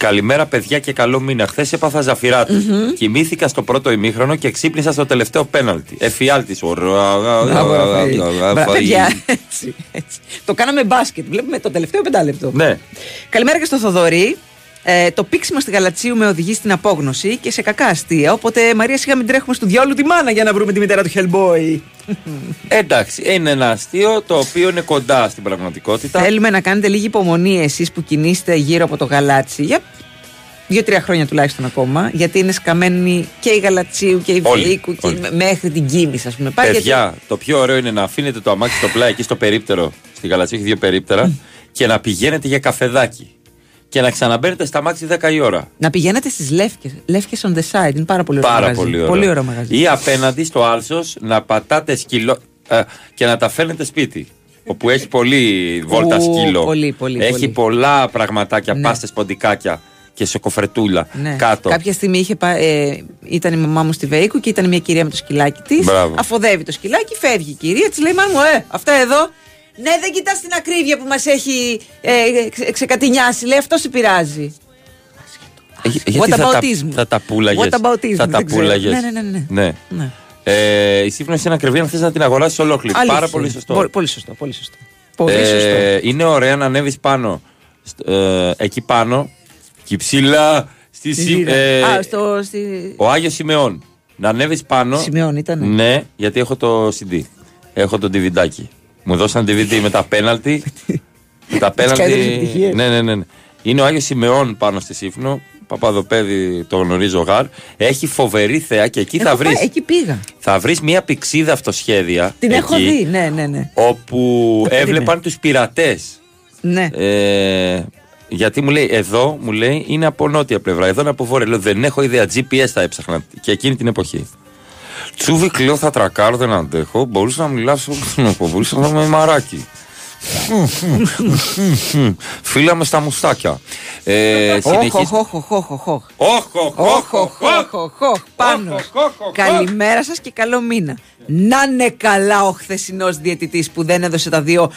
[SPEAKER 2] Καλημέρα, παιδιά, και καλό μήνα. Χθες έπαθα ζαφυράτη.
[SPEAKER 3] Μμμ.
[SPEAKER 2] Κοιμήθηκα στο πρώτο ημίχρονο και ξύπνησα στο τελευταίο πέναλτι. Εφιάλτη.
[SPEAKER 3] Μπράβο, Ραφαήλ. Μπρα- παιδιά, έτσι, έτσι. Το κάναμε μπάσκετ. Βλέπουμε το τελευταίο πεντάλεπτο.
[SPEAKER 2] Ναι.
[SPEAKER 3] Καλημέρα και στο Θοδωρή. Ε, το πήξιμο στη Γαλατσίου με οδηγεί στην απόγνωση και σε κακά αστεία. Οπότε Μαρία σιγά μην τρέχουμε στο διάολο τη μάνα για να βρούμε τη μητέρα του Hellboy.
[SPEAKER 2] Εντάξει, είναι ένα αστείο το οποίο είναι κοντά στην πραγματικότητα.
[SPEAKER 3] Θέλουμε να κάνετε λίγη υπομονή εσείς που κινείστε γύρω από το γαλάτσι για δύο-τρία χρόνια τουλάχιστον ακόμα. Γιατί είναι σκαμμένοι και η Γαλατσίου και η
[SPEAKER 2] Όλοι,
[SPEAKER 3] Βεϊκού και
[SPEAKER 2] όλοι.
[SPEAKER 3] η- μέχρι την Κίμης, ας πούμε. Πάει
[SPEAKER 2] Παιδιά,
[SPEAKER 3] γιατί-
[SPEAKER 2] το πιο ωραίο είναι να αφήνετε το αμάξι στο πλάι εκεί στο περίπτερο. Στη Γαλατσία έχει δύο περίπτερα και να πηγαίνετε για καφεδάκι. Και να ξαναμπαίνετε στα αμάξι 10 η ώρα.
[SPEAKER 3] Να πηγαίνετε στις Λεύκες. Λεύκες on the side. Είναι πάρα πολύ ωραίο
[SPEAKER 2] Πάρα
[SPEAKER 3] μαγαζί.
[SPEAKER 2] πολύ ωραίο.
[SPEAKER 3] Πολύ ωραίο μαγαζί.
[SPEAKER 2] Ή απέναντι στο Άλσος να πατάτε σκυλό ε, και να τα φέρνετε σπίτι. Όπου έχει πολύ βόλτα
[SPEAKER 3] Ου,
[SPEAKER 2] σκύλο.
[SPEAKER 3] πολύ, πολύ,
[SPEAKER 2] έχει
[SPEAKER 3] πολύ.
[SPEAKER 2] πολλά πραγματάκια,
[SPEAKER 3] Ναι.
[SPEAKER 2] πάστες ποντικάκια και σοκοφρετούλα
[SPEAKER 3] Ναι.
[SPEAKER 2] κάτω.
[SPEAKER 3] Κάποια στιγμή είχε πά- ε, ήταν η μαμά μου στη Βέικου και ήταν μια κυρία με το σκυλάκι της.
[SPEAKER 2] Μπράβο.
[SPEAKER 3] Αφοδεύει το σκυλάκι, φεύγει η κυρία, της λέει: Μάνα μου, ε, αυτά εδώ. Ναι, δεν κοιτάς την ακρίβεια που μας έχει ε, ξε- ξεκατηνιάσει. Λέει: Αυτό σε πειράζει.
[SPEAKER 2] Ε, γιατί
[SPEAKER 3] What
[SPEAKER 2] θα τα,
[SPEAKER 3] aboutism.
[SPEAKER 2] θα τα πούλαγες.
[SPEAKER 3] What aboutism,
[SPEAKER 2] Θα τα
[SPEAKER 3] δεν ξέρω.
[SPEAKER 2] πούλαγες.
[SPEAKER 3] Ναι, ναι, ναι, ναι. Ναι.
[SPEAKER 2] Ε, η σύμφωνη είναι ακριβή αν θες να την αγοράσεις ολόκληρη.
[SPEAKER 3] Αλήθεια.
[SPEAKER 2] Πάρα πολύ σωστό.
[SPEAKER 3] Πολύ, πολύ σωστό. Πολύ σωστό. Πολύ
[SPEAKER 2] Ε,
[SPEAKER 3] σωστό.
[SPEAKER 2] είναι ωραία να ανέβεις πάνω. Στ- ε, εκεί πάνω και ψηλά στη
[SPEAKER 3] Στη
[SPEAKER 2] Σι-
[SPEAKER 3] Ζήρα.
[SPEAKER 2] ε,
[SPEAKER 3] Α, στο, στη...
[SPEAKER 2] Ο Άγιος Σιμεών. Να ανέβεις πάνω.
[SPEAKER 3] Σιμεών ήτανε.
[SPEAKER 2] Ναι, γιατί έχω το CD. Έχω το DVD. Μου δώσαν DVD με τα πέναλτι. με τα
[SPEAKER 3] καλύτερες
[SPEAKER 2] πέναλτι.
[SPEAKER 3] επιτυχίες.
[SPEAKER 2] Ναι, ναι, ναι, ναι. Είναι ο Άγιος Σιμεών πάνω στη Σύφνο. Παπαδοπέδη το γνωρίζω γάρ. Έχει φοβερή θέα και εκεί θα
[SPEAKER 3] Έχω
[SPEAKER 2] βρει.
[SPEAKER 3] πάει, εκεί πήγα.
[SPEAKER 2] Θα βρεις μια πηξίδα αυτοσχέδια.
[SPEAKER 3] Την έχω
[SPEAKER 2] εκεί,
[SPEAKER 3] δει. Ναι, ναι, ναι.
[SPEAKER 2] Όπου
[SPEAKER 3] Το περίμενα.
[SPEAKER 2] έβλεπαν τους πειρατές.
[SPEAKER 3] ναι.
[SPEAKER 2] Ε, γιατί μου λέει, εδώ μου λέει είναι από νότια πλευρά, εδώ είναι από βόρεια. Λέω, δεν έχω ιδέα. GPS θα έψαχνα και εκείνη την εποχή. Τσούβι κλειό θα τρακάρω, δεν αντέχω. Μπορούσα να μιλάσω, μπορούσα να είμαι μαράκι. Φίλα με στα μουστάκια. Ε,
[SPEAKER 3] Όχ,
[SPEAKER 2] συνεχίζει-
[SPEAKER 3] όχ, όχ, όχ, όχ, όχ, όχ.
[SPEAKER 2] Όχ, όχ,
[SPEAKER 3] Όχ, όχ, όχ, όχ, όχ, πάνω. Καλημέρα σα και καλό μήνα. Να είναι καλά ο χθεσινό διαιτητή που δεν έδωσε τα δύο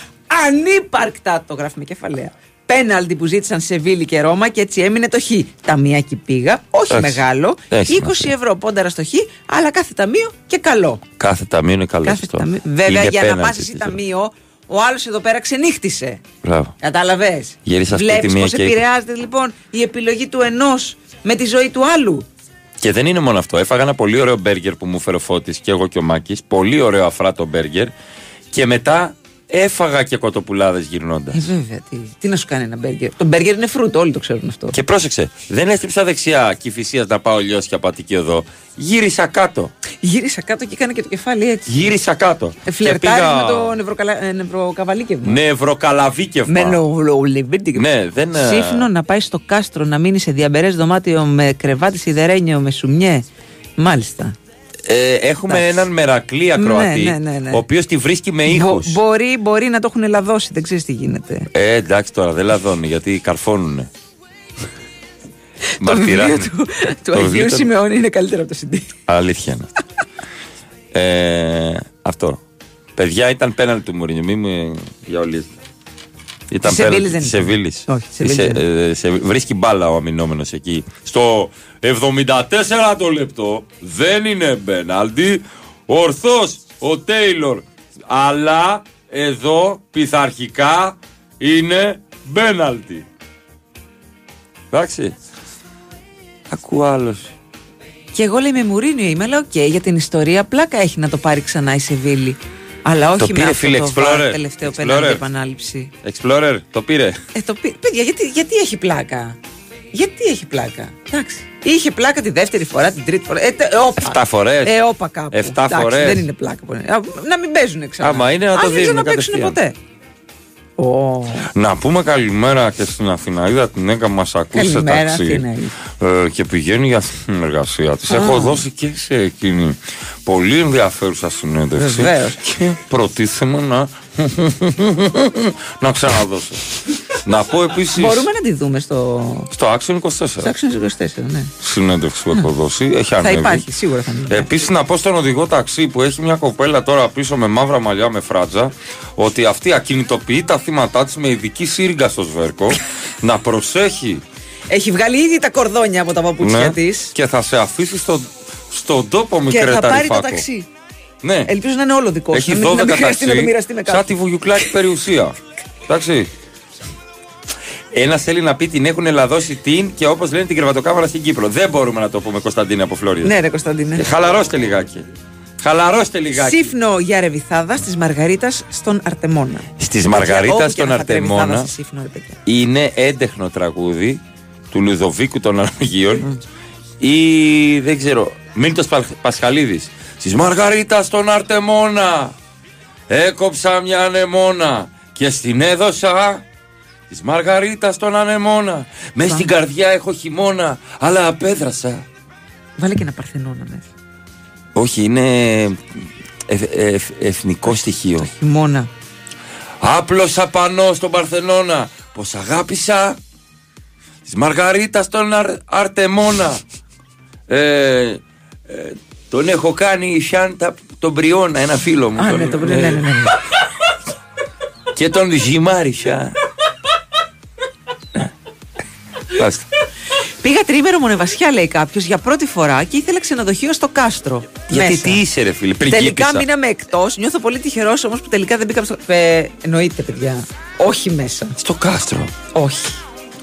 [SPEAKER 3] ανύπαρκτα, το γράφει με κεφαλαία. Πέναλτι που ζήτησαν σε Βίλη και Ρώμα και έτσι έμεινε το Χ. Ταμιάκι πήγα, όχι
[SPEAKER 2] Εντάξει.
[SPEAKER 3] μεγάλο.
[SPEAKER 2] Έχει
[SPEAKER 3] 20 ευρώ πόνταρα στο Χ, αλλά κάθε ταμείο και καλό.
[SPEAKER 2] Κάθε ταμείο είναι καλό.
[SPEAKER 3] Κάθε
[SPEAKER 2] αυτό.
[SPEAKER 3] ταμείο. Βέβαια,
[SPEAKER 2] Είναι
[SPEAKER 3] για να
[SPEAKER 2] πέναλτι,
[SPEAKER 3] πας εσύ
[SPEAKER 2] τι
[SPEAKER 3] ταμείο, ο άλλος εδώ πέρα ξενύχτησε.
[SPEAKER 2] Μπράβο.
[SPEAKER 3] Κατάλαβες;
[SPEAKER 2] Γύρισα σπίτι
[SPEAKER 3] Βλέπεις
[SPEAKER 2] μία
[SPEAKER 3] πώς
[SPEAKER 2] και-
[SPEAKER 3] επηρεάζεται λοιπόν η επιλογή του ενός με τη ζωή του άλλου.
[SPEAKER 2] Και δεν είναι μόνο αυτό. Έφαγα ένα πολύ ωραίο μπέργκερ που μου φέρε ο Φώτης και εγώ και ο Μάκης. Πολύ ωραίο αφράτο μπέργκερ. Και μετά έφαγα και κοτοπουλάδες γυρνώντας.
[SPEAKER 3] Ε, βέβαια. Τι, τι να σου κάνει ένα μπέργκερ; Το μπέργκερ είναι φρούτο, όλοι το ξέρουν αυτό.
[SPEAKER 2] Και πρόσεξε, δεν έστριψα δεξιά κυφυσίας να πάω λιώσια από Αττική Οδό. Γύρισα κάτω.
[SPEAKER 3] Γύρισα κάτω και έκανε και το κεφάλι έτσι.
[SPEAKER 2] Γύρισα κάτω.
[SPEAKER 3] Ε,
[SPEAKER 2] Και
[SPEAKER 3] Φλερτάρει
[SPEAKER 2] πήγα-
[SPEAKER 3] με το νευροκαλα... ε, νευροκαβαλίκευμα.
[SPEAKER 2] Νευροκαλαβίκευμα.
[SPEAKER 3] Με νευρολιβίτικευμα.
[SPEAKER 2] Ναι, δεν. ε,
[SPEAKER 3] Σύφνο να πάει στο κάστρο να μείνει σε διαμπερές δωμάτιο με κρεβάτι σιδερένιο με σουμιέ. Μάλιστα.
[SPEAKER 2] Ε, έχουμε
[SPEAKER 3] Εντάξει.
[SPEAKER 2] έναν μερακλή ακροατή,
[SPEAKER 3] Ναι, ναι, ναι, ναι.
[SPEAKER 2] ο οποίος τη βρίσκει με
[SPEAKER 3] Μπο-
[SPEAKER 2] ήχους.
[SPEAKER 3] μπορεί, μπορεί να το έχουν λαδώσει, δεν ξέρεις τι γίνεται.
[SPEAKER 2] Ε, εντάξει τώρα, δεν λαδώνει γιατί καρφώνουνε.
[SPEAKER 3] το βιβλίο
[SPEAKER 2] Μαρτυράνε.
[SPEAKER 3] του, του
[SPEAKER 2] Το βιβλίο
[SPEAKER 3] Αγίου
[SPEAKER 2] ήταν-
[SPEAKER 3] Σιμεώνη είναι καλύτερο από το CD.
[SPEAKER 2] Αλήθεια είναι. ε, αυτό. Παιδιά ήταν πέναλτι του Μουρίνιου. Μη μου γεωλίζετε. Ήταν
[SPEAKER 3] ήταν.
[SPEAKER 2] Σεβίλης.
[SPEAKER 3] Όχι, της Σεβίλης
[SPEAKER 2] Της,
[SPEAKER 3] δεν
[SPEAKER 2] ε, ε, σε- βρίσκει μπάλα ο αμυνόμενος εκεί. Στο 74 το λεπτό δεν είναι πέναλτι. Ορθός ο Τέιλορ. Αλλά εδώ πειθαρχικά είναι πέναλτι. Εντάξει. Ακούω άλλος.
[SPEAKER 3] Και εγώ λέει με Μουρίνιο είμαι, αλλά οκ, για την ιστορία πλάκα έχει να το πάρει ξανά η Σεβίλη. Αλλά όχι
[SPEAKER 2] Το
[SPEAKER 3] με
[SPEAKER 2] πήρε,
[SPEAKER 3] αυτό
[SPEAKER 2] φίλε,
[SPEAKER 3] το
[SPEAKER 2] Explorer.
[SPEAKER 3] βαρ, τελευταίο
[SPEAKER 2] Explorer.
[SPEAKER 3] πέναντι επανάληψη.
[SPEAKER 2] Explorer, το πήρε.
[SPEAKER 3] Ε, το πει- Παιδιά, γιατί, γιατί έχει πλάκα; Γιατί έχει πλάκα; Εντάξει. Είχε πλάκα τη δεύτερη φορά, την τρίτη φορά. Ε, τε- ε, όπα.
[SPEAKER 2] Εφτά φορές.
[SPEAKER 3] Ε, όπα κάπου.
[SPEAKER 2] Εφτά
[SPEAKER 3] Εντάξει,
[SPEAKER 2] φορές.
[SPEAKER 3] Δεν είναι πλάκα. που είναι. Α, Να μην παίζουν ξανά.
[SPEAKER 2] Άμα είναι, να το
[SPEAKER 3] Αν δεν
[SPEAKER 2] δίνουν
[SPEAKER 3] ξαναπαίξουν
[SPEAKER 2] κατευθείαν.
[SPEAKER 3] ποτέ. Ω.
[SPEAKER 2] Να πούμε καλημέρα και στην Αθηναίδα την Έκα μας ακούσει σε
[SPEAKER 3] Καλημέρα,
[SPEAKER 2] ταξί
[SPEAKER 3] Αθηναίδα.
[SPEAKER 2] ε, και πηγαίνει για την εργασία της.
[SPEAKER 3] Α.
[SPEAKER 2] Έχω δώσει και σε εκείνη πολύ ενδιαφέρουσα συνέντευξη
[SPEAKER 3] Βεβαίως.
[SPEAKER 2] και προτίθεμαι να, να ξαναδώσω. να πω επίση
[SPEAKER 3] Μπορούμε να τη δούμε στο.
[SPEAKER 2] στο Action 24
[SPEAKER 3] Στο Action 24, ναι.
[SPEAKER 2] συνέντευξη που έχω δώσει. Έχει
[SPEAKER 3] Θα
[SPEAKER 2] ανέβει.
[SPEAKER 3] υπάρχει, σίγουρα θα ανέβει.
[SPEAKER 2] Επίσης, να πω στον οδηγό ταξί που έχει μια κοπέλα τώρα πίσω με μαύρα μαλλιά με φράτζα ότι αυτή ακινητοποιεί τα θύματά της με ειδική σύριγγα στο σβέρκο να προσέχει
[SPEAKER 3] Έχει βγάλει ήδη τα κορδόνια από τα παπούτσια
[SPEAKER 2] ναι,
[SPEAKER 3] της.
[SPEAKER 2] και θα σε αφήσει στο, στον τόπο
[SPEAKER 3] Και
[SPEAKER 2] μικρέ
[SPEAKER 3] θα πάρει το
[SPEAKER 2] ταρυφάκο.
[SPEAKER 3] ταξί.
[SPEAKER 2] Ναι.
[SPEAKER 3] Ελπίζω να είναι όλο δικό σου.
[SPEAKER 2] Έχει
[SPEAKER 3] να μην-
[SPEAKER 2] 12
[SPEAKER 3] να μην χρειαστεί να το
[SPEAKER 2] ταξί,
[SPEAKER 3] μοιραστεί με
[SPEAKER 2] σαν
[SPEAKER 3] κάποιον.
[SPEAKER 2] τη βουγιουκλάκη περιουσία. Εντάξει. Ένας θέλει να πει την έχουν λαδώσει την και όπως λένε την κρεβατοκάμαρα στην Κύπρο. Δεν μπορούμε να το πούμε Κωνσταντίνη από Φλόρια.
[SPEAKER 3] Ναι, ρε Κωνσταντίνε.
[SPEAKER 2] Ε, Χαλαρώστε λιγάκι. Χαλαρώστε λιγάκι.
[SPEAKER 3] Σύφνο για ρεβιθάδα τη Μαργαρίτας στον Αρτεμόνα.
[SPEAKER 2] Στη Μαργαρίτας
[SPEAKER 3] Όπου και
[SPEAKER 2] στον
[SPEAKER 3] να φάτε ρεβιθάδα
[SPEAKER 2] Αρτεμόνα
[SPEAKER 3] στη Σύφνο, ρε παιδιά.
[SPEAKER 2] είναι έντεχνο τραγούδι του Λουδοβίκου των Αργίων ή δεν ξέρω, Μίλτος Πα- Πασχαλίδης. Στη Μαργαρίτας στον Αρτεμόνα έκοψα μια ανεμόνα και στην έδωσα της Μαργαρίτας στον ανεμόνα. Μες στην καρδιά έχω χειμώνα, αλλά απέδρασα.
[SPEAKER 3] Βάλε και ένα παρθενόνα μέσα.
[SPEAKER 2] Όχι, είναι ε- ε- εθνικό στοιχείο.
[SPEAKER 3] Χειμώνα.
[SPEAKER 2] Άπλωσα πανώ στον Παρθενώνα Πως αγάπησα Της Μαργαρίτας στον Αρ, Αρτεμόνα ε, ε, Τον έχω κάνει Σιάντα τον Πριώνα Ένα φίλο μου
[SPEAKER 3] Α,
[SPEAKER 2] τον-
[SPEAKER 3] ναι, το ναι, ναι, ναι. ναι.
[SPEAKER 2] Και τον ζυμάρισα Άστα.
[SPEAKER 3] Πήγα τρίμερο μονεβασιά, λέει κάποιος, για πρώτη φορά και ήθελα ξενοδοχείο στο κάστρο.
[SPEAKER 2] Γιατί
[SPEAKER 3] Μέσα.
[SPEAKER 2] τι είσαι ρε φίλε
[SPEAKER 3] Τελικά
[SPEAKER 2] πριγκίπισσα.
[SPEAKER 3] μείναμε εκτός. Νιώθω πολύ τυχερός όμως που τελικά δεν μπήκαμε στο. Ε, εννοείται, παιδιά. Όχι μέσα.
[SPEAKER 2] Στο κάστρο
[SPEAKER 3] Όχι.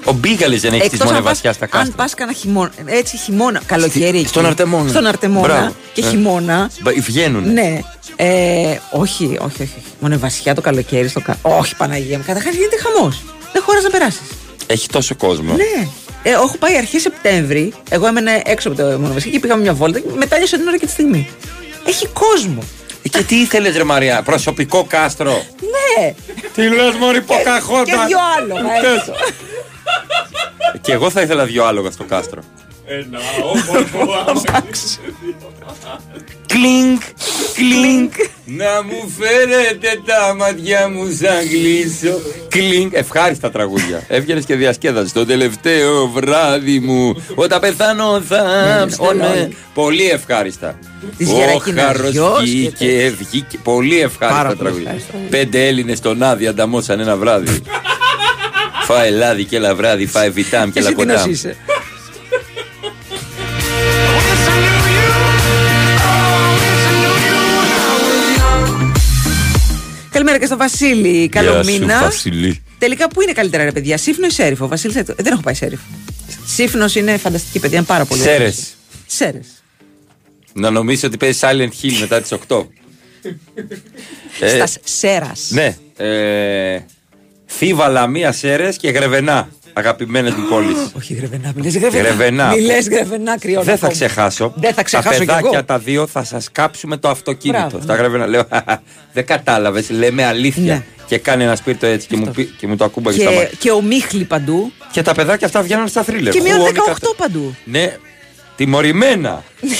[SPEAKER 2] Ο Μπίγαλης δεν έχει της
[SPEAKER 3] αν
[SPEAKER 2] μονεβασιά
[SPEAKER 3] πας-
[SPEAKER 2] στα
[SPEAKER 3] Αν
[SPEAKER 2] κάστρα
[SPEAKER 3] πας κανένα χειμώνα, έτσι χειμώνα, καλοκαίρι. εκεί,
[SPEAKER 2] στον Αρτεμόνα.
[SPEAKER 3] Στον Αρτεμόνα
[SPEAKER 2] Μπράβο.
[SPEAKER 3] και
[SPEAKER 2] Ε.
[SPEAKER 3] χειμώνα.
[SPEAKER 2] Μπα- Βγαίνουνε
[SPEAKER 3] Ναι. Ε, όχι, όχι, όχι. όχι. Μονεβασιά το καλοκαίρι στο κα... Όχι, Παναγία μου. Καταρχάς γίνεται χαμός. Δεν χωρά να περάσεις.
[SPEAKER 2] Έχει τόσο κόσμο
[SPEAKER 3] Ναι. Ε, έχω πάει αρχές Σεπτέμβρη. Εγώ έμενα έξω από το μονοβασίλειο και πήγαμε μια βόλτα και μετάλειωσα την ώρα και τη στιγμή. Έχει κόσμο.
[SPEAKER 2] Ε, Και τι ήθελες ρε Μαρία Προσωπικό κάστρο;
[SPEAKER 3] Ναι.
[SPEAKER 2] Τι λες μωρή Ποκαχόντα
[SPEAKER 3] Και δυο άλογα έξω.
[SPEAKER 2] Και εγώ θα ήθελα δυο άλογα στο κάστρο.
[SPEAKER 1] Ένα όμορφο
[SPEAKER 2] Κλίνκ, κλίνκ. Να μου φέρετε τα μάτια μου σαν κλείσω. Κλίνκ. Ευχάριστα τραγούδια. Έβγαινε και διασκέδασε. Το τελευταίο βράδυ μου. Όταν πεθάνω θα
[SPEAKER 3] όλα, όλα.
[SPEAKER 2] ψέμε. Πολύ ευχάριστα.
[SPEAKER 3] Της
[SPEAKER 2] Ο
[SPEAKER 3] Γερακίνας
[SPEAKER 2] Χάρος
[SPEAKER 3] γιος και
[SPEAKER 2] βγήκε, βγήκε. Πολύ
[SPEAKER 3] Πάρα
[SPEAKER 2] ευχάριστα
[SPEAKER 3] πολύ
[SPEAKER 2] τραγούδια.
[SPEAKER 3] ευχάριστα.
[SPEAKER 2] Πέντε Έλληνε στον Άδη ανταμώσαν ένα βράδυ. Φάε λάδι και έλα βράδυ, φάε βιτάμ και έλα
[SPEAKER 3] Εσύ τι νος
[SPEAKER 2] κοντάμ.
[SPEAKER 3] είσαι. Καλημέρα και στο Βασίλη. Καλό
[SPEAKER 2] Γεια σου,
[SPEAKER 3] μήνα.
[SPEAKER 2] Βασιλή.
[SPEAKER 3] Τελικά πού είναι καλύτερα, ρε παιδιά, Σύφνο ή Σέριφο. Βασίλη, θα- δεν έχω πάει Σέριφο. Σύφνος είναι φανταστική παιδιά, είναι πάρα πολύ.
[SPEAKER 2] Σέρες.
[SPEAKER 3] Σέρες.
[SPEAKER 2] Να νομίζεις ότι παίζει Silent Hill μετά τις 8. Ε,
[SPEAKER 3] Στα Σέρας.
[SPEAKER 2] Ναι. Ε, Θήβα, Λαμία, Σέρες και Γρεβενά. Αγαπημένες μου πόλεις.
[SPEAKER 3] Όχι γρεβενά, μιλέ γρεβενά.
[SPEAKER 2] Γρεβενά.
[SPEAKER 3] Μιλέ γρεβενά, κρυώνω.
[SPEAKER 2] Δεν θα
[SPEAKER 3] ακόμα.
[SPEAKER 2] ξεχάσω.
[SPEAKER 3] Δεν θα ξεχάσω
[SPEAKER 2] Τα
[SPEAKER 3] κι εγώ.
[SPEAKER 2] παιδάκια τα δύο θα σας κάψουμε το αυτοκίνητο.
[SPEAKER 3] Μπράβο,
[SPEAKER 2] Στα
[SPEAKER 3] ναι.
[SPEAKER 2] Γρεβενά. Λέω, δεν κατάλαβες, λέμε αλήθεια.
[SPEAKER 3] Ναι.
[SPEAKER 2] Και κάνει ένα σπίρτο έτσι και μου, πει- και μου το ακούμπαγε στα
[SPEAKER 3] Και,
[SPEAKER 2] μάτια.
[SPEAKER 3] και ο Μίχλη παντού.
[SPEAKER 2] Και τα παιδάκια αυτά βγαίνουν στα θρίλερ.
[SPEAKER 3] Και μείον
[SPEAKER 2] Χουόνι
[SPEAKER 3] 18
[SPEAKER 2] κατ-
[SPEAKER 3] παντού.
[SPEAKER 2] Ναι, τιμωρημένα.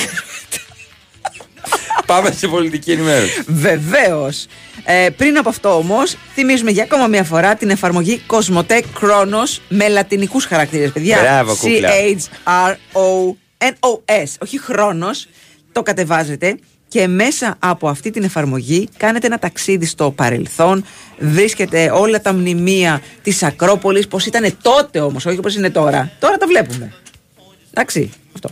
[SPEAKER 2] Πάμε σε πολιτική ενημέρωση.
[SPEAKER 3] Βεβαίως. Ε, πριν από αυτό όμως, θυμίζουμε για ακόμα μια φορά την εφαρμογή Cosmotec Chronos με λατινικούς χαρακτήρες. Παιδιά,
[SPEAKER 2] Μπράβο, κούκλα.
[SPEAKER 3] C-H-R-O-N-O-S. Όχι χρόνος. Το κατεβάζετε και μέσα από αυτή την εφαρμογή κάνετε ένα ταξίδι στο παρελθόν. Βρίσκετε όλα τα μνημεία της Ακρόπολης, πώς ήταν τότε όμως, όχι όπως είναι τώρα. Τώρα τα βλέπουμε. Εντάξει, αυτό.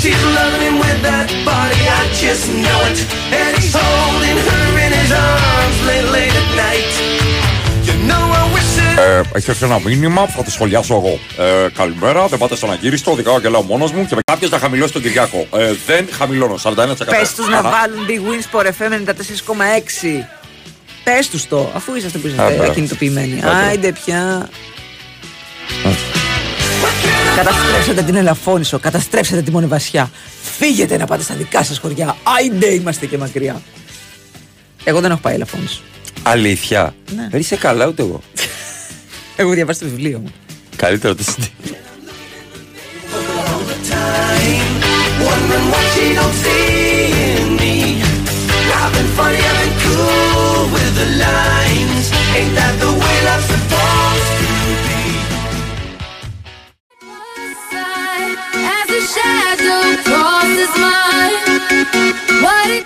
[SPEAKER 1] She's loving him with that body, I just know it. And he's holding her in his arms late, late at night. You know I wish that
[SPEAKER 2] Ε, έχει έρθει ένα μήνυμα που θα το σχολιάσω εγώ. Ε, καλημέρα, δεν πάτε στον αγύριστο, οδηγάω και λέω μόνος μου και με κάποιο να χαμηλώσει τον Κυριάκο. Ε, δεν χαμηλώνω, 41%.
[SPEAKER 3] Πες τους να
[SPEAKER 2] Άρα,
[SPEAKER 3] βάλουν Big Wins Sport FM 94,6. Πες τους το, αφού είσαστε που
[SPEAKER 2] Α,
[SPEAKER 3] είσαστε
[SPEAKER 2] μπράβο.
[SPEAKER 3] κινητοποιημένοι.
[SPEAKER 2] Άντε.
[SPEAKER 3] Άιντε πια. Καταστρέψατε την Ελαφώνησο, καταστρέψατε τη Μονεβασιά. Φύγετε να πάτε στα δικά σας χωριά. Άιντε είμαστε και μακριά. Εγώ δεν έχω πάει Ελαφώνησο.
[SPEAKER 2] Αλήθεια;
[SPEAKER 3] Ναι.
[SPEAKER 2] Δεν είσαι καλά ούτε εγώ.
[SPEAKER 3] Εγώ διαβάσει το βιβλίο μου.
[SPEAKER 2] Καλύτερο το CD.
[SPEAKER 1] Wondering what she don't see in me. I've been funny, I've been cool with the lines. Ain't that the way love's supposed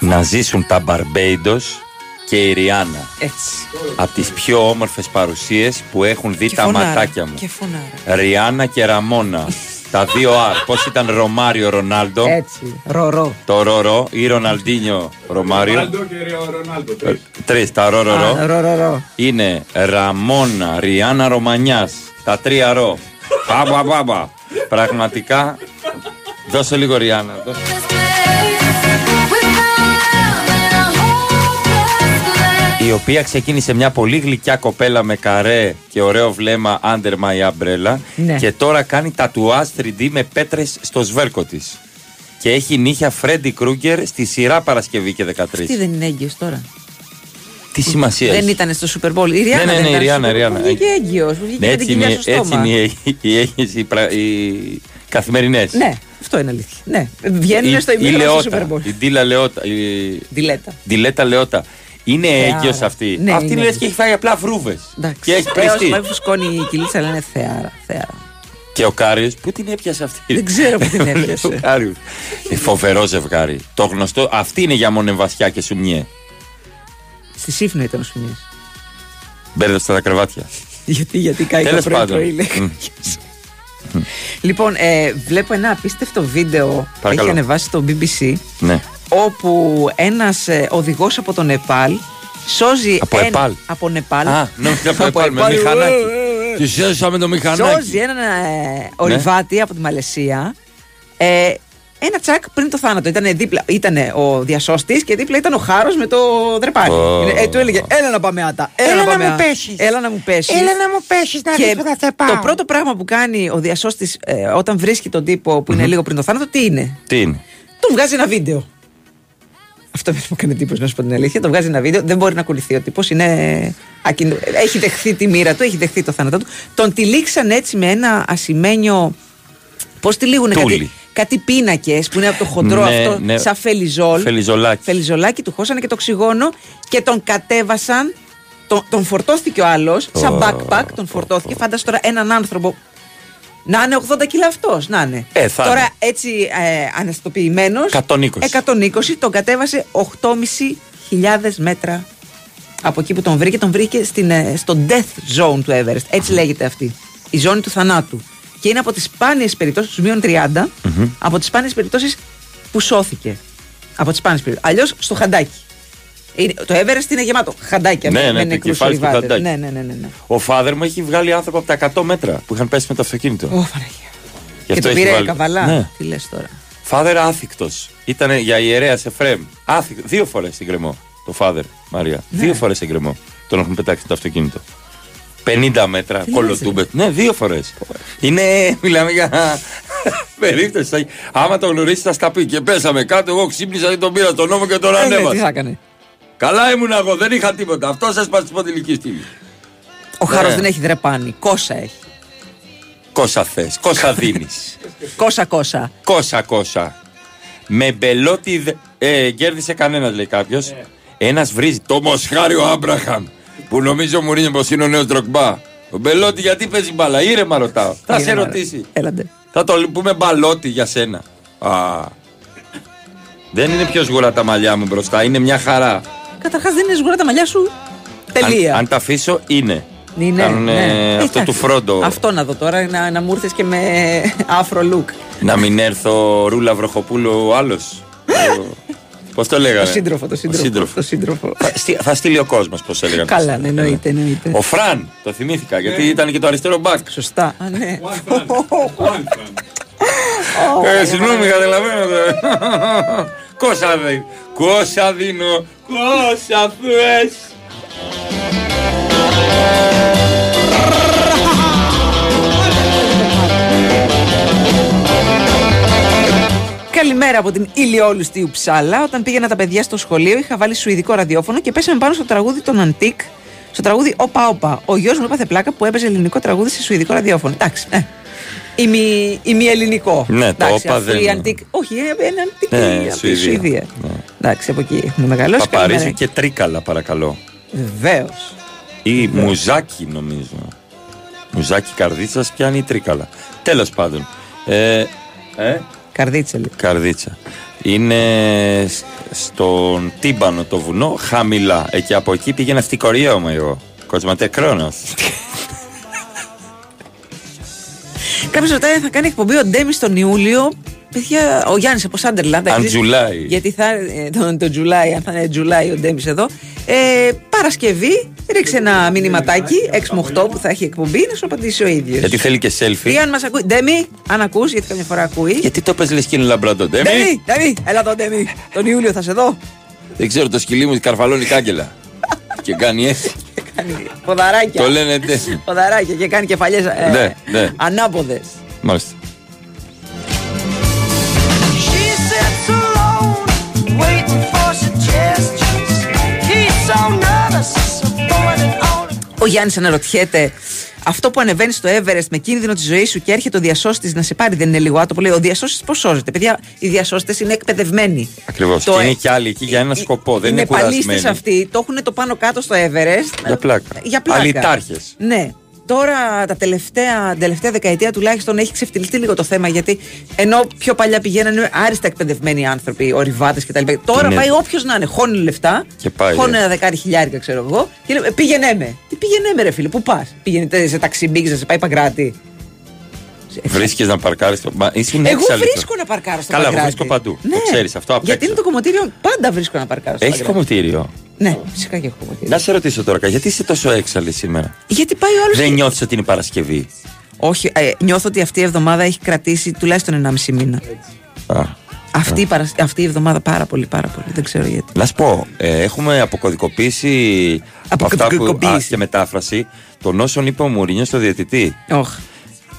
[SPEAKER 2] Να ζήσουν τα Μπαρμπέιντος και η Ριάννα.
[SPEAKER 3] Έτσι.
[SPEAKER 2] Από τις πιο όμορφες παρουσίες που έχουν δει
[SPEAKER 3] Και
[SPEAKER 2] τα
[SPEAKER 3] φωνάρα.
[SPEAKER 2] ματάκια μου.
[SPEAKER 3] Και φωνάρα.
[SPEAKER 2] Ριάννα και Ραμόνα. τα δύο R. Πώς ήταν Ρωμάριο Ρονάλντο;
[SPEAKER 3] Έτσι. Ρο-ρο.
[SPEAKER 2] Το Ρορο ή Ροναλντίνιο Ρωμάριο; Ε, Τρεις, τα ρο, ρο, ρο.
[SPEAKER 3] Α, ρο, ρο, ρο.
[SPEAKER 2] Είναι Ραμόνα, Rihanna Ρωμανιάς. Τα τρία ρο. Πάμπα, πάμπα. Πραγματικά. Δώσε λίγο Rihanna. δώσε. Η οποία ξεκίνησε μια πολύ γλυκιά κοπέλα με καρέ και ωραίο βλέμμα under my umbrella
[SPEAKER 3] Ναι.
[SPEAKER 2] και τώρα κάνει τατουάζ 3D με πέτρες στο σβέρκο της. Και έχει νύχια Φρέντι Κρούγκερ στη σειρά Παρασκευή και 13.
[SPEAKER 3] Τι δεν είναι έγκυος τώρα.
[SPEAKER 2] Τι σημασία
[SPEAKER 3] Δεν
[SPEAKER 2] έχει.
[SPEAKER 3] ήταν στο Super Bowl. Η Ριάννα
[SPEAKER 2] Ναι, ναι,
[SPEAKER 3] δεν
[SPEAKER 2] ναι, η
[SPEAKER 3] ήταν
[SPEAKER 2] Ριάννα,
[SPEAKER 3] στο
[SPEAKER 2] η
[SPEAKER 3] Super Bowl.
[SPEAKER 2] Ριάννα.
[SPEAKER 3] Βγήκε έγκυος. Βγήκε
[SPEAKER 2] Ναι,
[SPEAKER 3] με την
[SPEAKER 2] έτσι είναι,
[SPEAKER 3] κοιλιά στο
[SPEAKER 2] έτσι
[SPEAKER 3] στόμα.
[SPEAKER 2] είναι οι, οι, οι, οι, πρα- οι καθημερινές.
[SPEAKER 3] Ναι, αυτό είναι αλήθεια. Ναι. Βγαίνουν
[SPEAKER 2] Η-
[SPEAKER 3] στο
[SPEAKER 2] η
[SPEAKER 3] ημίχρονο στο
[SPEAKER 2] Λεώτα,
[SPEAKER 3] Super Bowl.
[SPEAKER 2] Η Ντίλα Λεώτα. Η...
[SPEAKER 3] Ντιλέτα.
[SPEAKER 2] Ντιλέτα Λεώτα. Είναι
[SPEAKER 3] Θεάρα.
[SPEAKER 2] έγκυος αυτή.
[SPEAKER 3] Ναι,
[SPEAKER 2] αυτή
[SPEAKER 3] είναι
[SPEAKER 2] είναι λες
[SPEAKER 3] έγκυος.
[SPEAKER 2] και έχει φάει απλά βρούβες.
[SPEAKER 3] Εντάξει.
[SPEAKER 2] Και έχει
[SPEAKER 3] Ε,
[SPEAKER 2] πριστεί.
[SPEAKER 3] όσο πάει φουσκώνει η κυλίτσα λένε θεάρα. θεάρα.
[SPEAKER 2] Και ο Κάριους, πού την έπιασε αυτή;
[SPEAKER 3] Δεν ξέρω πού την έπιασε.
[SPEAKER 2] ο Κάριους. Ε, φοβερό ζευγάρι. Το γνωστό, αυτή είναι για μονεβασιά και σομιέ.
[SPEAKER 3] Στη Σίφνο ήταν ο σομιέ.
[SPEAKER 2] Μπέρδεψε τα κρεβάτια.
[SPEAKER 3] Γιατί, γιατί κάει
[SPEAKER 2] Τέλος
[SPEAKER 3] το πρωί Λοιπόν, ε, βλέπω ένα απίστευτο βίντεο
[SPEAKER 2] Παρακαλώ.
[SPEAKER 3] έχει ανεβάσει το BBC
[SPEAKER 2] Ναι.
[SPEAKER 3] όπου ένας ε, οδηγός από το Νεπάλ σώζει
[SPEAKER 2] Από
[SPEAKER 3] ένα-
[SPEAKER 2] Επάλ.
[SPEAKER 3] από Νεπάλ
[SPEAKER 2] Α, νόμιζα από
[SPEAKER 3] Από
[SPEAKER 2] Επάλ με
[SPEAKER 3] Επάλ,
[SPEAKER 2] μηχανάκι.
[SPEAKER 3] ε, ε, ε.
[SPEAKER 2] Και σώσαμε το μηχανάκι.
[SPEAKER 3] Σώζει έναν ε, ορειβάτη από τη Μαλαισία. Ε, ένα τσακ πριν το θάνατο. Ήταν δίπλα, ήτανε ο διασώστης και δίπλα ήταν ο χάρος με το δρεπάνι.
[SPEAKER 18] Ω.
[SPEAKER 3] Είναι- Ε, του έλεγε: Έλα να πάμε άτα. Έλα,
[SPEAKER 18] Έλα να
[SPEAKER 3] πάμε
[SPEAKER 18] μου
[SPEAKER 3] α-
[SPEAKER 18] πέσεις.
[SPEAKER 3] Έλα να μου πέσεις.
[SPEAKER 18] Έλα να μου πέσεις να δεις που θα σε πάω.
[SPEAKER 3] το πρώτο πράγμα που κάνει ο διασώστης όταν βρίσκει τον τύπο που είναι λίγο πριν το θάνατο, τι είναι;
[SPEAKER 2] Τι είναι;
[SPEAKER 3] Τον βγάζει ένα βίντεο. Αυτό δεν μου έκανε εντύπωση να σου πω την αλήθεια. Τον βγάζει ένα βίντεο, δεν μπορεί να ακολουθεί. Ο τύπος είναι. ακινο- Έχει δεχθεί τη μοίρα του, έχει δεχθεί το θάνατό του. Τον τυλίξαν έτσι με ένα ασημένιο. Πώς τυλίγουν κάτι,
[SPEAKER 2] Τούλι.
[SPEAKER 3] Κάτι πίνακες που είναι από το χοντρό
[SPEAKER 2] Ναι,
[SPEAKER 3] αυτό,
[SPEAKER 2] ναι.
[SPEAKER 3] σαν φελιζόλ.
[SPEAKER 2] Φελιζολάκι.
[SPEAKER 3] Φελιζολάκι του χώσανε και το οξυγόνο και τον κατέβασαν. Τον, τον φορτώθηκε ο άλλος, σαν
[SPEAKER 2] Ω,
[SPEAKER 3] backpack, τον φορτώθηκε. Φάντασε τώρα έναν άνθρωπο να είναι 80 κιλά αυτός, να είναι.
[SPEAKER 2] Ε, θα
[SPEAKER 3] Τώρα
[SPEAKER 2] είναι.
[SPEAKER 3] έτσι ε, αναστοποιημένο.
[SPEAKER 2] 120.
[SPEAKER 3] 120 τον κατέβασε 8.500 μέτρα από εκεί που τον βρήκε. Τον βρήκε στην, ε, στο death zone του Everest. Έτσι λέγεται αυτή. Η ζώνη του θανάτου. Και είναι από τις σπάνιες περιπτώσεις, τους μείον 30, από τις σπάνιες περιπτώσεις που σώθηκε. Από τις σπάνιες περιπτώσεις. Αλλιώς στο χαντάκι. Είναι, το Everest είναι γεμάτο χαντάκια
[SPEAKER 2] Ναι,
[SPEAKER 3] με,
[SPEAKER 2] ναι,
[SPEAKER 3] με
[SPEAKER 2] το
[SPEAKER 3] νεκρούς
[SPEAKER 2] κεφάλι στο
[SPEAKER 3] ορειβάτες.
[SPEAKER 2] χαντάκι.
[SPEAKER 3] Ναι, ναι, ναι, ναι, ναι.
[SPEAKER 2] Ο φάδερ μου έχει βγάλει άνθρωπο από τα 100 μέτρα που είχαν πέσει με το αυτοκίνητο.
[SPEAKER 3] Ω, Παναγία.
[SPEAKER 2] Γι'
[SPEAKER 3] Και
[SPEAKER 2] αυτό
[SPEAKER 3] το
[SPEAKER 2] έχει
[SPEAKER 3] πήρε
[SPEAKER 2] βάλει-
[SPEAKER 3] καβαλά.
[SPEAKER 2] Ναι.
[SPEAKER 3] Τι λες τώρα.
[SPEAKER 2] Φάδερ άθικτος. Ήταν για ιερέας σε φρέμ. Άθικτος. Δύο φορές στην κρεμό. Το φάδερ, Μαρία.
[SPEAKER 3] Ναι.
[SPEAKER 2] Δύο φορές στην κρεμό. Τον έχουν πετάξει το αυτοκίνητο. 50 μέτρα,
[SPEAKER 3] Τι
[SPEAKER 2] κολοτούμπε. Ναι, δύο φορές. Είναι, μιλάμε για περίπτωση. Θα- Άμα το γνωρίσει, θα στα πει. Και πέσαμε κάτω. Εγώ ξύπνησα και τον πήρα τον νόμο και τον
[SPEAKER 3] Ε, ναι, τι
[SPEAKER 2] ανέβασα.
[SPEAKER 3] θα έκανε;
[SPEAKER 2] Καλά ήμουν εγώ, δεν είχα τίποτα. Αυτό σας είπα στην ποδηλική στήλη.
[SPEAKER 3] Ο χάρος
[SPEAKER 2] Ναι.
[SPEAKER 3] δεν έχει δρεπάνι. Κόσα έχει.
[SPEAKER 2] Κόσα θες, κόσα δίνεις.
[SPEAKER 3] Κόσα κόσα.
[SPEAKER 2] Κόσα κόσα. Με μπελότη δε- ε, κέρδισε κανένας, λέει κάποιος. Ένας βρίζει το Μοσχάριο Άμπραχαμ. Που νομίζω μου είναι πως είναι ο νέος Ντροκμπά. Ο Μπελότη γιατί παίζει μπάλα, ήρεμα ρωτάω. Θα σε
[SPEAKER 3] Ήρεμα, ρε.
[SPEAKER 2] ρωτήσει.
[SPEAKER 3] Έλαντε.
[SPEAKER 2] Θα το πούμε μπαλότη για σένα. Α. Δεν είναι πιο σγουρά τα μαλλιά μου μπροστά, είναι μια χαρά.
[SPEAKER 3] Καταρχάς δεν είναι σγουρά τα μαλλιά σου. Τελεία.
[SPEAKER 2] Αν, αν τα αφήσω, είναι.
[SPEAKER 3] Είναι,
[SPEAKER 2] Κάνουνε
[SPEAKER 3] ναι.
[SPEAKER 2] αυτό
[SPEAKER 3] Εντάξει.
[SPEAKER 2] του φρόντο.
[SPEAKER 3] Αυτό να δω τώρα, να, να μου ήρθε και με afro look.
[SPEAKER 2] Να μην έρθω ρούλα βροχοπούλου ο άλλος. Πώ το λέγανε.
[SPEAKER 3] Το σύντροφο, το σύντροφο.
[SPEAKER 2] σύντροφος.
[SPEAKER 3] Το σύντροφο.
[SPEAKER 2] Θα, στείλει- θα στείλει ο κόσμος, πώς έλεγαν.
[SPEAKER 3] Καλά, ναι, εννοείται, εννοείται.
[SPEAKER 2] Ο Φραν, το θυμήθηκα, γιατί ήταν και το αριστερό μπακ.
[SPEAKER 3] Σωστά. Α, ναι.
[SPEAKER 2] Ε, συγγνώμη, καταλαβαίνετε. Κόσα δίνω. Κόσα δίνω. Κόσα θες.
[SPEAKER 3] Καλημέρα από την ηλιόλουστη Ουψάλα. Όταν πήγαινα τα παιδιά στο σχολείο, είχα βάλει σουηδικό ραδιόφωνο και πέσαμε πάνω στο τραγούδι των Αντίκ. Στο τραγούδι Όπα Όπα. Ο γιος μου έπαθε πλάκα που έπαιζε ελληνικό τραγούδι σε σουηδικό ραδιόφωνο. Εντάξει. Ε. Ημι, ημιελληνικό.
[SPEAKER 2] Ναι, το
[SPEAKER 3] Εντάξει,
[SPEAKER 2] όπα
[SPEAKER 3] αφού
[SPEAKER 2] δεν
[SPEAKER 3] η
[SPEAKER 2] είναι.
[SPEAKER 3] Αντίκ. Όχι, ε, ένα Αντίκ
[SPEAKER 2] Ναι,
[SPEAKER 3] από τη
[SPEAKER 2] Σουηδία.
[SPEAKER 3] Σουηδία. Εντάξει, από εκεί έχουμε μεγαλώσει.
[SPEAKER 2] Παπαρίζου και τρίκαλα, παρακαλώ.
[SPEAKER 3] Βεβαίως.
[SPEAKER 2] Ή μουζάκι, νομίζω. Μουζάκι καρδίτσας πιάνει τρίκαλα. Τέλος πάντων. Ε, ε,
[SPEAKER 3] Καρδίτσα λέει.
[SPEAKER 2] καρδίτσα. Είναι σ- στον τύμπανο το βουνό, χαμηλά. Ε, και από εκεί πήγαινα στη Κορία μου εγώ. Κοσμοτέ Κρόνος.
[SPEAKER 3] Κάποιος ρωτάει αν θα κάνει εκπομπή ο Ντέμι τον Ιούλιο. Παιδιά, ο Γιάννης από Σάντερλαντ.
[SPEAKER 2] Αν
[SPEAKER 3] ξέρεις,
[SPEAKER 2] July.
[SPEAKER 3] Γιατί θα. ε, τον, τον July, αν θα είναι July ο Ντέμις εδώ. Ε, Παρασκευή, ρίξε ένα μηνυματάκι 6 με 8 που θα έχει εκπομπή να σου απαντήσει ο ίδιος.
[SPEAKER 2] Γιατί θέλει και selfie.
[SPEAKER 3] Ή αν μας ακούει. Ντέμι, αν ακούς, γιατί καμιά φορά ακούει.
[SPEAKER 2] Γιατί το πες λες και είναι λαμπραντό, Ντέμι.
[SPEAKER 3] Ντέμι, Ντέμι, έλα εδώ Ντέμι. Τον Ιούλιο θα σε δω.
[SPEAKER 2] Δεν ξέρω, το σκυλί μου καρφαλώνει κάγκελα. και κάνει έτσι.
[SPEAKER 3] Κάνει ποδαράκια.
[SPEAKER 2] το λένε έτσι.
[SPEAKER 3] Ποδαράκια και κάνει κεφαλιές ε,
[SPEAKER 2] Ναι, ναι.
[SPEAKER 3] ανάποδες.
[SPEAKER 2] Μάλιστα.
[SPEAKER 19] She sits alone, waiting for suggestions. He's so nervous, avoiding all
[SPEAKER 3] Ο Γιάννης αναρωτιέται, αυτό που ανεβαίνεις στο Everest με κίνδυνο της ζωής σου και έρχεται ο διασώστης να σε πάρει, δεν είναι λίγο άτομο. Λέει, ο διασώστης πώς σώζεται. Παιδιά, οι διασώστες είναι εκπαιδευμένοι.
[SPEAKER 2] Ακριβώς.
[SPEAKER 3] Το
[SPEAKER 2] Και
[SPEAKER 3] ε-
[SPEAKER 2] είναι και άλλοι εκεί για ένα σκοπό. Δεν είναι
[SPEAKER 3] είναι παλίστες
[SPEAKER 2] κουρασμένοι.
[SPEAKER 3] αυτοί, το έχουν το πάνω κάτω στο Everest.
[SPEAKER 2] Για πλάκα.
[SPEAKER 3] Για πλάκα.
[SPEAKER 2] Αλυτάρχες.
[SPEAKER 3] Ναι. Τώρα τα τελευταία, την τελευταία δεκαετία τουλάχιστον έχει ξεφτυλιστεί λίγο το θέμα γιατί ενώ πιο παλιά πηγαίνανε άριστα εκπαιδευμένοι άνθρωποι, ορειβάτες κτλ. Τώρα
[SPEAKER 2] Είναι-
[SPEAKER 3] πάει όποιος να είναι, χώνει λεφτά,
[SPEAKER 2] Και πάει,
[SPEAKER 3] χώνει
[SPEAKER 2] ε.
[SPEAKER 3] ένα δεκάρι χιλιάρικα ξέρω εγώ και λέει πήγαινε με. Τι πήγαινε με, ρε φίλε, πού πας; Πήγαινε σε ταξί μπίγκ, να σε πάει παγκράτη.
[SPEAKER 2] Βρίσκεις να παρκάρεις το. Μα ήσουν
[SPEAKER 3] Εγώ
[SPEAKER 2] έξαλλη
[SPEAKER 3] βρίσκω
[SPEAKER 2] τώρα.
[SPEAKER 3] να παρκάρω στο
[SPEAKER 2] Καλά, εγώ
[SPEAKER 3] Παγκράτη.
[SPEAKER 2] βρίσκω παντού.
[SPEAKER 3] Ναι.
[SPEAKER 2] Το ξέρεις αυτό απ'
[SPEAKER 3] Γιατί
[SPEAKER 2] έξω.
[SPEAKER 3] είναι το κομμωτήριο, πάντα βρίσκω να παρκάρω στο
[SPEAKER 2] Έχεις
[SPEAKER 3] Παγκράτη.
[SPEAKER 2] κομμωτήριο;
[SPEAKER 3] Ναι, φυσικά και έχω κομμωτήριο.
[SPEAKER 2] Να σε ρωτήσω τώρα, γιατί είσαι τόσο έξαλλη σήμερα;
[SPEAKER 3] Γιατί πάει ο άλλος.
[SPEAKER 2] Δεν νιώθεις ότι είναι Παρασκευή;
[SPEAKER 3] Όχι, ε, νιώθω ότι αυτή η εβδομάδα έχει κρατήσει τουλάχιστον 1,5 μήνα.
[SPEAKER 2] Α.
[SPEAKER 3] Αυτή, η παρασ- αυτή η εβδομάδα πάρα πολύ, πάρα πολύ. Δεν ξέρω γιατί.
[SPEAKER 2] Να σου πω, ε, έχουμε αποκωδικοποιήσει από αυτά που, α,
[SPEAKER 3] Αποκωδικοποιήσει.
[SPEAKER 2] και μετάφραση των όσων είπε ο Μουρίνιος στο διαιτητή.
[SPEAKER 3] Όχ.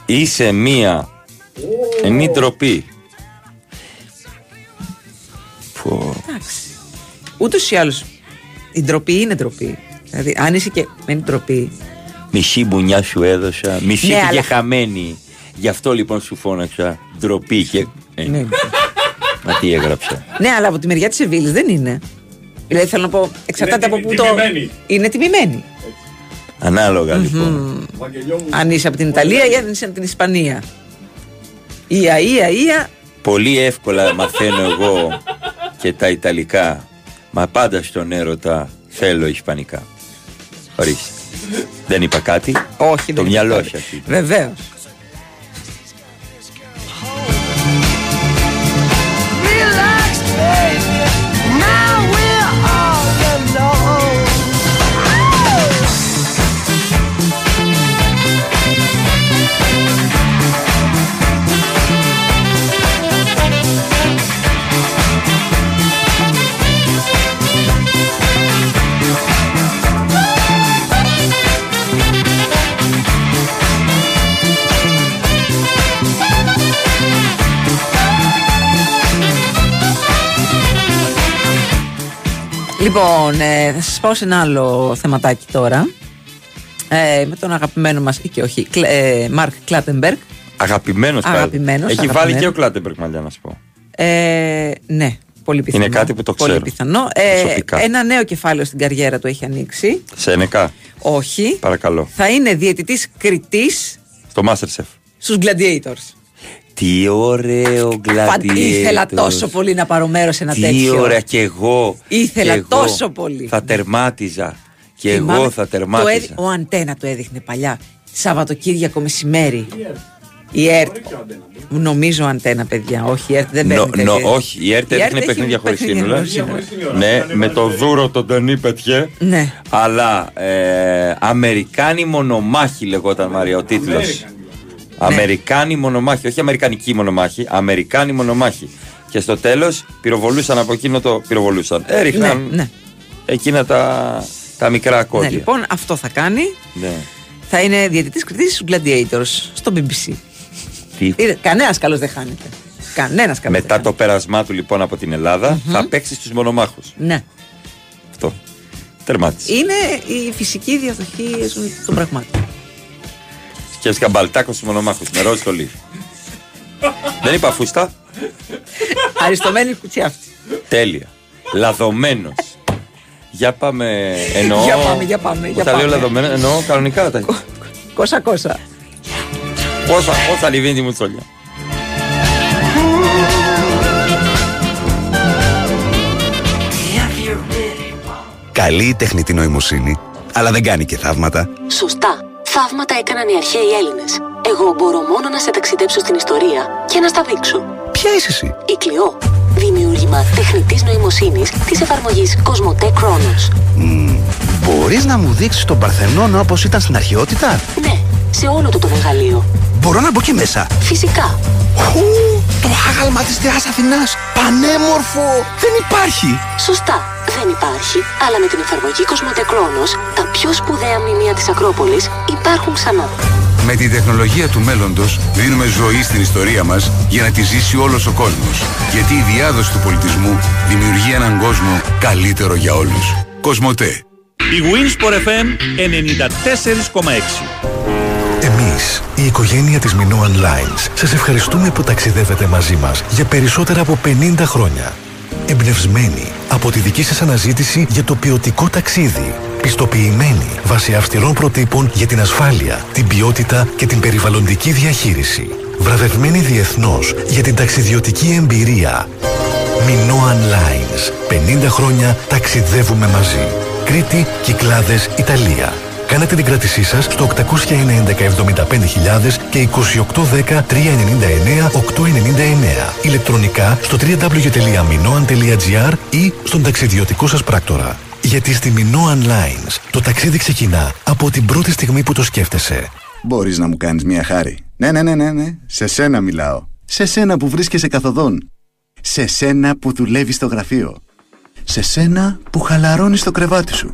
[SPEAKER 2] Είσαι μία. Είναι ντροπή. Πω.
[SPEAKER 3] Εντάξει. Ούτως ή άλλως η ντροπή είναι ντροπή. Δηλαδή, αν είσαι και με ντροπή.
[SPEAKER 2] Μισή μπουνιά σου έδωσα. Μισή
[SPEAKER 3] Ναι,
[SPEAKER 2] πήγε
[SPEAKER 3] αλλά-
[SPEAKER 2] χαμένη. Γι' αυτό λοιπόν σου φώναξα. Ντροπή και. Ε,
[SPEAKER 3] Ναι.
[SPEAKER 2] Μα τι έγραψα.
[SPEAKER 3] ναι, αλλά από τη μεριά της Σεβίλης δεν είναι. Δηλαδή, θέλω να πω, εξαρτάται από πού το. Είναι τιμημένη.
[SPEAKER 2] Ανάλογα λοιπόν.
[SPEAKER 3] Αν είσαι από την Ιταλία ή αν είσαι από την Ισπανία. Ία, ία, ία.
[SPEAKER 2] Πολύ εύκολα μαθαίνω εγώ και τα Ιταλικά. Μα πάντα στον έρωτα θέλω Ισπανικά. Ορίστε. Δεν είπα κάτι.
[SPEAKER 3] Όχι,
[SPEAKER 2] Το
[SPEAKER 3] δεν
[SPEAKER 2] μυαλό
[SPEAKER 3] είπα.
[SPEAKER 2] σας. είπε.
[SPEAKER 19] Βεβαίως.
[SPEAKER 3] Λοιπόν, ε, θα σας πάω σε ένα άλλο θεματάκι τώρα. Ε, με τον αγαπημένο μας, ή και όχι, Κλ- ε, Μαρκ Κλάτεμπεργκ.
[SPEAKER 2] Αγαπημένος
[SPEAKER 3] Αγαπημένος,
[SPEAKER 2] Έχει
[SPEAKER 3] αγαπημένος.
[SPEAKER 2] βάλει και ο Κλάτεμπεργκ μαλλιά να σου πω.
[SPEAKER 3] Ε, ναι, πολύ πιθανό.
[SPEAKER 2] Είναι κάτι που το
[SPEAKER 3] Πολύ
[SPEAKER 2] ξέρω.
[SPEAKER 3] πιθανό. Ε,
[SPEAKER 2] Προσωπικά.
[SPEAKER 3] ένα νέο κεφάλαιο στην καριέρα του έχει ανοίξει.
[SPEAKER 2] Σε ενεκά.
[SPEAKER 3] Όχι.
[SPEAKER 2] Παρακαλώ.
[SPEAKER 3] Θα είναι διαιτητής κριτής
[SPEAKER 2] Στο Masterchef.
[SPEAKER 3] στους Gladiators.
[SPEAKER 2] Τι ωραίο
[SPEAKER 3] Φαν-
[SPEAKER 2] γκλαντιέτος.
[SPEAKER 3] Ήθελα τόσο πολύ να πάρω μέρος σε ένα
[SPEAKER 2] Τι
[SPEAKER 3] τέτοιο.
[SPEAKER 2] ωραία και εγώ.
[SPEAKER 3] Ήθελα
[SPEAKER 2] και εγώ
[SPEAKER 3] τόσο πολύ.
[SPEAKER 2] Θα τερμάτιζα. Και
[SPEAKER 3] Θυμάμαι,
[SPEAKER 2] εγώ θα
[SPEAKER 3] το
[SPEAKER 2] τερμάτιζα.
[SPEAKER 3] έδι- Ο Αντένα το έδειχνε παλιά. Σαββατοκύριακο μεσημέρι. Η ΕΡΤ. Νομίζω αντένα, παιδιά. Όχι, η ΕΡΤ δεν παίρνει.
[SPEAKER 2] Νο, νο,
[SPEAKER 3] τέτοια.
[SPEAKER 2] όχι, η ΕΡΤ έδειχνε
[SPEAKER 3] έχει
[SPEAKER 2] παιχνίδια χωρίς
[SPEAKER 3] παιχνίδια
[SPEAKER 2] σύνολα.
[SPEAKER 3] χωρίς σύνολα.
[SPEAKER 2] Ναι, με το δούρο τον Τονί πετιέ.
[SPEAKER 3] Ναι.
[SPEAKER 2] Αλλά ε, Αμερικάνοι μονομάχοι λεγόταν Μαρία ο τίτλος.
[SPEAKER 3] Ναι.
[SPEAKER 2] Αμερικάνοι μονομάχοι, όχι Αμερικανική μονομάχη, Αμερικάνοι μονομάχοι. Και στο τέλος πυροβολούσαν από εκείνο το. Πυροβολούσαν. Έριχναν
[SPEAKER 3] Ναι, ναι.
[SPEAKER 2] εκείνα τα, τα μικρά
[SPEAKER 3] Ναι,
[SPEAKER 2] κόντια.
[SPEAKER 3] λοιπόν, αυτό θα κάνει.
[SPEAKER 2] Ναι.
[SPEAKER 3] Θα είναι διαιτητής κριτής στους Gladiators στο BBC.
[SPEAKER 2] Τι;
[SPEAKER 3] Κανένας καλός δεν χάνεται. Κανένας καλός.
[SPEAKER 2] Μετά το πέρασμά του λοιπόν από την ελλαδα
[SPEAKER 3] Μμμ.
[SPEAKER 2] θα παίξει στους μονομάχους.
[SPEAKER 3] Ναι.
[SPEAKER 2] Αυτό. Τερμάτισε.
[SPEAKER 3] Είναι η φυσική διαδοχή των πραγμάτων.
[SPEAKER 2] Σκέφτηκα μπαλτάκο στου μονομάχου. Με ροζ το λίβ. Δεν είπα φούστα.
[SPEAKER 3] Αριστομένη κουτσιάφτη.
[SPEAKER 2] Τέλεια. Λαδωμένος. Για πάμε. Εννοώ.
[SPEAKER 3] Για πάμε, για πάμε, για
[SPEAKER 2] Όταν λέω
[SPEAKER 3] πάμε.
[SPEAKER 2] λαδωμένος, εννοώ κανονικά τα.
[SPEAKER 3] Κόσα κόσα.
[SPEAKER 2] Πόσα, πόσα λιβίνει τη μουτσόλια.
[SPEAKER 23] Καλή η τεχνητή νοημοσύνη, αλλά δεν κάνει και θαύματα.
[SPEAKER 25] Σωστά. Θαύματα έκαναν οι αρχαίοι Έλληνες. Εγώ μπορώ μόνο να σε ταξιδέψω στην ιστορία και να στα δείξω.
[SPEAKER 23] Ποια είσαι εσύ;
[SPEAKER 25] Η Κλειό. Δημιούργημα τεχνητής νοημοσύνης της εφαρμογής Cosmotech Chronos.
[SPEAKER 23] Μπορείς να μου δείξεις τον Παρθενώνα όπως ήταν στην αρχαιότητα;
[SPEAKER 25] Ναι, σε όλο του το μεγαλείο.
[SPEAKER 23] Μπορώ να μπω και μέσα;
[SPEAKER 25] Φυσικά.
[SPEAKER 23] Χου, το άγαλμα της Θεάς Αθηνάς. Πανέμορφο. Δεν υπάρχει.
[SPEAKER 25] Σωστά. Δεν υπάρχει, αλλά με την εφαρμογή Cosmotech Chronos, τα πιο σπουδαία μνημεία της Ακρόπολης υπάρχουν ξανά.
[SPEAKER 26] Με την τεχνολογία του μέλλοντος δίνουμε ζωή στην ιστορία μας για να τη ζήσει όλος ο κόσμος. Γιατί η διάδοση του πολιτισμού δημιουργεί έναν κόσμο καλύτερο για όλους. Κοσμοτέ.
[SPEAKER 14] Η Winsport FM 94,6.
[SPEAKER 13] Εμείς, η οικογένεια της Minoan Lines, σας ευχαριστούμε που ταξιδεύετε μαζί μας για περισσότερα από 50 χρόνια. Εμπνευσμένοι από τη δική σας αναζήτηση για το ποιοτικό ταξίδι. Πιστοποιημένοι βάσει αυστηρών προτύπων για την ασφάλεια, την ποιότητα και την περιβαλλοντική διαχείριση. Βραβευμένοι διεθνώς για την ταξιδιωτική εμπειρία. Minoan Lines. 50 χρόνια ταξιδεύουμε μαζί. Κρήτη, Κυκλάδες, Ιταλία. Κάνετε την κράτησή σας στο 811-75.000 και 2810-399-899. Ηλεκτρονικά στο www.minoan.gr ή στον ταξιδιωτικό σας πράκτορα. Γιατί στη Minoan Lines το ταξίδι ξεκινά από την πρώτη στιγμή που το σκέφτεσαι.
[SPEAKER 27] Μπορείς να μου κάνεις μια χάρη. Ναι, ναι, ναι, ναι, ναι. Σε σένα μιλάω. Σε σένα που βρίσκεσαι καθοδόν. Σε σένα που δουλεύεις στο γραφείο. Σε σένα που χαλαρώνεις το κρεβάτι σου.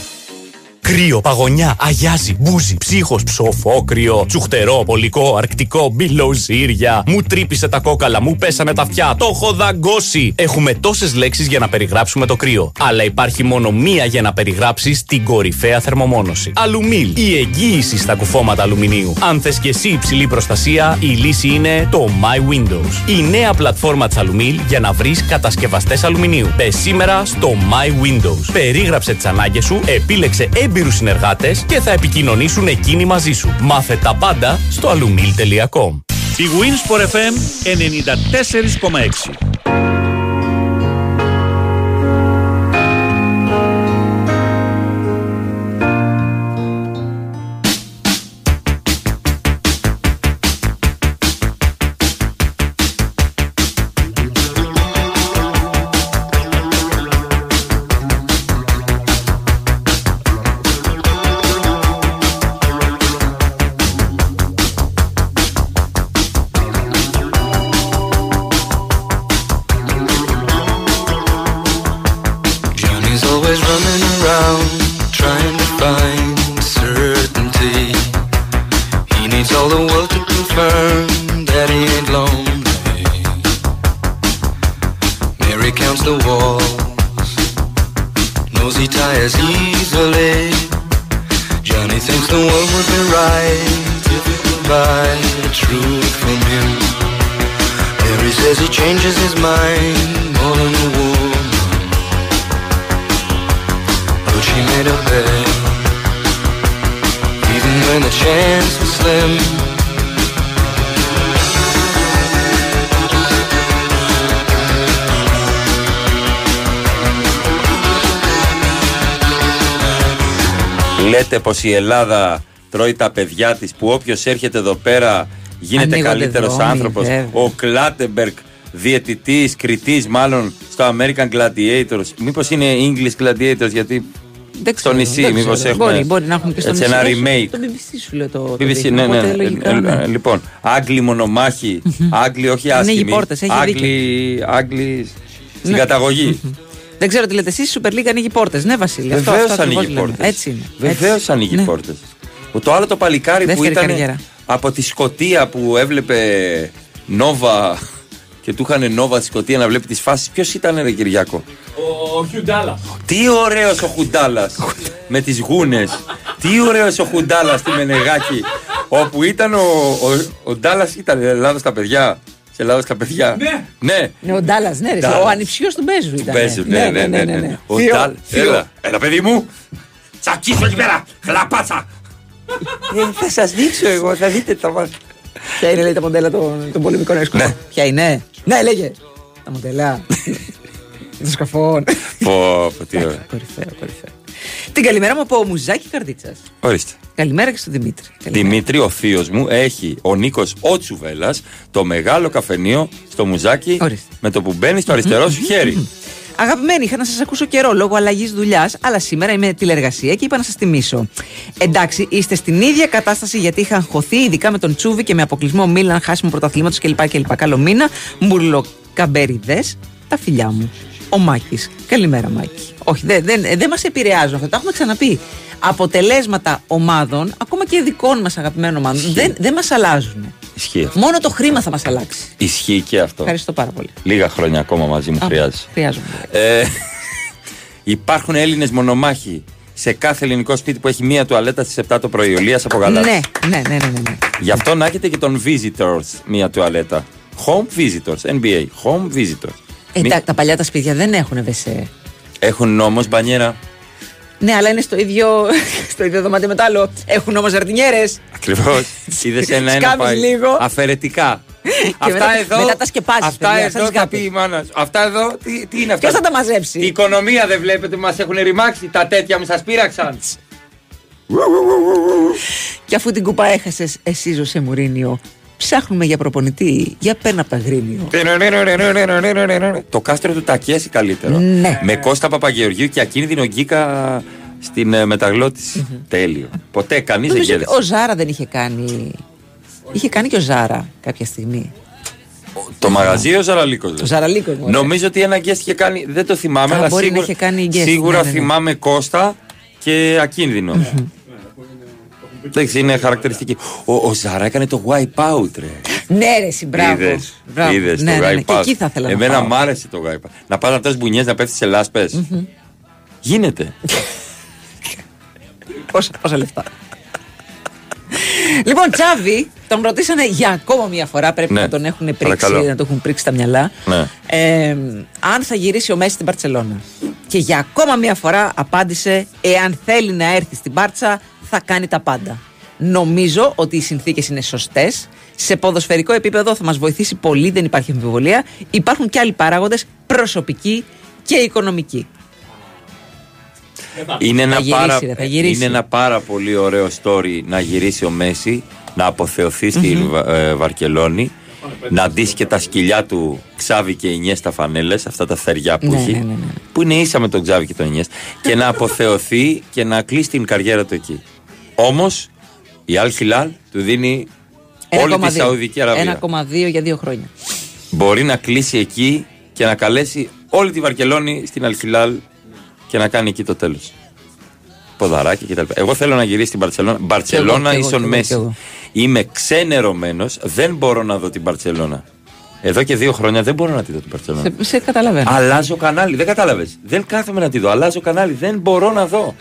[SPEAKER 28] Κρύο, παγωνιά, αγιάζει, μπούζι, ψύχος, ψοφόκρυο, τσουχτερό, πολικό, αρκτικό, μπιλοζύρια. Μου τρύπησε τα κόκαλα, μου πέσανε τα αυτιά. Το έχω δαγκώσει. Έχουμε τόσες λέξεις για να περιγράψουμε το κρύο. Αλλά υπάρχει μόνο μία για να περιγράψεις την κορυφαία θερμομόνωση. Αλουμίλ. Η εγγύηση στα κουφώματα αλουμινίου. Αν θες και εσύ υψηλή προστασία, η λύση είναι το My Windows. Η νέα πλατφόρμα της Αλουμίλ για να βρεις κατασκευαστές αλουμινίου. Πες σήμερα στο My Windows. Περίγραψε τις ανάγκες σου, επίλεξε έμπειρους συνεργάτες και θα επικοινωνήσουν εκείνοι μαζί σου. Μάθε τα πάντα στο alumil.com.
[SPEAKER 14] Η Winsport FM 94,6.
[SPEAKER 2] Η Ελλάδα τρώει τα παιδιά της που όποιος έρχεται εδώ πέρα γίνεται
[SPEAKER 3] Ανοίγονται
[SPEAKER 2] καλύτερος
[SPEAKER 3] δρόμοι,
[SPEAKER 2] άνθρωπος.
[SPEAKER 3] βέβαια.
[SPEAKER 2] Ο Κλάτεμπεργκ, διαιτητής, κριτής μάλλον στο American Gladiators. Μήπως είναι English Gladiators γιατί
[SPEAKER 3] Δεν
[SPEAKER 2] στο
[SPEAKER 3] ξέρω,
[SPEAKER 2] νησί
[SPEAKER 3] δεν
[SPEAKER 2] μήπως
[SPEAKER 3] ξέρω.
[SPEAKER 2] έχουμε
[SPEAKER 3] Μπορεί, μπορεί να έχουν και στο
[SPEAKER 2] έτσι
[SPEAKER 3] νησί.
[SPEAKER 2] ένα
[SPEAKER 3] Όχι,
[SPEAKER 2] remake.
[SPEAKER 3] Το BBC σου λέει το. το
[SPEAKER 2] BBC,
[SPEAKER 3] δείχνει,
[SPEAKER 2] ναι, ναι.
[SPEAKER 3] οπότε
[SPEAKER 2] Ε,
[SPEAKER 3] λογικά,
[SPEAKER 2] ε,
[SPEAKER 3] ναι.
[SPEAKER 2] ε, Λοιπόν, Άγγλοι μονομάχοι, Άγγλοι όχι άσχημοι.
[SPEAKER 3] Ανοίγει πόρτες, έχει
[SPEAKER 2] Άγγλοι, Άγγλοι στην
[SPEAKER 3] Ναι.
[SPEAKER 2] καταγωγή.
[SPEAKER 3] Δεν ξέρω τι λέτε εσείς. Η Super League ανοίγει πόρτες. Ναι, Βασίλη. αυτό-
[SPEAKER 2] Βεβαίως
[SPEAKER 3] αυτό ακριβώς
[SPEAKER 2] ανοίγει
[SPEAKER 3] λέμε.
[SPEAKER 2] πόρτες.
[SPEAKER 3] Έτσι είναι.
[SPEAKER 2] Βεβαίως
[SPEAKER 3] Έτσι.
[SPEAKER 2] ανοίγει
[SPEAKER 3] Ναι.
[SPEAKER 2] πόρτες. Το άλλο το παλικάρι που
[SPEAKER 3] Δεύτερη
[SPEAKER 2] ήταν
[SPEAKER 3] καριέρα.
[SPEAKER 2] από τη Σκωτία που έβλεπε Νόβα και του είχαν Νόβα τη Σκωτία να βλέπει τις φάσεις. Ποιος ήταν, Ρε Κυριάκο;
[SPEAKER 28] Ο Χιουντάλα.
[SPEAKER 2] Τι ωραίος ο Χουντάλα με τις γούνες. Τι ωραίος ο Χουντάλα στη Μενεγάκη. Όπου ήταν ο, ο, ο Ντάλλα ήταν Ελλάδα στα παιδιά. Σε Ελλάδα στα παιδιά.
[SPEAKER 28] Ναι.
[SPEAKER 2] Ναι.
[SPEAKER 3] Ναι, ο Ντάλλας, ναι, ρε,
[SPEAKER 2] Ντάλλας.
[SPEAKER 3] ο ανιψιός του Μπέζου ήταν.
[SPEAKER 2] Παίζουν, ναι, ναι, ναι. ναι, Ο
[SPEAKER 3] Θείο,
[SPEAKER 2] Ντάλλας-
[SPEAKER 3] θείο.
[SPEAKER 2] Έλα, έλα, παιδί μου. Τσακίσω εκεί πέρα. Χλαπάτσα. Ε, θα σας δείξω εγώ, θα δείτε τα μάτια.
[SPEAKER 3] Ποια είναι, λέει, τα μοντέλα των, των πολεμικών έσκοπων;
[SPEAKER 2] Ναι.
[SPEAKER 3] Ποια είναι; Ναι, λέγε. Τα μοντέλα. των σκαφών.
[SPEAKER 2] Πω, πω, τι ωραία.
[SPEAKER 3] Κορυφαίο, κορυφαίο. Την καλημέρα μου από Μουζάκι Καρδίτσας.
[SPEAKER 2] Ορίστε.
[SPEAKER 3] Καλημέρα και στον Δημήτρη.
[SPEAKER 2] Δημήτρη, ο θείος μου έχει ο Νίκος ο Τσουβέλλα το μεγάλο καφενείο στο μουζάκι με το που μπαίνει στο αριστερό σου χέρι.
[SPEAKER 3] Αγαπημένοι, είχα να σας ακούσω καιρό λόγω αλλαγής δουλειάς, αλλά σήμερα είμαι τηλεργασία και είπα να σας τιμήσω. Εντάξει, είστε στην ίδια κατάσταση γιατί είχα αγχωθεί, ειδικά με τον Τσούβι και με αποκλεισμό Μίλαν, χάσιμο πρωταθλήματος κλπ. κλπ. Καλό μήνα. Μουρλοκαμπεριδές, τα φιλιά μου. Ο Μάκης. Καλημέρα, Μάκη. Όχι, δεν δεν δεν μας επηρεάζουν αυτά. Τα έχουμε ξαναπεί. Αποτελέσματα ομάδων, ακόμα και δικών μας αγαπημένων ομάδων, δεν, δεν μας αλλάζουν.
[SPEAKER 2] Ισχύει αυτό.
[SPEAKER 3] Μόνο το χρήμα θα μας αλλάξει.
[SPEAKER 2] Ισχύει και αυτό.
[SPEAKER 3] Ευχαριστώ πάρα πολύ.
[SPEAKER 2] Λίγα χρόνια ακόμα μαζί μου
[SPEAKER 3] Α,
[SPEAKER 2] χρειάζεσαι.
[SPEAKER 3] Χρειάζομαι.
[SPEAKER 2] Ε, υπάρχουν Έλληνες μονομάχοι σε κάθε ελληνικό σπίτι που έχει μία τουαλέτα στις 7 το πρωί. Ο Λίας από γαλάζι.
[SPEAKER 3] Ναι, ναι, ναι, ναι, ναι, ναι.
[SPEAKER 2] Γι' αυτό να έχετε και τον visitors μία τουαλέτα. Home visitors, NBA. Home visitors.
[SPEAKER 3] Ε,
[SPEAKER 2] Μη-
[SPEAKER 3] τα, τα παλιά τα σπίτια δεν έχουν βεσέ.
[SPEAKER 2] Έχουν όμω μπανιέρα.
[SPEAKER 3] Ναι, αλλά είναι στο ίδιο, στο ίδιο δωμάτιο με το άλλο. Έχουν όμως ζαρτινιέρες.
[SPEAKER 2] Ακριβώς. Είδες ένα-ένα
[SPEAKER 3] Σκάβεις
[SPEAKER 2] πάει.
[SPEAKER 3] λίγο.
[SPEAKER 2] Αφαιρετικά. αυτά
[SPEAKER 3] μετά-
[SPEAKER 2] εδώ.
[SPEAKER 3] μετά τα σκεπάζεις,
[SPEAKER 2] Αυτά
[SPEAKER 3] παιδιά, σαν
[SPEAKER 2] εδώ
[SPEAKER 3] τις
[SPEAKER 2] θα
[SPEAKER 3] γάπες.
[SPEAKER 2] πει η μάνας σου. Αυτά εδώ. Τι, τι είναι αυτά;
[SPEAKER 3] Ποιος θα τα μαζέψει;
[SPEAKER 2] Η οικονομία δεν βλέπετε που μας έχουν ρημάξει. Τα τέτοια μου σας πείραξαν.
[SPEAKER 3] Και αφού την κουπά έχασες, εσύ Ζωσέ Μουρίνιο, ψάχνουμε για προπονητή. Για πένα από τα γρήνιο.
[SPEAKER 2] Το κάστρο του Τακέση καλύτερο.
[SPEAKER 3] Ναι.
[SPEAKER 2] Με Κώστα Παπαγεωργίου και ακίνδυνο γκίκα στην ε, μεταγλώτηση. Τέλειο. Ποτέ κανείς δεν
[SPEAKER 3] Νομίζω ότι
[SPEAKER 2] γέλασε.
[SPEAKER 3] ο Ζάρα δεν είχε κάνει. Είχε κάνει και ο Ζάρα κάποια στιγμή.
[SPEAKER 2] Το μαγαζί ή ο Ζαραλίκος.
[SPEAKER 3] Ο Ζαραλίκος, μωρέ.
[SPEAKER 2] Νομίζω ότι ένα guest είχε κάνει. Δεν το θυμάμαι,
[SPEAKER 3] Α,
[SPEAKER 2] αλλά
[SPEAKER 3] μπορεί να
[SPEAKER 2] σίγουρα,
[SPEAKER 3] είχε κάνει guest,
[SPEAKER 2] σίγουρα
[SPEAKER 3] ναι, ναι, ναι.
[SPEAKER 2] θυμάμαι Κώστα και ακίνδυνο. Εντάξει, είναι χαρακτηριστική. Ο, ο Ζάρα έκανε το wipe out, ρε.
[SPEAKER 3] Ναι, ρε, εσύ, μπράβο.
[SPEAKER 2] Είδες,
[SPEAKER 3] Μπράβο.
[SPEAKER 2] είδες
[SPEAKER 3] ναι,
[SPEAKER 2] το
[SPEAKER 3] ναι, ναι.
[SPEAKER 2] wipe
[SPEAKER 3] Και
[SPEAKER 2] out.
[SPEAKER 3] εκεί θα ήθελα να
[SPEAKER 2] Εμένα
[SPEAKER 3] πάω.
[SPEAKER 2] μ' άρεσε το wipe out. Να πας να πες μπουνιές, να πέφτεις σε λάσπες. Γίνεται.
[SPEAKER 3] Πόσα, πόσα λεφτά. λοιπόν, Τσάβη, τον ρωτήσανε για ακόμα μια φορά. Πρέπει
[SPEAKER 2] Ναι,
[SPEAKER 3] να τον έχουν πρίξει,
[SPEAKER 2] παρακαλώ.
[SPEAKER 3] να το έχουν πρίξει τα μυαλά.
[SPEAKER 2] ναι.
[SPEAKER 3] Ε, αν θα γυρίσει ο Μέση στην Παρσελώνα. Και για ακόμα μια φορά απάντησε: Εάν θέλει να έρθει στην Πάρτσα, θα κάνει τα πάντα. Νομίζω ότι οι συνθήκες είναι σωστές. Σε ποδοσφαιρικό επίπεδο θα μας βοηθήσει πολύ, δεν υπάρχει αμφιβολία. Υπάρχουν και άλλοι παράγοντες, προσωπικοί και οικονομικοί.
[SPEAKER 2] Είναι ένα,
[SPEAKER 3] γυρίσει,
[SPEAKER 2] πάρα,
[SPEAKER 3] ρε, θα γυρίσει.
[SPEAKER 2] είναι ένα πάρα πολύ ωραίο story να γυρίσει ο Μέση, να αποθεωθεί στη
[SPEAKER 3] Μμμ.
[SPEAKER 2] Βα- ε, Βαρκελόνη, να ντύσει και τα σκυλιά του Ξάβη και Ινιές στα φανέλες, αυτά τα θεριά που
[SPEAKER 3] Ναι,
[SPEAKER 2] έχει,
[SPEAKER 3] ναι, ναι, ναι.
[SPEAKER 2] που είναι ίσα με τον Ξάβη και τον Ινιές, και να αποθεωθεί και να κλείσει την καριέρα του εκεί. Όμως, η Αλ Χιλάλ του δίνει όλη τη
[SPEAKER 3] 1,2.
[SPEAKER 2] Σαουδική Αραβία.
[SPEAKER 3] 1,2 για δύο χρόνια.
[SPEAKER 2] Μπορεί να κλείσει εκεί και να καλέσει όλη τη Βαρκελόνη στην Αλχιλάλ και να κάνει εκεί το τέλος. Ποδαράκι κτλ. Εγώ θέλω να γυρίσει στην Μπαρσελόνα. Μπαρσελόνα
[SPEAKER 3] κι εγώ, κι
[SPEAKER 2] ίσον
[SPEAKER 3] εγώ, κι
[SPEAKER 2] Μέση.
[SPEAKER 3] εγώ.
[SPEAKER 2] Είμαι ξενερωμένος, δεν μπορώ να δω την Μπαρσελόνα. Εδώ και δύο χρόνια δεν μπορώ να τη δω την Μπαρσελόνα.
[SPEAKER 3] Σε, σε καταλαβαίνω.
[SPEAKER 2] Αλλάζω κανάλι, δεν κατάλαβες. Δεν κάθομαι να τη δω. Αλλάζω κανάλι, δεν μπορώ να δω.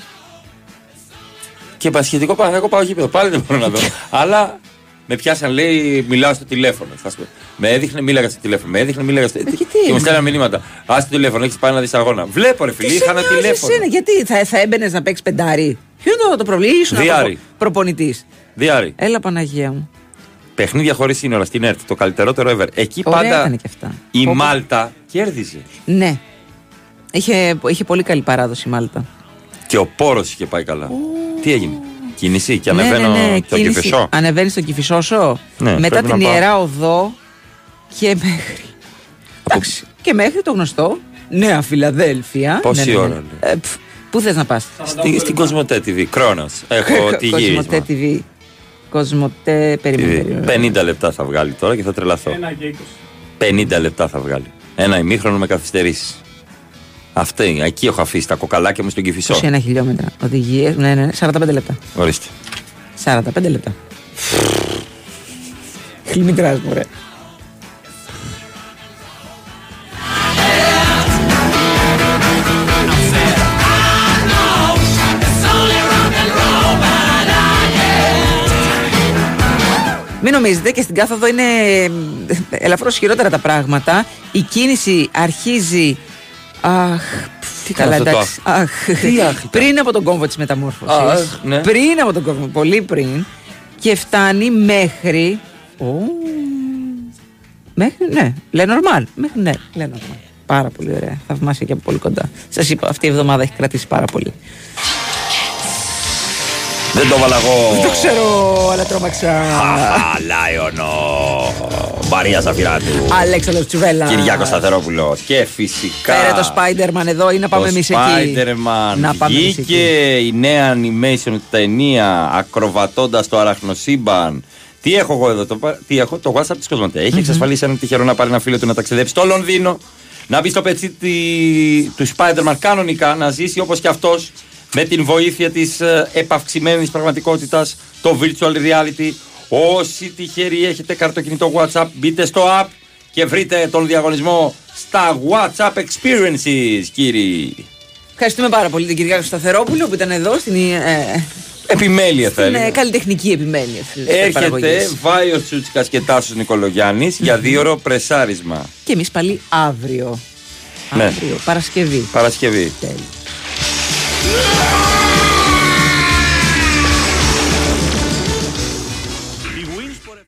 [SPEAKER 2] Και πασχετικό Παναγιακό πάω γήπεδο. Πάλι δεν μπορώ να δω. Αλλά με πιάσαν, λέει, μιλάω στο τηλέφωνο. Θα σου πω. Με έδειχνε, μίλαγα στο τηλέφωνο. Με έδειχνε, μίλαγα στο τηλέφωνο. Και, μου
[SPEAKER 3] είναι;
[SPEAKER 2] στέλναν μηνύματα. Α το τηλέφωνο, έχεις πάει να δεις αγώνα. Βλέπω, ρε φίλε,
[SPEAKER 3] Τι
[SPEAKER 2] είχα
[SPEAKER 3] σε
[SPEAKER 2] ένα
[SPEAKER 3] νοιάζει
[SPEAKER 2] τηλέφωνο.
[SPEAKER 3] εσένα, γιατί θα, θα έμπαινες να παίξεις πεντάρι; Ποιο είναι το, το πρόβλημα, ήσουν
[SPEAKER 2] Διάρη.
[SPEAKER 3] προπονητής.
[SPEAKER 2] Διάρη.
[SPEAKER 3] Έλα Παναγία μου.
[SPEAKER 2] Παιχνίδια χωρίς σύνορα στην ΕΡΤ. Το καλύτερότερο ever. Εκεί
[SPEAKER 3] Ωραία
[SPEAKER 2] πάντα
[SPEAKER 3] ήταν και αυτά.
[SPEAKER 2] η
[SPEAKER 3] Όπου-
[SPEAKER 2] Μάλτα κέρδιζε.
[SPEAKER 3] Ναι. Είχε, είχε πολύ καλή παράδοση η Μάλτα.
[SPEAKER 2] Και ο Πόρος είχε πάει καλά. Τι έγινε. Κίνηση και
[SPEAKER 3] Ναι,
[SPEAKER 2] ανεβαίνω
[SPEAKER 3] ναι, ναι,
[SPEAKER 2] στο
[SPEAKER 3] κίνηση.
[SPEAKER 2] Κηφισό;
[SPEAKER 3] Ανεβαίνεις στο Κηφισόσο.
[SPEAKER 2] Ναι,
[SPEAKER 3] μετά
[SPEAKER 2] πρέπει
[SPEAKER 3] την
[SPEAKER 2] να πάω.
[SPEAKER 3] ιερά οδό και μέχρι. Εντάξει, και μέχρι το γνωστό Νέα Φιλαδέλφια.
[SPEAKER 2] Πόση
[SPEAKER 3] Ναι, ναι, ναι.
[SPEAKER 2] ώρα,
[SPEAKER 3] Ε, πφ, Πού θες να πας,
[SPEAKER 2] Στη, στην Κοσμοτέ TV. Κρόνο. Έχω τη γύρισμα.
[SPEAKER 3] Κοσμοτέ TV. Κοσμοτέ, περίμενε.
[SPEAKER 2] TV.
[SPEAKER 3] περίμενε.
[SPEAKER 2] 50 λεπτά θα βγάλει τώρα και θα τρελαθώ.
[SPEAKER 14] Ένα και 20.
[SPEAKER 2] 50 λεπτά θα βγάλει. Ένα ημίχρονο με καθυστερήσεις. Αυτή, εκεί έχω αφήσει τα κοκαλάκια μου στον Κηφισό.
[SPEAKER 3] 21 χιλιόμετρα. Οδηγίες. Ναι, ναι, 45 λεπτά.
[SPEAKER 2] Ορίστε.
[SPEAKER 3] 45 λεπτά. Χλιμητράς μου, ρε. Μην νομίζετε και στην κάθοδο είναι ελαφρώς χειρότερα τα πράγματα. Η κίνηση αρχίζει... Αχ, τι
[SPEAKER 2] ήταν
[SPEAKER 3] καλά
[SPEAKER 2] αυτό το
[SPEAKER 3] εντάξει. Αχ.
[SPEAKER 2] Τι αχ ήταν;
[SPEAKER 3] πριν από τον κόμβο της μεταμόρφωσης.
[SPEAKER 2] Α, ναι.
[SPEAKER 3] Πριν από τον κόμβο, πολύ πριν. Και φτάνει μέχρι... Ω, μέχρι, ναι, λε normal. Μέχρι, ναι, λε normal. Πάρα πολύ ωραία. Θαυμάσια και από πολύ κοντά. Σας είπα, αυτή η εβδομάδα έχει κρατήσει πάρα πολύ.
[SPEAKER 2] Δεν το βάλα εγώ.
[SPEAKER 3] Δεν το ξέρω, αλλά τρόμαξα.
[SPEAKER 2] Λάιονο. Μαρία Ζαφυράτου.
[SPEAKER 3] Αλέξανδρος Τσουβέλα.
[SPEAKER 2] Κυριάκος Σταθερόπουλο. Και φυσικά.
[SPEAKER 3] Φέρε το Spider-Man εδώ ή να πάμε
[SPEAKER 2] το
[SPEAKER 3] εμείς εκεί.
[SPEAKER 2] Spider-Man.
[SPEAKER 3] Να πάμε εμείς εκεί.
[SPEAKER 2] Βγήκε η νέα animation ταινία ακροβατώντας το αραχνοσύμπαν. Τι έχω εγώ εδώ, το, πα- τι έχω, το WhatsApp της Κοσμοτέ. Έχει εξασφαλίσει έναν τυχερό να πάρει ένα φίλο του να ταξιδέψει στο Λονδίνο, να μπει στο πετσί τη- του Spider-Man κανονικά, να ζήσει όπως και αυτός με την βοήθεια της επαυξημένης πραγματικότητας, το virtual reality. Όσοι τυχεροί έχετε καρτοκινητό WhatsApp, μπείτε στο app και βρείτε τον διαγωνισμό στα WhatsApp Experiences, κύριοι.
[SPEAKER 3] Ευχαριστούμε πάρα πολύ τον Κυριάκο Σταθερόπουλο που ήταν εδώ στην, ε,
[SPEAKER 2] Επιμέλεια θα
[SPEAKER 3] στην
[SPEAKER 2] έλεγα.
[SPEAKER 3] ε, καλλιτεχνική επιμέλεια. της
[SPEAKER 2] Έρχεται
[SPEAKER 3] παραγωγής.
[SPEAKER 2] Βάιος Τσούτσικας και Τάσος Νικολογιάννης για δύο ώρο πρεσάρισμα.
[SPEAKER 3] Και εμείς πάλι αύριο.
[SPEAKER 2] Ναι.
[SPEAKER 3] Αύριο, Παρασκευή.
[SPEAKER 2] Παρασκευή.
[SPEAKER 3] Τέλεια.
[SPEAKER 1] Yeah!